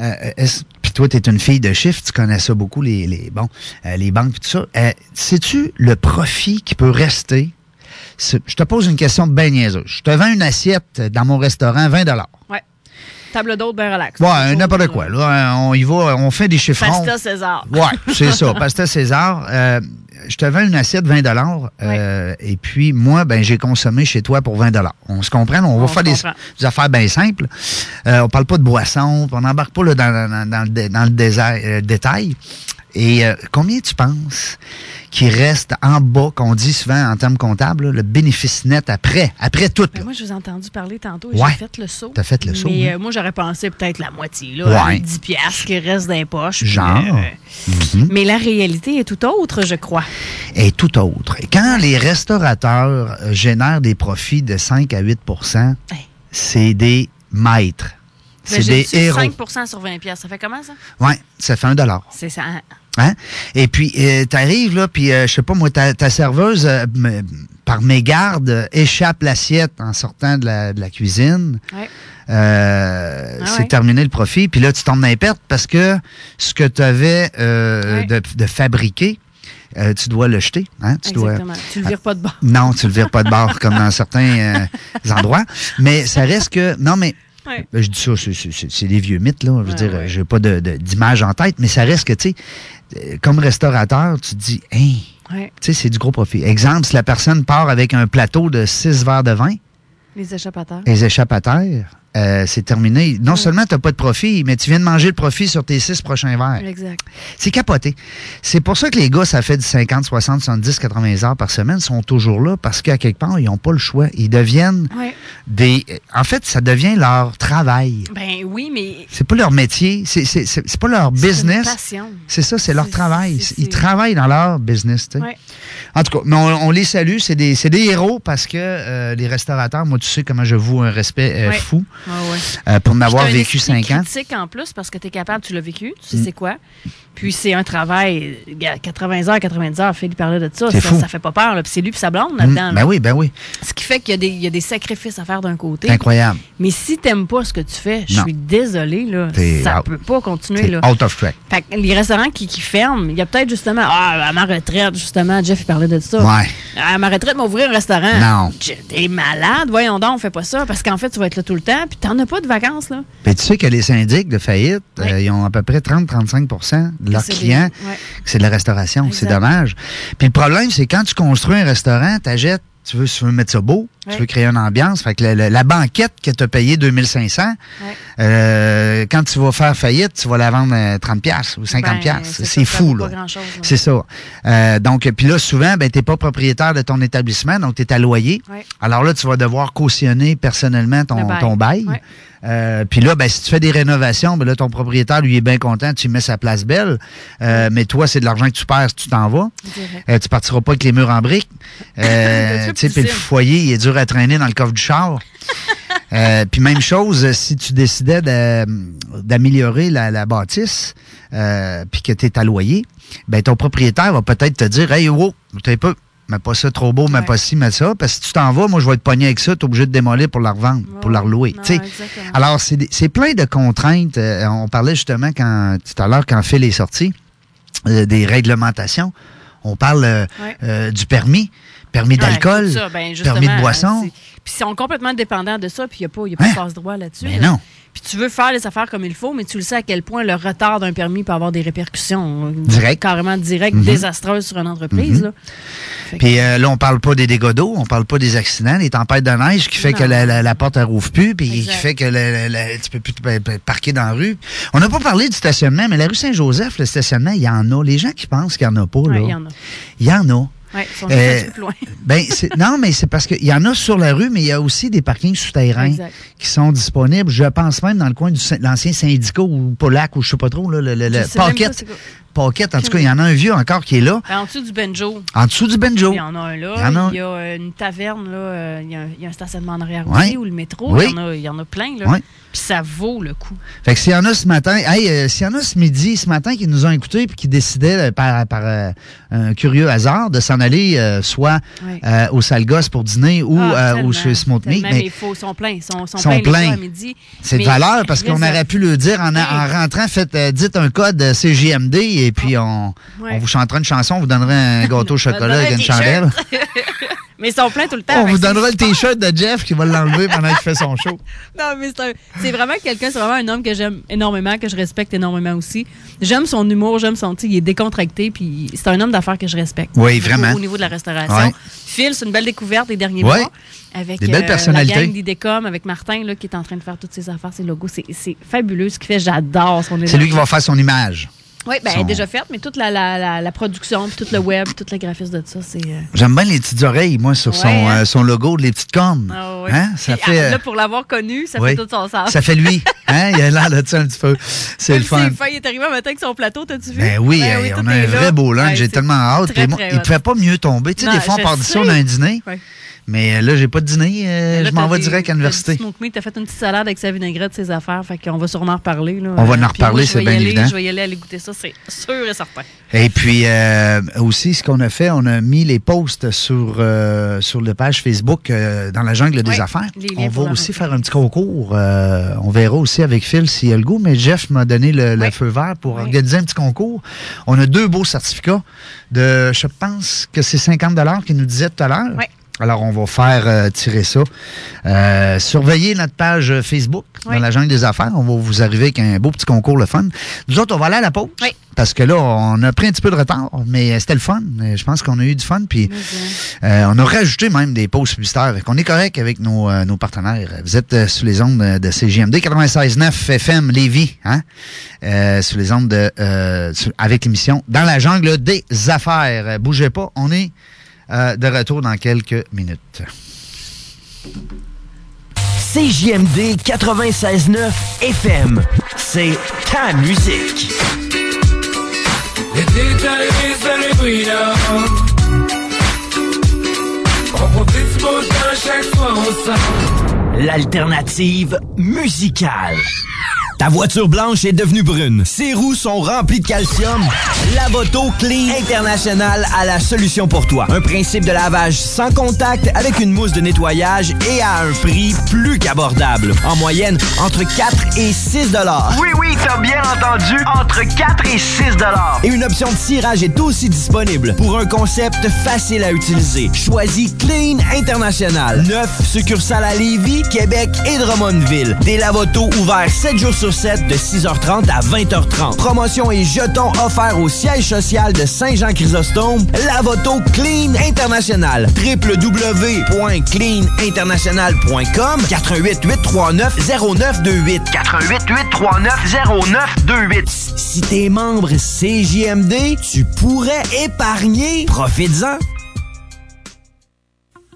euh, est-ce- Puis toi, tu es une fille de chiffres, tu connais ça beaucoup, les, les, bon, euh, les banques et tout ça. Euh, Sais-tu le profit qui peut rester? Je te pose une question bien niaiseuse. Je te vends une assiette dans mon restaurant, 20 Ouais. Table d'hôte, bien relax. Ouais, n'importe quoi. Là, on y va, on fait des chiffrons. Pasta César. Ouais, c'est ça. Pasta César. Euh, je te vends une assiette 20 euh, et puis moi, ben j'ai consommé chez toi pour 20 On se comprend? On va On faire des, affaires bien simples. Euh, on parle pas de boisson, on n'embarque pas là, dans, dans- dans le, dé- dans le désert- euh, détail. Et euh, combien tu penses qui reste en bas, qu'on dit souvent en termes comptables, là, le bénéfice net après, après tout? Ben, moi, je vous ai entendu parler tantôt et Ouais. j'ai fait le saut. T'as fait le saut, Mais oui. euh, moi, j'aurais pensé peut-être la moitié, là, Ouais. avec 10 piastres qui restent dans les poches. puis, Genre. euh, Mhm. Mais la réalité est tout autre, je crois. est tout autre. Quand les restaurateurs euh, génèrent des profits de 5 à 8% c'est des maîtres. C'est Ben, j'ai des héros. 5% sur 20 piastres. Ça fait comment, ça? Oui, ça fait un dollar. C'est ça. Hein? Et puis, euh, t'arrives, là, puis, euh, je sais pas, moi, ta, ta serveuse, euh, par mégarde, euh, échappe l'assiette en sortant de la, de la cuisine. Ouais. Euh, Ah c'est ouais. terminé le profit. Puis là, tu tombes dans les pertes parce que ce que tu avais de, de fabriquer, euh, tu dois le jeter. Hein? Tu dois, Exactement. Tu le vires pas de bord. non, tu le vires pas de bord comme dans certains euh, endroits. Mais ça reste que. Non, mais. Ouais. ben, je dis ça, c'est- c'est c'est- c'est des vieux mythes, là. Je veux dire, j'ai pas d'image en tête, mais ça reste que, tu sais, euh, comme restaurateur, tu te dis, hein, tu sais, c'est du gros profit. Exemple, si la personne part avec un plateau de 6 verres de vin, Les échappateurs. les terre, euh, c'est terminé. Non seulement tu n'as pas de profit, mais tu viens de manger le profit sur tes six prochains verres. Exact. C'est capoté. C'est pour ça que les gars, ça fait du 50, 60, 70, 80 heures par semaine, sont toujours là parce qu'à quelque part, ils n'ont pas le choix. Ils deviennent des. En fait, ça devient leur travail. Ben oui, mais C'est pas leur métier, c'est c'est- c'est- c'est pas leur c'est business. passion. C'est ça, c'est leur travail. Ils travaillent dans leur business. En tout cas, mais on, on les salue. C'est des, héros parce que euh, les restaurateurs, moi, tu sais comment je voue un respect euh, fou Ouais. euh, pour m'avoir vécu cinq ans. critique en plus parce que tu es capable, tu l'as vécu, tu sais Mm. c'est quoi. Puis c'est un travail, gars, 80 heures, 90 heures, Philippe parlait de ça, C'est ça, fou. ça fait pas peur. Puis c'est lui puis sa blonde Mm, là-dedans. ben là. oui, ben oui. Ce qui fait qu'il y, a des- il y a des sacrifices à faire d'un côté. C'est incroyable. Mais si t'aimes pas ce que tu fais, je suis désolé, là, ça out. peut pas continuer. C'est Là. out of track. Fait que les restaurants qui, qui ferment, il y a peut-être justement, ah, à ma retraite, justement, Jeff il parlait de ça. Ouais. À ma retraite, m'ouvrir un restaurant. Non. T'es malade, voyons donc, on fait pas ça. Parce qu'en fait, tu vas être là tout le temps, puis t'en as pas de vacances, là. Mais tu sais que les syndics de faillite, euh, ils ont à peu près 30-35% de leurs clients ouais. que c'est de la restauration. C'est dommage. Puis le problème, c'est quand tu construis un restaurant, t'achètes, tu veux, tu veux mettre ça beau, Ouais. tu veux créer une ambiance. Fait que la banquette que tu as payée 2500, Ouais. euh, quand tu vas faire faillite, tu vas la vendre euh, 30 pièces ou 50 Ben, pièces. c'est fou, là. pas grand-chose, là. C'est ça. Euh, donc, puis là, souvent, ben, tu n'es pas propriétaire de ton établissement, donc tu es à loyer. Ouais. Alors là, tu vas devoir cautionner personnellement Le ton, bail. ton bail. Euh, puis là, ben, si tu fais des rénovations, ben là, ton propriétaire, lui, est bien content, tu mets sa place belle. Euh, Mais toi, c'est de l'argent que tu perds si tu t'en vas. Euh, tu partiras pas avec les murs en briques. Euh, T'as-tu tu sais, puis le foyer, il est dur à traîner dans le coffre du char. Euh, puis même chose, euh, si tu décidais d'améliorer la, la bâtisse, euh, puis que tu es à loyer, ben ton propriétaire va peut-être te dire Hey, wow, t'es peu. Mets pas ça trop beau, mets pas ci, mets ça. Parce que si tu t'en vas, moi, je vais être pogné avec ça, tu es obligé de démolir pour la revendre, pour la relouer. Alors, c'est plein de contraintes. Euh, on parlait justement quand, tout à l'heure, quand Phil est sorti, euh, des réglementations. On parle euh, Ouais. du permis, permis d'alcool, ben, permis de boisson. Puis ils sont complètement dépendants de ça, puis il n'y a pas, y a pas Hein? de passe-droit là-dessus. Mais là. non. Puis tu veux faire les affaires comme il faut, mais tu le sais à quel point le retard d'un permis peut avoir des répercussions euh, Direct. carrément directes, Mhm. désastreuses sur une entreprise. Mhm. là. Puis euh, là, on parle pas des dégâts d'eau, on parle pas des accidents, des tempêtes de neige qui fait Non. que la, la- la porte elle rouvre plus, puis qui fait que le- le- tu peux plus te pa- pa- parquer dans la rue. On n'a pas parlé du stationnement, mais la rue Saint-Joseph, le stationnement, il y en a. Les gens qui pensent qu'il n'y en a pas, là, il y en a. il y en a. Ouais, ils sont Euh, plus loin. Ben, non, mais c'est parce qu'il y en a sur la rue, mais il y a aussi des parkings souterrains Exact. qui sont disponibles. Je pense même dans le coin de l'ancien syndicat ou Polac ou je sais pas trop, là, le, le, le pas Pocket. en tout cas, il y en a un vieux encore qui est là. Ben, en dessous du Benjo. En dessous du Benjo. Il y en a un là. Il y a un- Il y a euh, une taverne, là. euh, Il y, a un- il y a un stationnement en arrière Ouais. aussi, ou le métro. Oui. Il, y en a, il y en a plein, là. Ouais. Puis ça vaut le coup. Fait que s'il y en a ce matin, hey, euh, s'il y en a ce midi, ce matin, qui nous ont écoutés puis qui décidaient par, par euh, un curieux hasard de s'en aller euh, soit au Salgos pour dîner ou Ah, au chez Smoke mais ils sont pleins. Ils sont, sont, Sont pleins, c'est de valeur parce qu'on aurait pu le dire en, en rentrant, faites, dites un code euh, Et puis on, Ouais. on vous chantera une chanson, on vous donnera un gâteau au chocolat avec une chandelle. mais ils sont pleins tout le temps. On vous donnera le t-shirt de Jeff qui va l'enlever pendant qu'il fait son show. Non, mais c'est vraiment quelqu'un, c'est vraiment un homme que j'aime énormément, que je respecte énormément aussi. J'aime son humour, j'aime son, il est décontracté, puis c'est un homme d'affaires que je respecte. Oui, vraiment. Au niveau de la restauration. Ouais. Phil, c'est une belle découverte des derniers Ouais. mois. Avec Des belles euh, personnalités. la gang d'Idecom, avec Martin, là, qui est en train de faire toutes ses affaires, ses logos. C'est c'est fabuleux ce qu'il fait. J'adore son C'est lui qui va faire son image. Oui, ben, son- déjà faite, mais toute la, la, la, la production, puis tout le web, tout le graphisme de ça, c'est. euh, J'aime bien les petites oreilles, moi, sur son, Ouais, hein? euh, son logo, les petites cornes. ah ouais. Hein? Ça Puis, fait. ah, Là, pour l'avoir connu, ça oui. fait tout son sens. Ça fait lui. Hein? Il a l'air de ça un petit peu. C'est le fun. il est arrivé un matin avec son plateau, t'as-tu vu? Ben oui, Ben hey, on tout a est un là. vrai beau lunch. Ouais, J'ai c'est tellement hâte. très, Puis moi, très il ne hot. pouvait pas mieux tomber. Tu sais, Non, des fois, on je part sais. on a un dîner. Ouais. Mais là, j'ai pas de dîner. euh, Là, je m'en vais direct à l'université. Smoke meat, t'as fait une petite salade avec sa vinaigrette, ses affaires, fait qu'on va sûrement en reparler. Là. On va en Euh, reparler, c'est y bien aller, évident. Je vais y aller aller goûter ça, c'est sûr et certain. Et puis euh, aussi, ce qu'on a fait, on a mis les posts sur, euh, sur la page Facebook euh, dans la jungle des affaires. On va aussi faire un petit concours. euh, on verra aussi avec Phil s'il a le goût, mais Jeff m'a donné le, le feu vert pour organiser un petit concours. On a deux beaux certificats de, je pense que c'est 50 qu'il nous disait tout à l'heure. Alors, on va faire euh, tirer ça. Euh, surveillez notre page Facebook dans la jungle des affaires. On va vous arriver avec un beau petit concours, le fun. Nous autres, on va aller à la pause. Parce que là, on a pris un petit peu de retard, mais c'était le fun. Euh, Je pense qu'on a eu du fun. Puis, euh, on a rajouté même des pauses publicitaires. Qu'on est correct avec nos, nos partenaires. Vous êtes sous les ondes de CGMD 96.9 FM Lévis, hein? Sous les ondes de, euh, avec l'émission Dans la jungle des affaires. Bougez pas, on est euh, de retour dans quelques minutes. CJMD 96.9 FM. C'est ta musique. Les détaillés sur les brillants On profite du beau temps chaque fois ensemble L'alternative musicale. Ta voiture blanche est devenue brune. Ses roues sont remplies de calcium. Lavoto Clean International a la solution pour toi. Un principe de lavage sans contact avec une mousse de nettoyage et à un prix plus qu'abordable. En moyenne, entre 4 et 6 dollars. Oui, oui, t'as bien entendu, entre 4 et 6 dollars. Et une option de tirage est aussi disponible pour un concept facile à utiliser. Choisis Clean International. Neuf succursales à Lévis, Québec et Drummondville. Des lavotos ouverts 7 jours sur 7 de 6h30 à 20h30. Promotion et jetons offerts au siège social de Saint-Jean-Chrysostome. Lavoto Clean International. www.cleaninternational.com 88 839 0928 88 839 0928. Si t'es membre CJMD, tu pourrais épargner. Profites-en.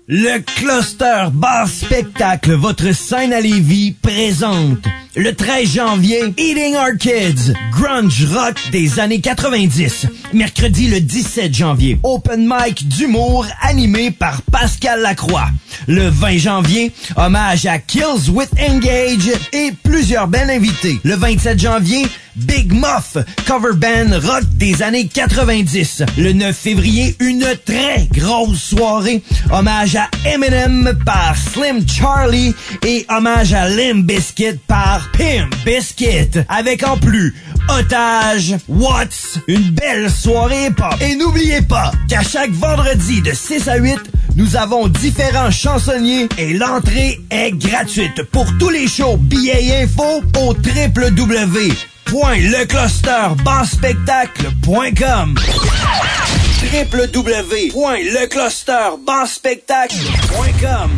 Le Cluster Bar Spectacle, votre scène à présente Le 13 janvier, Eating Our Kids, grunge rock des années 90. Mercredi le 17 janvier, open mic d'humour animé par Pascal Lacroix. Le 20 janvier, hommage à Kills with Engage et plusieurs belles invités. Le 27 janvier, Big Muff, cover band rock des années 90. Le 9 février, une très grosse soirée. Hommage à Eminem par Slim Charlie et hommage à Limp Bizkit par Pimp Biscuit. Avec en plus Otage, Watts, une belle soirée pop. Et n'oubliez pas qu'à chaque vendredi de 6 à 8, nous avons différents chansonniers et l'entrée est gratuite. Pour tous les shows, billets et infos au www.leclusterbassspectacle.com www.leclusterbassspectacle.com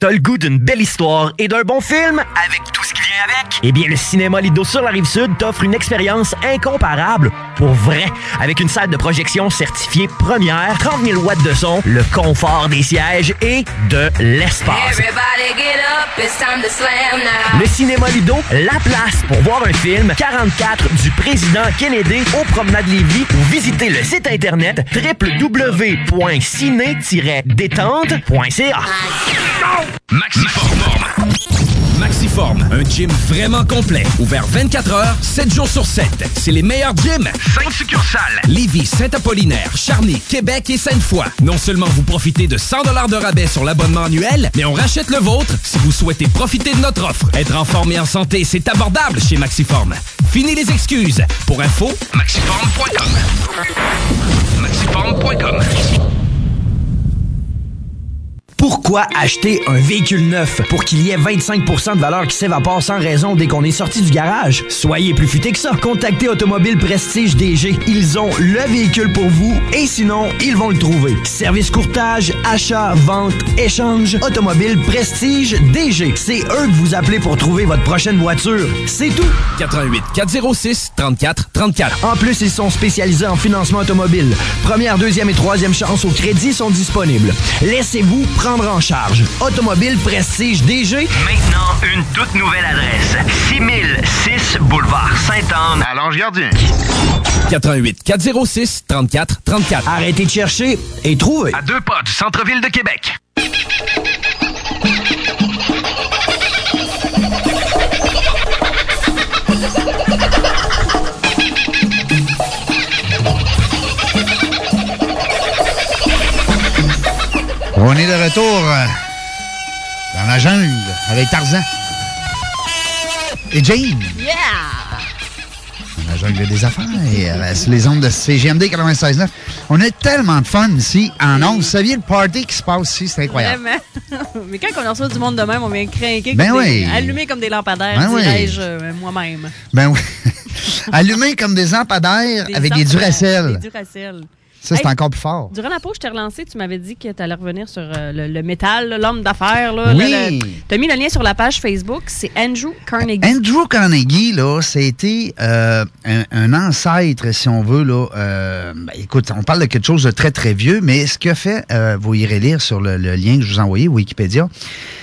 T'as le goût d'une belle histoire et d'un bon film? Avec tout ce qui avec? Eh bien, le Cinéma Lido sur la Rive-Sud t'offre une expérience incomparable pour vrai. Avec une salle de projection certifiée première, 30 000 watts de son, le confort des sièges et de l'espace. Le Cinéma Lido, la place pour voir un film 44 du président Kennedy au Promenade Lévis ou visiter le site internet www.ciné-détente.ca. Maxiform, un gym vraiment complet. Ouvert 24 heures, 7 jours sur 7. C'est les meilleurs gyms. 5 succursales. Lévis, Saint-Apollinaire, Charny, Québec et Sainte-Foy. Non seulement vous profitez de 100 de rabais sur l'abonnement annuel, mais on rachète le vôtre si vous souhaitez profiter de notre offre. Être en forme et en santé, c'est abordable chez Maxiform. Fini les excuses. Pour info, maxiform.com. Maxiform.com. Pourquoi acheter un véhicule neuf? Pour qu'il y ait 25% de valeur qui s'évapore sans raison dès qu'on est sorti du garage? Soyez plus futé que ça. Contactez Automobile Prestige DG. Ils ont le véhicule pour vous et sinon, ils vont le trouver. Service courtage, achat, vente, échange, Automobile Prestige DG. C'est eux que vous appelez pour trouver votre prochaine voiture. C'est tout. 88 406 34 34. En plus, ils sont spécialisés en financement automobile. Première, deuxième et troisième chance au crédit sont disponibles. Laissez-vous prendre en charge. Automobile Prestige DG. Maintenant, une toute nouvelle adresse. 6006 Boulevard Sainte-Anne à Lange-Gardien. 88 406 34 34. Arrêtez de chercher et trouvez. À deux pas du centre-ville de Québec. On est de retour euh, dans la jungle avec Tarzan. Et Jane. Yeah! Dans la jungle des affaires. Et euh, sur les ondes de CGMD 96.9. On a tellement de fun ici en ondes. Vous saviez le party qui se passe ici? C'est incroyable. Vraiment. Mais quand on reçoit du monde de même, on vient craquer, Ben comme oui. des- allumé comme des lampadaires, Ben dirais-je euh, moi-même. Ben oui. Allumés comme des lampadaires avec des duracelles. Des duracelles. Ça, c'est Hey, encore plus fort. Durant la pause, je t'ai relancé, tu m'avais dit que tu allais revenir sur euh, le, le métal, l'homme d'affaires. là. Oui. Tu as mis le lien sur la page Facebook, c'est Andrew Carnegie. Andrew Carnegie, là, c'était euh, un, un ancêtre, si on veut. Là, euh, ben, écoute, on parle de quelque chose de très, très vieux, mais ce qu'il a fait, euh, vous irez lire sur le, le lien que je vous ai envoyé, Wikipédia,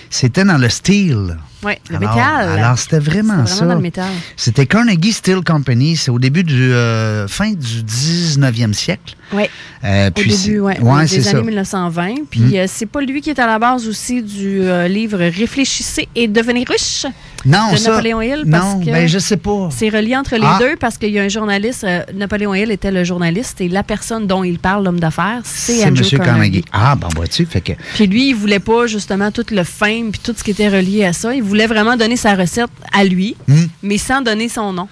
c'était dans le steel. Oui, le Alors- métal. Alors, c'était vraiment ça. vraiment dans le métal. C'était Carnegie Steel Company. C'est au début du euh, fin du 19e siècle. Oui. Euh, Au début, ouais, ouais, des années ça. 1920. Puis Mm. euh, c'est pas lui qui est à la base aussi du euh, livre Réfléchissez et devenez riche Non, de ça- Napoléon Hill. Parce non, que ben, je sais pas. C'est relié entre les Ah. deux parce qu'il y a un journaliste, Napoléon Hill était le journaliste et la personne dont il parle, l'homme d'affaires, c'est C'est Andrew M. Carnegie. Carnegie. Ah, ben, vois-tu, fait que. Puis lui, il voulait pas justement tout le puis tout ce qui était relié à ça. Il voulait vraiment donner sa recette à lui, Hmm. mais sans donner son nom.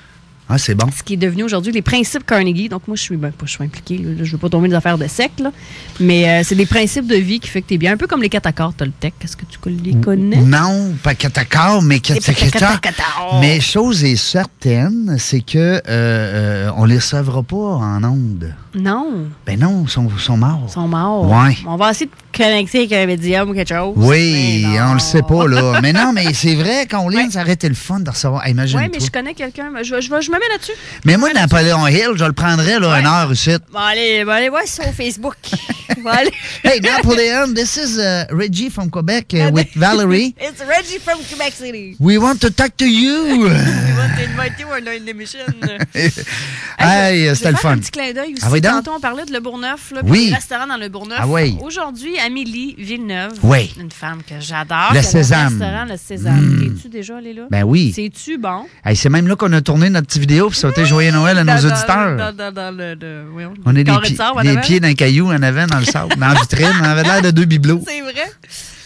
Ah, c'est bon. Ce qui est devenu aujourd'hui les principes Carnegie. Donc moi, je suis, ben, pas, je suis. Là, je veux pas tomber dans les affaires de secte, là. mais euh, c'est des principes de vie qui fait que tu es bien. Un peu comme les catacords Toltec. Est-ce que tu les connais? Non, pas catacor, mais catacata. Mais chose est certaine, c'est que euh, euh, on les recevra pas en ondes. Non. Ben non, ils sont, sont morts. Ils sont morts. Ouais. On va essayer de connecté avec un médium ou quelque chose. Oui, on le sait pas, là. mais non, mais c'est vrai, qu'on lit, ça aurait été le fun de recevoir. Imagine Oui, mais je connais quelqu'un. Je, je, je, je me mets là-dessus. Mais moi, Napoléon Hill, je le prendrais, là, une heure ici. Bon, allez, bon, allez voir sur Facebook. bon, hey, Napoleon, this is uh, Reggie from Quebec uh, with Valerie. It's Reggie from Quebec City. We want to talk to you. We want to invite you on an émission. hey, c'était le fun. un petit clin d'œil aussi. Ah, oui, donc? Tantôt, on parlait de Le Bourgneuf, là, Oui. puis le restaurant dans Le Bourgneuf. Ah, oui. Aujourd'hui, Amélie Villeneuve, Oui. une femme que j'adore. Le Sésame. Le restaurant Le Sésame. Mm. T'es-tu déjà allé là? Ben oui. C'est-tu bon? Hey, c'est même là qu'on a tourné notre petite vidéo pour souhaiter Joyeux Noël à nos Dans- auditeurs. Dans, dans, dans le, On le des, de en des pieds d'un caillou en avant dans le sable, dans la vitrine. On avait l'air de deux bibelots. C'est vrai.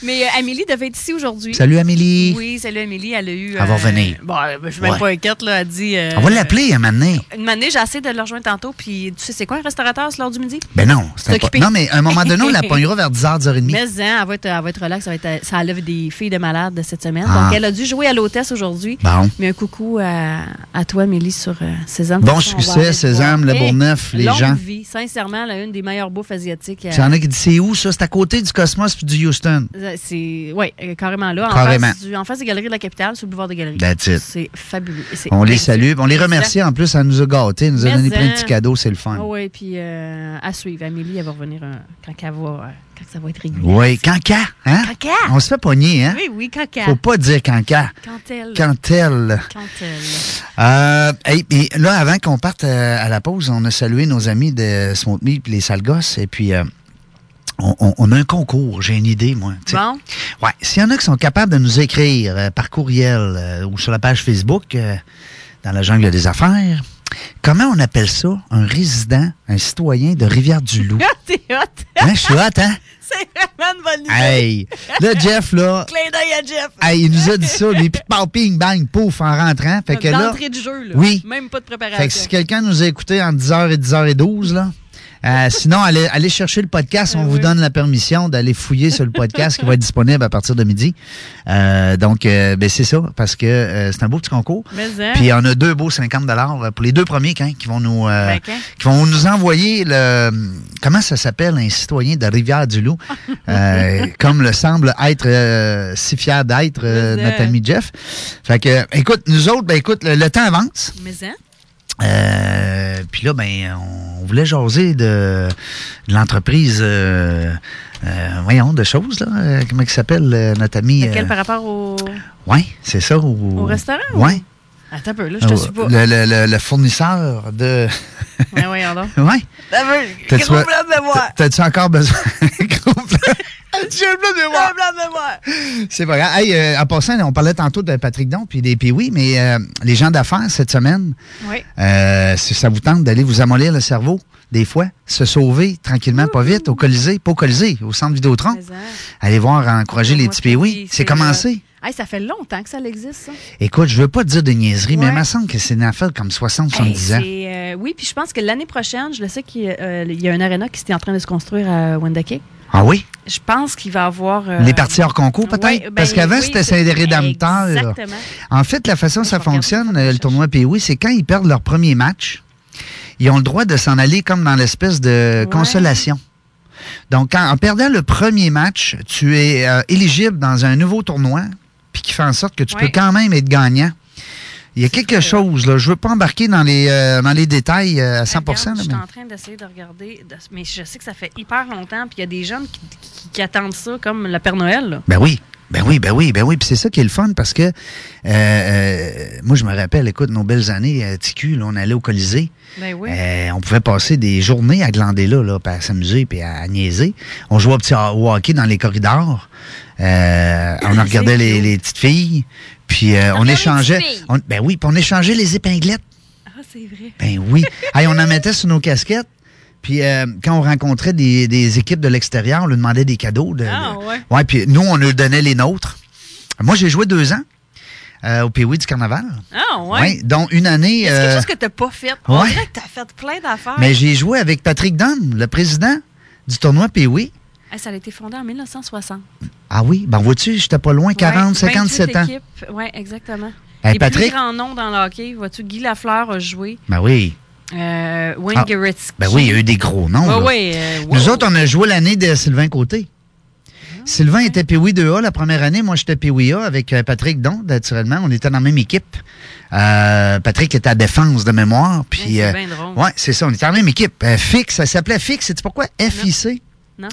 Mais euh, Amélie devait être ici aujourd'hui. Salut, Amélie. Oui, salut Amélie. Elle a eu. Elle va venir. Bon, euh, je suis même Ouais. pas inquiète, là. Elle dit. euh, On va l'appeler un moment donné. Une année, j'ai essayé de le rejoindre tantôt, puis tu sais, c'est quoi un restaurateur, l'heure du midi? Ben non, c'est occupé. Non, mais à un moment donné, on la pognera vers 10h, 10h30. Mais hein, elle va être, elle va être relax, ça, va être, ça enlève des filles de malades de cette semaine. Ah. Donc, elle a dû jouer à l'hôtesse aujourd'hui. Bon. Mais un coucou à, à toi, Amélie, sur euh, Sésame. Bon succès, Sésame, le Bourgneuf, les longue gens. vie. Sincèrement, elle a une des meilleures bouffes asiatiques. euh, Il y en a qui disent c'est où ça? C'est à côté du Cosmos puis du Houston. Euh, C'est oui, carrément là, Carrément. En, face du- en face des galeries de la capitale, sur le boulevard des galeries. C'est fabuleux. On les salue. On les remercie en plus. Elle nous a gâtés. Elle nous a donné plein de en- petits cadeaux. C'est le fun. Ah oui, puis euh, à suivre. Amélie, elle va revenir euh, quand, elle va, euh, quand ça va être régulier. Oui, canca. Hein? Canca. On se fait pogner, hein? Oui, oui, quand Faut pas dire canca. Quand elle. Quand elle. Quand elle. Euh, et là, avant qu'on parte euh, à la pause, on a salué nos amis de Smoke Me et les sales gosses. Et puis, euh, on, on- on a un concours. J'ai une idée, moi. Bon. Ouais. S'il y en a qui sont capables de nous écrire euh, par courriel euh, ou sur la page Facebook, euh, dans la jungle des affaires, comment on appelle ça? Un résident, un citoyen de Rivière-du-Loup. T'es hot. Hein, je suis hot, hein? C'est vraiment une bonne idée. Hey! Là, Jeff, là, Clin d'œil à Jeff. hey, il nous a dit ça, lui, puis ping, bang, pouf, en rentrant. Fait que là, D'entrée du jeu, là. Oui. Même pas de préparation. fait que si quelqu'un nous a écouté entre 10h et 10h12, là, euh, sinon, allez, allez chercher le podcast. Ah On vous donne la permission d'aller fouiller sur le podcast qui va être disponible à partir de midi. Euh, donc, euh, ben, c'est ça, parce que euh, c'est un beau petit concours. Hein. Puis on a deux beaux 50 pour les deux premiers hein, qui vont nous euh, Ben, qui vont nous envoyer le comment ça s'appelle un citoyen de Rivière-du-Loup? Euh, comme le semble être euh, si fier d'être euh, notre euh, ami Jeff. Fait que écoute nous autres ben écoute le, le temps avance. Mais hein? Euh, puis là, ben, on voulait jaser de, de l'entreprise, euh, euh, voyons, de choses, là. Euh, comment il s'appelle, euh, notre ami? Lequel euh, par rapport au, ouais, c'est ça. Au, au restaurant? ou- Ouais. Attends un peu, là, je te suis pas. Le, le- le- le fournisseur de. Ouais, voyons donc. ouais. T'as vu? T'as-tu- Gros blanc de mémoire. T'as-tu encore besoin? Gros blanc. J'ai un blanc de mémoire. Gros blanc de mémoire. C'est pas grave. Hey, euh, en passant, on parlait tantôt de Patrick Don puis des Pee-Oui, mais euh, les gens d'affaires cette semaine, Oui. euh, si ça vous tente d'aller vous amollir le cerveau, des fois, se sauver tranquillement, pas vite, au Colisée, pas au Colisée, au centre Vidéotron. Hein. Allez voir, encourager les petits dis, C'est commencé. Hey, ça fait longtemps que ça existe, ça. Écoute, je veux pas te dire de niaiserie, mais il me semble que c'est une affaire comme 60, Hey, 70 ans. euh, oui, puis je pense que l'année prochaine, je le sais qu'il y a, euh, il y a un arena qui était en train de se construire à Wendake. Ah oui? Je pense qu'il va avoir. euh, Les parties hors concours, peut-être? ouais, ben Parce qu'avant, oui, c'était saint rédempteur Exactement. En fait, la façon dont ça fonctionne, le tournoi POI, c'est quand ils perdent leur premier match, ils ont le droit de s'en aller comme dans l'espèce de consolation. Donc, en perdant le premier match, tu es euh, éligible dans un nouveau tournoi, puis qui fait en sorte que tu Ouais. peux quand même être gagnant. Il y a quelque chose, là. Je veux pas embarquer dans les, euh, dans les détails euh, à 100 Regarde, là, Je suis mais- en train d'essayer de regarder, de- mais je sais que ça fait hyper longtemps, puis il y a des jeunes qui, qui- qui attendent ça comme le Père Noël. là. Ben oui. Ben oui, ben oui, ben oui. Puis c'est ça qui est le fun parce que euh, euh, moi, je me rappelle, écoute, nos belles années à TQ, là, on allait au Colisée. Ben oui. Euh, on pouvait passer des journées à glander là, là puis à s'amuser puis à niaiser. On jouait au petit au hockey dans les corridors. Euh, on regardait les, les petites filles. Puis euh, on échangeait. on- ben oui, puis on échangeait les épinglettes. Ah, c'est vrai. Ben oui. Hey, on en mettait sur nos casquettes. Puis euh, quand on rencontrait des, des équipes de l'extérieur, on leur demandait des cadeaux. De, Ah, de- ouais. Ouais, puis nous, on leur donnait les nôtres. Moi, j'ai joué deux ans euh, au Pee-Wee du Carnaval. Ah, ouais. Ouais, dont une année. Est-ce quelque chose que t'as pas fait? On ouais. dirait que t'as fait plein d'affaires. mais j'ai joué avec Patrick Dunn, le président du tournoi Pee-Wee. Hey, ça a été fondé en 1960. Ah oui, ben vois-tu, j'étais pas loin, 40, 57 ans. Oui, exactement. Hey, Les Patrick? plus grands noms dans le hockey, vois-tu, Guy Lafleur a joué. Ben oui. Euh, Wayne Ah, Gretzky. Ben oui, il y a eu des gros noms. Ouais, là. ouais, euh, Nous autres, on a joué l'année de Sylvain Côté. Sylvain était Pee-Wee 2A la première année. Moi, j'étais A avec euh, Patrick Don, naturellement. On était dans la même équipe. Euh, Patrick était à défense de mémoire. Puis, c'est ouais, c'est ça. On était dans la même équipe. Fix, ça s'appelait Fix. C'est pourquoi? FIC. Non?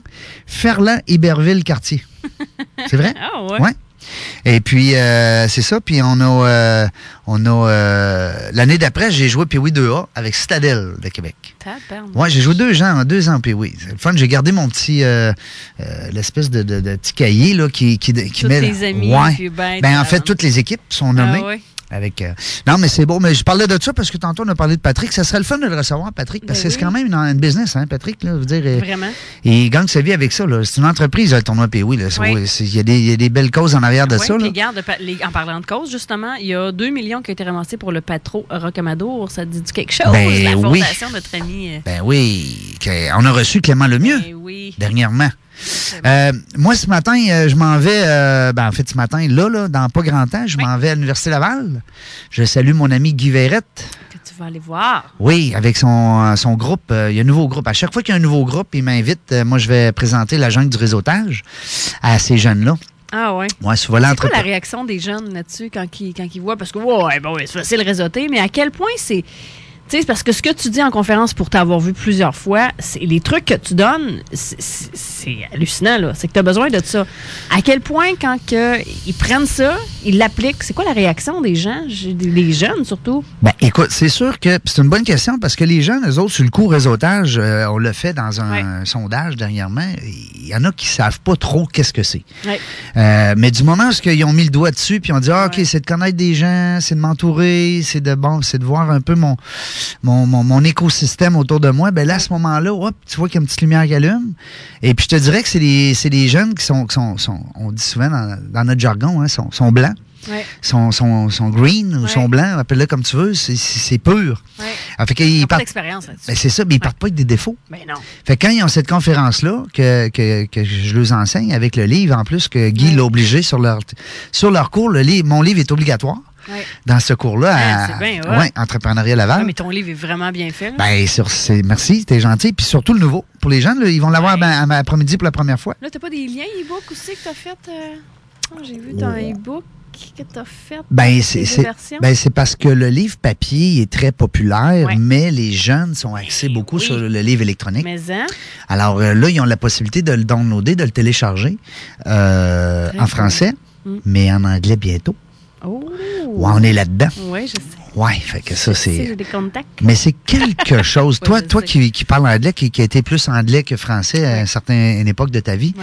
Ferland, Iberville, Quartier. C'est vrai? Ah ouais. Ouais. Et puis, euh, c'est ça. Puis, on a, euh, on a euh, l'année d'après, j'ai joué Pee-Wee 2A avec Citadel de Québec. Ouais, j'ai joué deux ans, deux ans Pee-Wee. C'est le fun. J'ai gardé mon petit, l'espèce de, de- de petit cahier là, qui, qui, qui Tous met. tes amis, Ouais. ben, Ben, en fait, toutes les équipes sont nommées. Ah ouais. Avec, euh, Non, mais c'est beau. Mais je parlais de ça parce que tantôt, on a parlé de Patrick. Ça serait le fun de le recevoir, Patrick, parce Ben que c'est oui. quand même une, une business, hein, Patrick. Là, je veux dire, Vraiment. il gagne sa vie avec ça. là. C'est une entreprise, le tournoi. C'est- Oui. Il y, a des- belles causes en arrière de ça. puis là. regarde, pa- les- en parlant de cause, justement, il y a 2 millions qui ont été ramassés pour le Patro Rocamadour. Ça te dit quelque chose? Ben la oui. fondation de notre ami. euh, Ben oui, on a reçu Clément Lemieux Ben oui. dernièrement. Euh, moi, ce matin, euh, je m'en vais, euh, ben, en fait, ce matin, là, là dans pas grand temps, je m'en vais à l'Université Laval. Je salue mon ami Guy Verrette. Que tu vas aller voir. Oui, avec son, son groupe. euh, il y a un nouveau groupe. À chaque fois qu'il y a un nouveau groupe, il m'invite. moi, je vais présenter la jungle du réseautage à ces jeunes-là. Ah ouais. Ouais, C'est quoi la réaction des jeunes là-dessus quand ils, quand ils voient? Parce que, ouais, bon, c'est facile de réseauter, mais à quel point c'est. Tu sais, parce que ce que tu dis en conférence pour t'avoir vu plusieurs fois, c'est les trucs que tu donnes, c'est- hallucinant, là. C'est que tu as besoin de ça. À quel point, quand que, ils prennent ça, ils l'appliquent, c'est quoi la réaction des gens, des, jeunes surtout? Ben, écoute, c'est sûr que c'est une bonne question parce que les jeunes, eux autres, sur le coup réseautage, euh, on l'a fait dans un sondage dernièrement. Il y en a qui savent pas trop qu'est-ce que c'est. Ouais. Euh, mais du moment où ils ont mis le doigt dessus, puis on dit, ah, OK, c'est de connaître des gens, c'est de m'entourer, c'est de bon, c'est de voir un peu mon, mon, mon, mon écosystème autour de moi, ben là, à ce moment-là, hop, tu vois qu'il y a une petite lumière qui allume. Et puis, je te dirais que c'est des, c'est des jeunes qui sont, qui sont, sont- on dit souvent dans, dans notre jargon, hein, sont, sont blancs. Ouais. Sont, sont, sont green ou sont blancs, appelle-le comme tu veux, c'est- pur. Ouais. Ah, fait Ils pas partent- d'expérience ben, c'est ça, mais ils partent pas avec des défauts. Ben non. Fait que quand ils ont cette conférence-là, que, que, que je leur enseigne avec le livre, en plus, que Guy l'a obligé sur leur, sur leur cours, le livre, mon livre est obligatoire Dans ce cours-là. Ah, à- c'est bien, ouais. ouais, Entrepreneuriat Laval. Ouais, mais ton livre est vraiment bien fait. là. Ben, sur, c'est, merci, t'es gentil. Puis surtout le nouveau. Pour les jeunes, là, ils vont l'avoir ben, à- après-midi pour la première fois. Là, t'as pas des liens e-book aussi que t'as fait? euh? Oh, J'ai vu ton e-book que t'as fait. Ben, c'est, ben, c'est parce que le livre papier est très populaire, Ouais. mais les jeunes sont axés beaucoup sur le livre électronique. Mais hein? Alors euh, là, ils ont la possibilité de le downloader, de le télécharger euh, en français, Mm. mais en anglais bientôt. Oh! Ouais, on est là-dedans. Oui, je sais. Ouais, fait que ça, c'est. J'ai des contacts. Mais c'est quelque chose. Toi, toi qui, qui parles anglais, qui, qui a été plus anglais que français à une certaine époque de ta vie,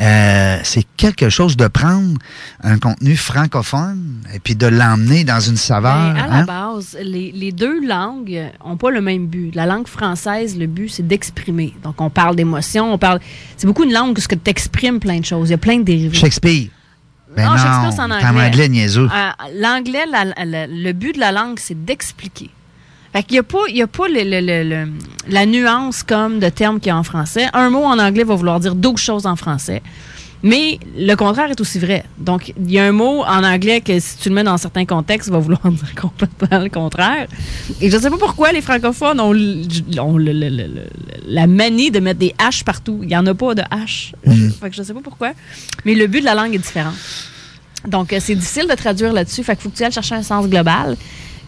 euh, c'est quelque chose de prendre un contenu francophone et puis de l'emmener dans une saveur. Ben, à la hein? base, les, les deux langues n'ont pas le même but. La langue française, le but, c'est d'exprimer. Donc, on parle d'émotion, on parle. C'est beaucoup une langue où que tu exprimes plein de choses. Il y a plein de dérivés. Shakespeare. Ben non, non, Shakespeare, c'est en anglais. en anglais, niaiseux. Euh, L'anglais, la- la- le but de la langue, c'est d'expliquer. Fait qu'il n'y a pas, il y a pas le- le- le- le- la nuance comme de termes qu'il y a en français. Un mot en anglais va vouloir dire d'autres choses en français. Mais le contraire est aussi vrai. Donc, il y a un mot en anglais que si tu le mets dans certains contextes, va vouloir dire complètement le contraire. Et je ne sais pas pourquoi les francophones ont, l- ont le- le- le- le- la manie de mettre des H partout. Il n'y en a pas de H. Mm. Fait que je ne sais pas pourquoi. Mais le but de la langue est différent. Donc, euh, c'est difficile de traduire là-dessus. Fait qu'il faut que tu ailles chercher un sens global.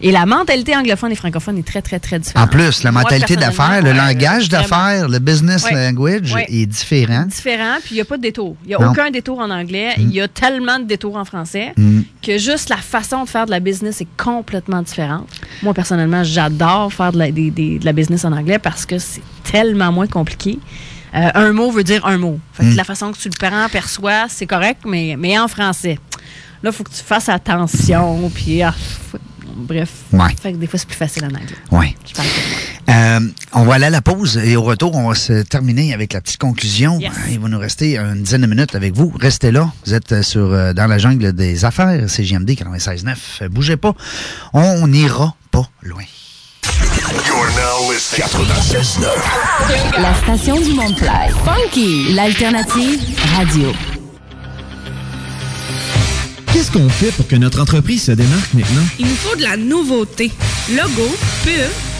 Et la mentalité anglophone et francophone est très, très, très différente. En plus, la mentalité d'affaires, le langage d'affaires, le business language est différent. Différent, puis il n'y a pas de détour. Il n'y a Non. aucun détour en anglais. Il y a tellement de détours en français Mm. que juste la façon de faire de la business est complètement différente. Moi, personnellement, j'adore faire de la, des- des- de la business en anglais parce que c'est tellement moins compliqué. Euh, un mot veut dire un mot. Fait que Mm. la façon que tu le prends, perçois, c'est correct, mais, mais en français. Là, il faut que tu fasses attention, puis ah, faut- bref. Ouais. Fait que des fois, c'est plus facile en anglais. Moi. Euh, on va aller à la pause et au retour, on va se terminer avec la petite conclusion. Yes. Il va nous rester une dizaine de minutes avec vous. Restez là. Vous êtes euh, sur euh, dans la jungle des affaires, CGMD 96.9. Euh, Bougez pas. On n'ira pas loin. You're now listening 96.9. La station du Mont Fly. Funky, l'alternative radio. Qu'est-ce qu'on fait pour que notre entreprise se démarque maintenant? Il nous faut de la nouveauté. Logo, pub,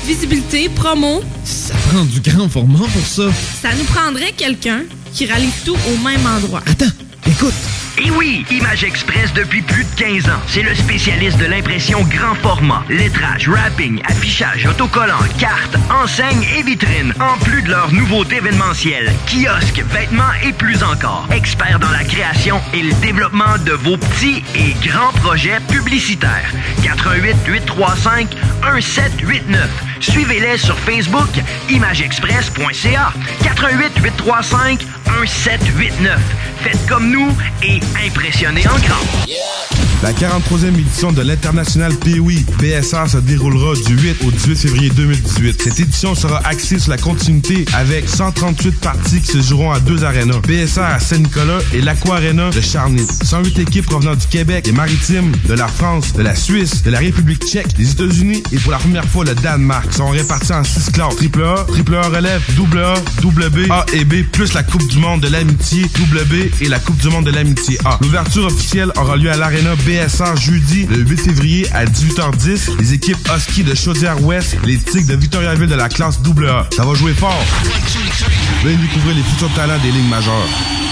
visibilité, promo. Ça prend du grand format pour ça. Ça nous prendrait quelqu'un qui rallie tout au même endroit. Attends, écoute. Et oui, Image Express depuis plus de 15 ans. C'est le spécialiste de l'impression grand format. Lettrage, wrapping, affichage, autocollant, cartes, enseignes et vitrines. En plus de leur nouveauté événementielle, kiosques, vêtements et plus encore. Expert dans la création et le développement de vos petits et grands projets publicitaires. 88 835 1789. Suivez-les sur Facebook, imageexpress.ca. 88 835 1789. Faites comme nous et impressionnez en grand. La 43e édition de l'International POI BSR se déroulera du 8 au 18 février 2018. Cette édition sera axée sur la continuité avec 138 parties qui se joueront à deux arénas. BSR à Saint-Nicolas et l'Aqua Arena de Charny. 108 équipes provenant du Québec, des Maritimes, de la France, de la Suisse, de la République tchèque, des États-Unis et pour la première fois le Danemark sont répartis en six classes. Triple A, Triple A relève, double A, double B, A et B, plus la Coupe du Monde de l'amitié, double B et la Coupe du Monde de l'amitié A. L'ouverture officielle aura lieu à l'Arena BSR jeudi, le 8 février à 18h10. Les équipes Husky de Chaudière-Ouest, les Tigres de Victoriaville de la classe AA. Ça va jouer fort. Venez découvrir les futurs talents des lignes majeures.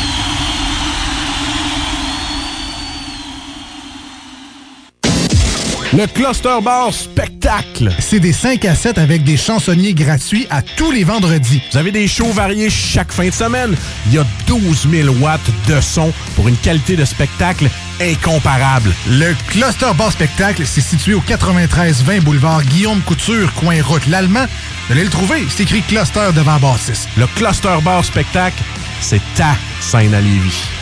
Le Cluster Bar Spectacle. C'est des 5 à 7 avec des chansonniers gratuits à tous les vendredis. Vous avez des shows variés chaque fin de semaine. Il y a 12 000 watts de son pour une qualité de spectacle incomparable. Le Cluster Bar Spectacle, c'est situé au 93-20 boulevard Guillaume Couture, coin route l'Allemand. Vous allez le trouver, c'est écrit Cluster devant Baptiste. Le Cluster Bar Spectacle, c'est ta scène à Lévis.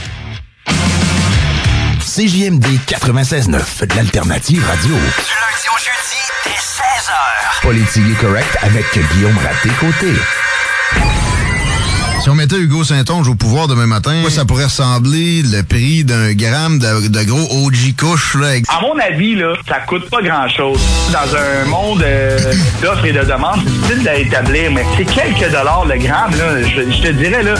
CJMD 96.9, l'alternative radio. Du lundi au jeudi, dès 16h. Politique correct avec Guillaume Raté-Côté. Si on mettait Hugo Saint-Onge au pouvoir demain matin, quoi ça pourrait ressembler le prix d'un gramme de, de gros OG couche là, avec- À mon avis, là, ça coûte pas grand-chose. Dans un monde euh, d'offres et de demandes, c'est difficile à établir, mais c'est quelques dollars le gramme. Là, je, je te dirais, là,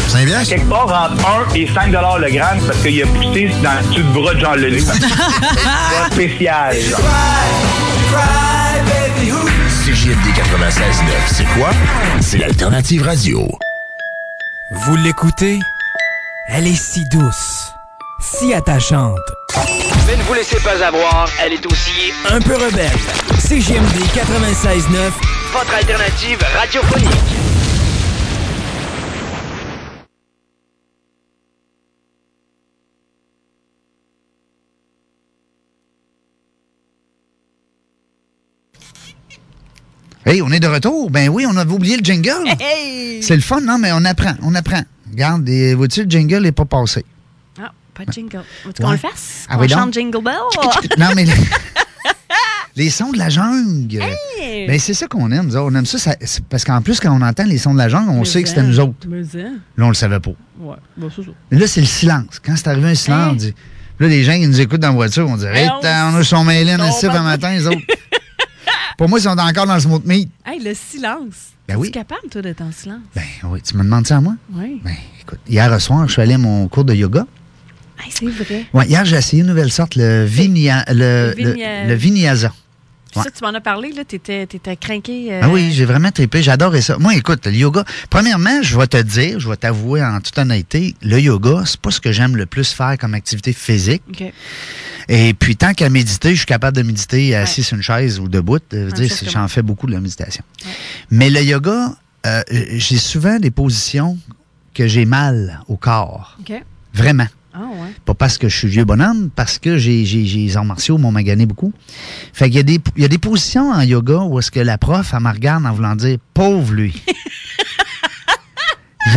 quelque part entre 1 et 5 dollars le gramme parce qu'il a poussé dans le dessus de bras de Jean Leloup. C'est spécial. genre. CJMD 96.9, c'est quoi? C'est l'alternative radio. Vous l'écoutez? Elle est si douce, si attachante, Mais ne vous laissez pas avoir, elle est aussi un peu rebelle. CGMD 96.9, votre alternative radiophonique. Hey, on est de retour. Ben oui, on avait oublié le jingle. Hey! C'est le fun, non? Mais on apprend, on apprend. Regarde, et, vois-tu, le jingle n'est pas passé. Ah, pas de jingle. Veux-tu qu'on Ouais. le fasse? Ah on oui, donc. chante Jingle Bell? Non, mais les sons de la jungle. Hey! Ben, c'est ça qu'on aime, nous autres. On aime ça, parce qu'en plus, quand on entend les sons de la jungle, on sait que c'était nous autres. Mais. Là, on le savait pas. Ouais, bon, ça. Mais là, c'est le silence. Quand c'est arrivé un silence, on dit. Là, les gens qui nous écoutent dans la voiture, on dit Hey, Hey, on on a son mail-in on ici va- le matin, les autres. Pour moi, ils sont encore dans le smooth meat. Hey, le silence. Ben oui. Tu es capable, toi, d'être en silence? Ben oui, tu me demandes ça à moi? Oui. Ben, écoute, hier soir, je suis allé à mon cours de yoga. Hey, c'est vrai. Ouais, hier, j'ai essayé une nouvelle sorte, le, vinya, le, Le le, vinya- le vinyasa. Ouais. Ça, tu m'en as parlé, là. T'étais, t'étais craqué. euh, Ah oui, j'ai vraiment trippé. J'adorais ça. Moi, écoute, le yoga, premièrement, je vais te dire, je vais t'avouer en toute honnêteté, le yoga, c'est pas ce que j'aime le plus faire comme activité physique. Et puis, tant qu'à méditer, je suis capable de méditer assis sur une chaise ou debout. Je veux dire, j'en fais beaucoup de la méditation. Mais le yoga, euh, j'ai souvent des positions que j'ai mal au corps. Vraiment. Ah, ouais. Pas parce que je suis vieux bonhomme, parce que j'ai, j'ai, j'ai les arts martiaux m'ont magané beaucoup. Fait qu'il y a des, il y a des positions en yoga où est-ce que la prof, elle me regarde en voulant dire « pauvre lui ».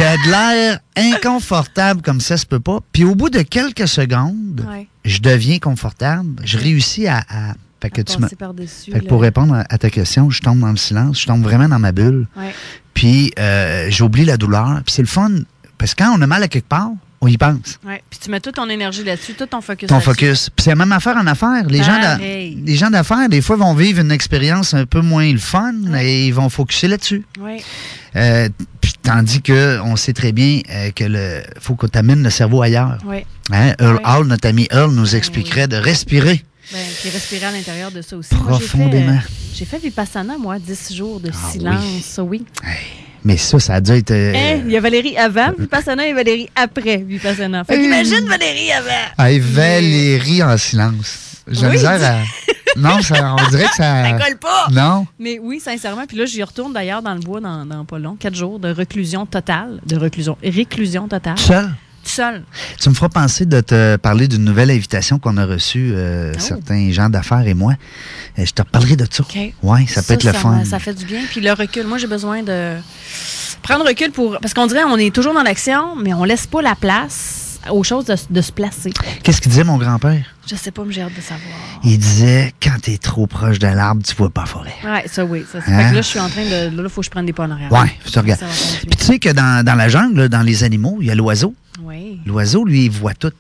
A de l'air inconfortable comme ça se peut pas. Puis au bout de quelques secondes, Ouais. je deviens confortable. Je réussis à... à- fait que À tu me- passer par-dessus, fait que là. pour répondre à- à ta question, je tombe dans le silence, je tombe vraiment dans ma bulle. Ouais. Puis euh, j'oublie la douleur. Puis c'est le fun, parce que quand on a mal à quelque part, on y pense. Ouais. Puis tu mets toute ton énergie là-dessus, tout ton focus Ton focus. Puis c'est la même affaire en affaires. Les gens, les d'affaires, des fois, vont vivre une expérience un peu moins le fun et ils vont focuser là-dessus. Ouais. Euh, puis tandis que on sait très bien euh, que le faut que tu amènes le cerveau ailleurs. Ouais. Hein? Earl. Hall, notre ami Earl, nous expliquerait de respirer. Ben, puis respirer à l'intérieur de ça aussi. Moi, j'ai fait, Profondément. euh, J'ai fait, Vipassana, moi, 10 jours de Ah silence. Oui. Mais ça, ça a dû être. euh, Hein? Il y a Valérie avant Vipassana et Valérie après Vipassana. Fait qu'imagine Valérie avant. Hey, Valérie en silence. J'ai Oui, misère à. Non, ça, on dirait que ça. Ça colle pas. Non. Mais oui, sincèrement. Puis là, j'y retourne d'ailleurs dans le bois dans, dans pas long. Quatre jours de reclusion totale. De reclusion. Réclusion totale. Tout seul? Tout seul. Tu me feras penser de te parler d'une nouvelle invitation qu'on a reçue, euh, Oh. certains gens d'affaires et moi. Euh, je te reparlerai de ça. Oui, ça peut être le fun. Ça fait du bien. Puis le recul, moi, j'ai besoin de prendre recul pour. Parce qu'on dirait on est toujours dans l'action, mais on laisse pas la place aux choses de, de se placer. Qu'est-ce qu'il disait, mon grand-père? Je sais pas, mais j'ai hâte de savoir. Il disait quand t'es trop proche de l'arbre, tu vois pas la forêt. Ouais, ça, oui. Ça, fait Hein? que là, je suis en train de. Là, il faut que je prenne des pas en arrière. Ouais, je te regarde. Puis tu sais que dans, dans la jungle, là, dans les animaux, il y a l'oiseau. Oui. L'oiseau, lui, il voit tout.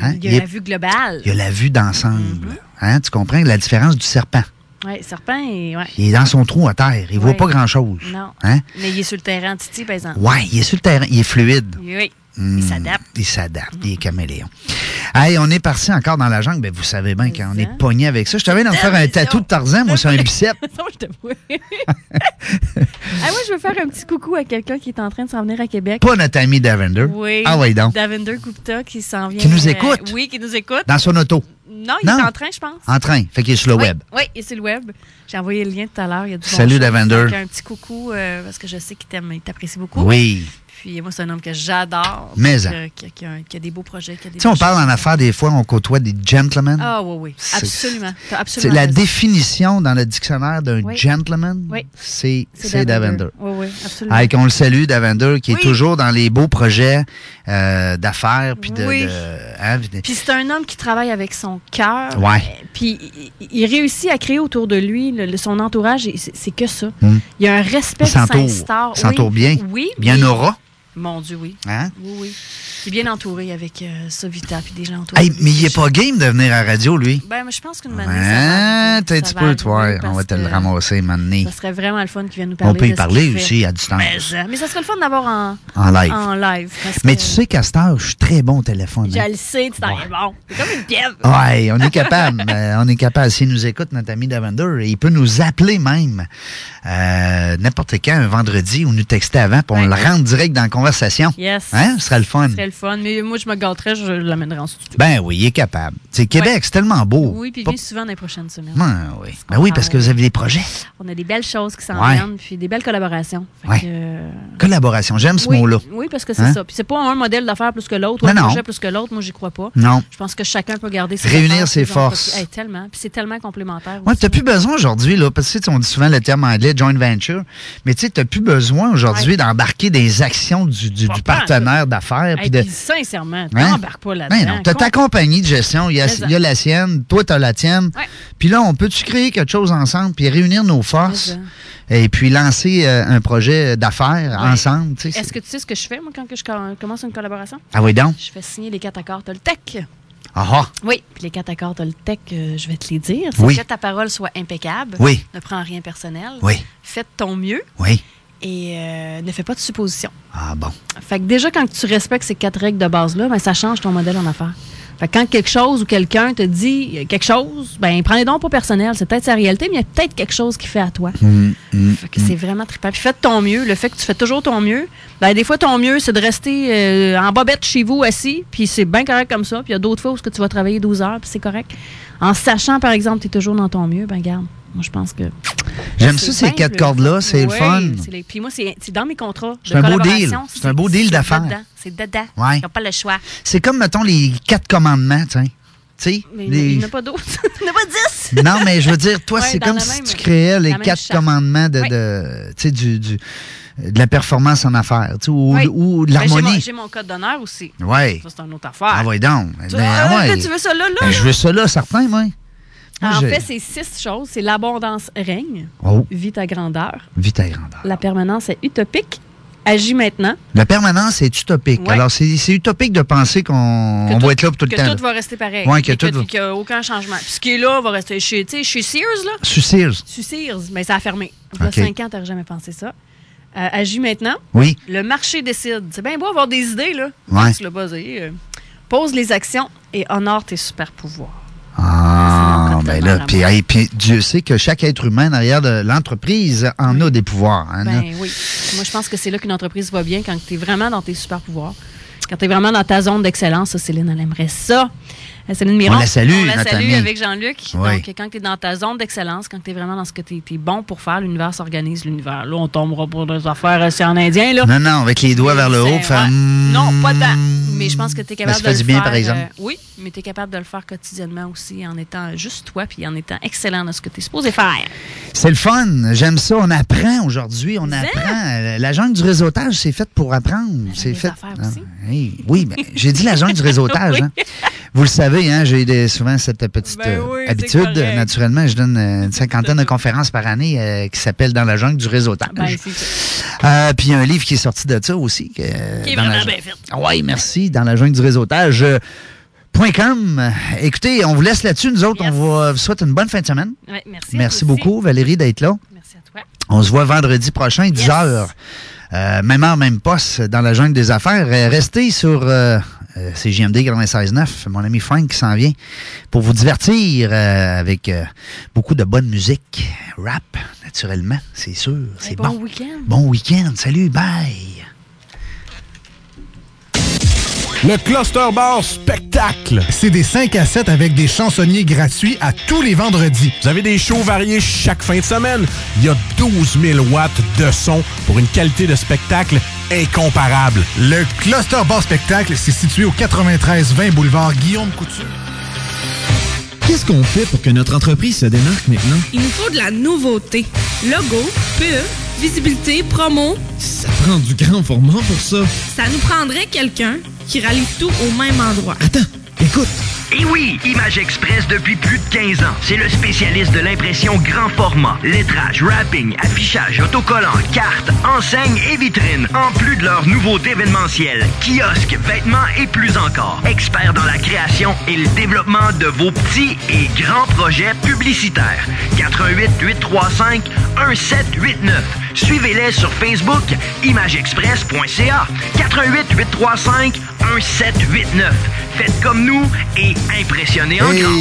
Hein? Il y a Il la est- vue globale. Il a la vue d'ensemble. Hein? Tu comprends la différence du serpent? Oui, serpent, ouais. Il est dans son trou à terre. Il voit Ouais. pas grand-chose. Non. Hein? Mais il est sur le terrain, Titi, par exemple. Ouais, il est sur le terrain. Il est fluide. Oui. Hmm, Il s'adapte. Il s'adapte. Il est caméléon. Hey, on est parti encore dans la jungle. Ben, vous savez bien quand on est pogné avec ça. Je t'avais de me faire un tatou de Tarzan, moi, sur un bicep. Non, je t'avoue. ah, moi, je veux faire un petit coucou à quelqu'un qui est en train de s'en venir à Québec. Pas notre ami Davender. Oui. Ah oui, donc. Davender Gupta qui s'en vient. Qui nous euh, écoute. oui, qui nous écoute. Dans son auto. Non, il Non. est en train, je pense. En train. Fait qu'il est sur le oui, web. Oui, il est sur le web. J'ai envoyé le lien tout à l'heure. Il y a du bon Salut. Fait qu'un petit coucou euh, parce que je sais qu'il t'aime, il t'apprécie beaucoup. Oui. Puis moi, c'est un homme que j'adore. Mais Qui a, qui qui a des beaux projets. Qui a des Tu sais, on parle en affaires, des fois, on côtoie des gentlemen. Ah oui, oui. Absolument. Absolument la définition dans le dictionnaire d'un Oui. gentleman, Oui. c'est Davender. Oui, oui, absolument. Hey, qu'on le salue, Davender, qui Oui. est toujours dans les beaux projets euh, d'affaires. Puis de, Oui. de- hein, Puis c'est un homme qui travaille avec son cœur. Ouais. Euh, Puis il, il réussit à créer autour de lui, le- son entourage, et c'est que ça. Hmm. Il y a un respect qui s'instaure. Il s'entoure Oui. bien. Oui. Bien aura. Mon Dieu, oui. Hein? Oui, oui. Il est bien entouré avec euh, Savita puis des gens autour. Hey, mais il est pas game de venir à la radio, lui? Ben, mais je pense qu'une manière. Hein? T'as un petit peu, toi. On va te le ramasser, maintenant. Ça serait vraiment le fun qu'il vienne nous parler. On peut y parler aussi à distance. Mais, euh, mais ça serait le fun d'avoir en, En live. En live Mais que tu sais qu'à cette heure, je suis très bon au téléphone. hein. Je le sais, tu t'en es bon. C'est comme une. Ouais, on est capable. Euh, on est capable. S'il nous écoute, notre ami Davender, il peut nous appeler même euh, n'importe quand, un vendredi, ou nous texter avant, puis on le rentre direct dans la conversation. Yes. Hein? Ce serait le fun. Ce serait le fun. Mais moi, je me gâterais, je l'amènerais en studio. Ben oui, il est capable. C'est Québec, Ouais. c'est tellement beau. Oui, puis Pas- souvent dans les prochaines semaines. Ben oui. Ben oui, parce que vous avez des projets. On a des belles choses qui s'en Ouais. viennent, puis des belles collaborations. Fait Ouais. que, euh, Collaboration, j'aime ce oui, mot-là. Oui, parce que c'est Hein? ça. Puis c'est pas un modèle d'affaires plus que l'autre, ou Non, un non. projet plus que l'autre. Moi, j'y crois pas. Non. Je pense que chacun peut garder ses Réunir ses forces. Hey, tellement. Puis c'est tellement complémentaire. Aussi. t'as plus besoin aujourd'hui, là, parce que on dit souvent le terme anglais joint venture, mais tu sais, t'as plus besoin aujourd'hui d'embarquer des actions du, du- du Pas partenaire d'affaires. Hey, de... sincèrement, Hein? t'embarques pas là-dedans. Ben t'as ta Com- compagnie de gestion, il y a, Mais ça. il y a la sienne, toi, t'as la tienne. Puis là, on peut-tu créer quelque chose ensemble, puis réunir nos forces, et puis lancer euh, un projet d'affaires Ouais. ensemble. Est-ce que tu sais ce que je fais, moi, quand que je co- commence une collaboration? Ah oui, donc? Je fais signer les quatre accords Toltec. Ah ah. Oui, puis les quatre accords Toltec, euh, je vais te les dire. C'est Oui. que ta parole soit impeccable. Oui. Ne prends rien personnel. Oui. Fais de ton mieux. Oui. Et euh, ne fais pas de suppositions. Ah bon. Fait que déjà, quand tu respectes ces quatre règles de base-là, ben, ça change ton modèle en affaires. Fait que quand quelque chose ou quelqu'un te dit quelque chose, ben prends les dons pas personnels. C'est peut-être sa réalité, mais il y a peut-être quelque chose qui fait à toi. Hum, hum, Fait que c'est vraiment trippant. Puis fais de ton mieux. Le fait que tu fais toujours ton mieux, ben des fois, ton mieux, c'est de rester euh, en bobette chez vous assis, puis c'est bien correct comme ça. Puis il y a d'autres fois où tu vas travailler 12 heures, puis c'est correct. En sachant, par exemple, que tu es toujours dans ton mieux, ben garde. Moi, je pense que. J'aime ça, ces quatre cordes-là, c'est le Oui, fun. Puis moi, c'est dans mes contrats. C'est un beau deal. C'est un beau deal d'affaires. C'est dedans. Ouais. Ils n'ont pas le choix. C'est comme, mettons, les quatre commandements, tiens. Tu sais, Mais les- il n'y en a pas d'autres. il n'y en a pas dix. Non, mais je veux dire, toi, Ouais, c'est comme si même- tu créais les quatre charte. commandements de, Oui. de, tu sais, du, du- de la performance en affaires, tu sais, ou, Oui. ou de Ben, j'ai mon- l'harmonie. J'ai mon code d'honneur aussi. Ouais. Ça, c'est une autre affaire. Ah, ouais, donc. Tu, Ben, ah, ouais. tu veux ça là, là? Ben, je veux ça là, certain, moi. En je- fait, c'est six choses. C'est l'abondance règne, Oh. vite à grandeur, Vite à grandeur. la permanence est utopique, agis maintenant, La permanence est utopique. Ouais. Alors, c'est utopique de penser qu'on que va être là pour tout le que temps. tout va rester pareil. Ouais, que tout qu'il n'y a aucun changement. Puis ce qui est là va rester sais, chez Sears, là. Sears. Sur Sears, mais ça a fermé. Il y a cinq ans, tu n'aurais jamais pensé ça. Euh, agis maintenant. Oui. Le marché décide. C'est bien beau avoir des idées, là. Ouais. Tu l'as buzzé. euh. Pose les actions et honore tes super pouvoirs. Ah, Ben là, puis hey, puis Dieu sait que chaque être humain derrière de l'entreprise en a des pouvoirs. hein. Ben oui. Moi, je pense que c'est là qu'une entreprise va bien quand tu es vraiment dans tes super pouvoirs. Quand tu es vraiment dans ta zone d'excellence. Céline, elle aimerait ça. Euh, Céline Miron. On la salue, On la notre salue amie. avec Jean-Luc. Oui. Donc, quand tu es dans ta zone d'excellence, quand tu es vraiment dans ce que tu es, bon pour faire, l'univers s'organise. L'univers, là, on tombera pour des affaires aussi en indien. Là. Non, non, avec les doigts vers le haut, faire. ouais. mm, Non, pas tant. Mais je pense que tu es capable ça de fait le du bien, faire, par exemple. euh, oui, mais tu es capable de le faire quotidiennement aussi en étant juste toi puis en étant excellent dans ce que tu es supposé faire. C'est le fun. J'aime ça. On apprend aujourd'hui. On apprend. Euh, La jungle du réseautage, c'est fait pour apprendre. C'est fait. Ah, hey, oui, mais j'ai dit la jungle du réseautage. Oui. hein. Vous le savez, hein, j'ai souvent cette petite Ben euh, oui, habitude. Naturellement, je donne euh, une cinquantaine de conférences par année euh, qui s'appellent Dans la jungle du réseautage. Ben. Euh, puis il y a un livre qui est sorti de ça aussi. que, Qui est la vraiment bien fait. Oui, merci. Dans la jungle du réseautage. euh, point .com. Écoutez, on vous laisse là-dessus. Nous autres, on vous souhaite une bonne fin de semaine. Ouais, merci. Merci aussi. beaucoup, Valérie, d'être là. Merci à toi. On se voit vendredi prochain, 10h. Euh, même heure, même poste dans la jungle des affaires. Euh, restez sur euh, euh, CJMD 96.9. Mon ami Frank qui s'en vient pour vous divertir euh, avec euh, beaucoup de bonne musique. Rap, naturellement, c'est sûr. C'est bon bon. week-end. Bon week-end. Salut, bye. Le Cluster Bar Spectacle. C'est des 5 à 7 avec des chansonniers gratuits à tous les vendredis. Vous avez des shows variés chaque fin de semaine. Il y a 12 000 watts de son pour une qualité de spectacle incomparable. Le Cluster Bar Spectacle, c'est situé au 93-20 boulevard Guillaume Couture. Qu'est-ce qu'on fait pour que notre entreprise se démarque maintenant? Il nous faut de la nouveauté. Logo, pub, visibilité, promo. Ça prend du grand format pour ça. Ça nous prendrait quelqu'un qui rallie tout au même endroit. Attends, écoute. Et oui, Image Express depuis plus de 15 ans. C'est le spécialiste de l'impression grand format. Lettrage, wrapping, affichage, autocollant, cartes, enseignes et vitrines. En plus de leurs nouveautés événementielles, kiosques, vêtements et plus encore. Experts dans la création et le développement de vos petits et grands projets publicitaires. 88 835 1789. Suivez-les sur Facebook, imageexpress.ca. 88 835 1789. Faites comme nous et impressionnez encore.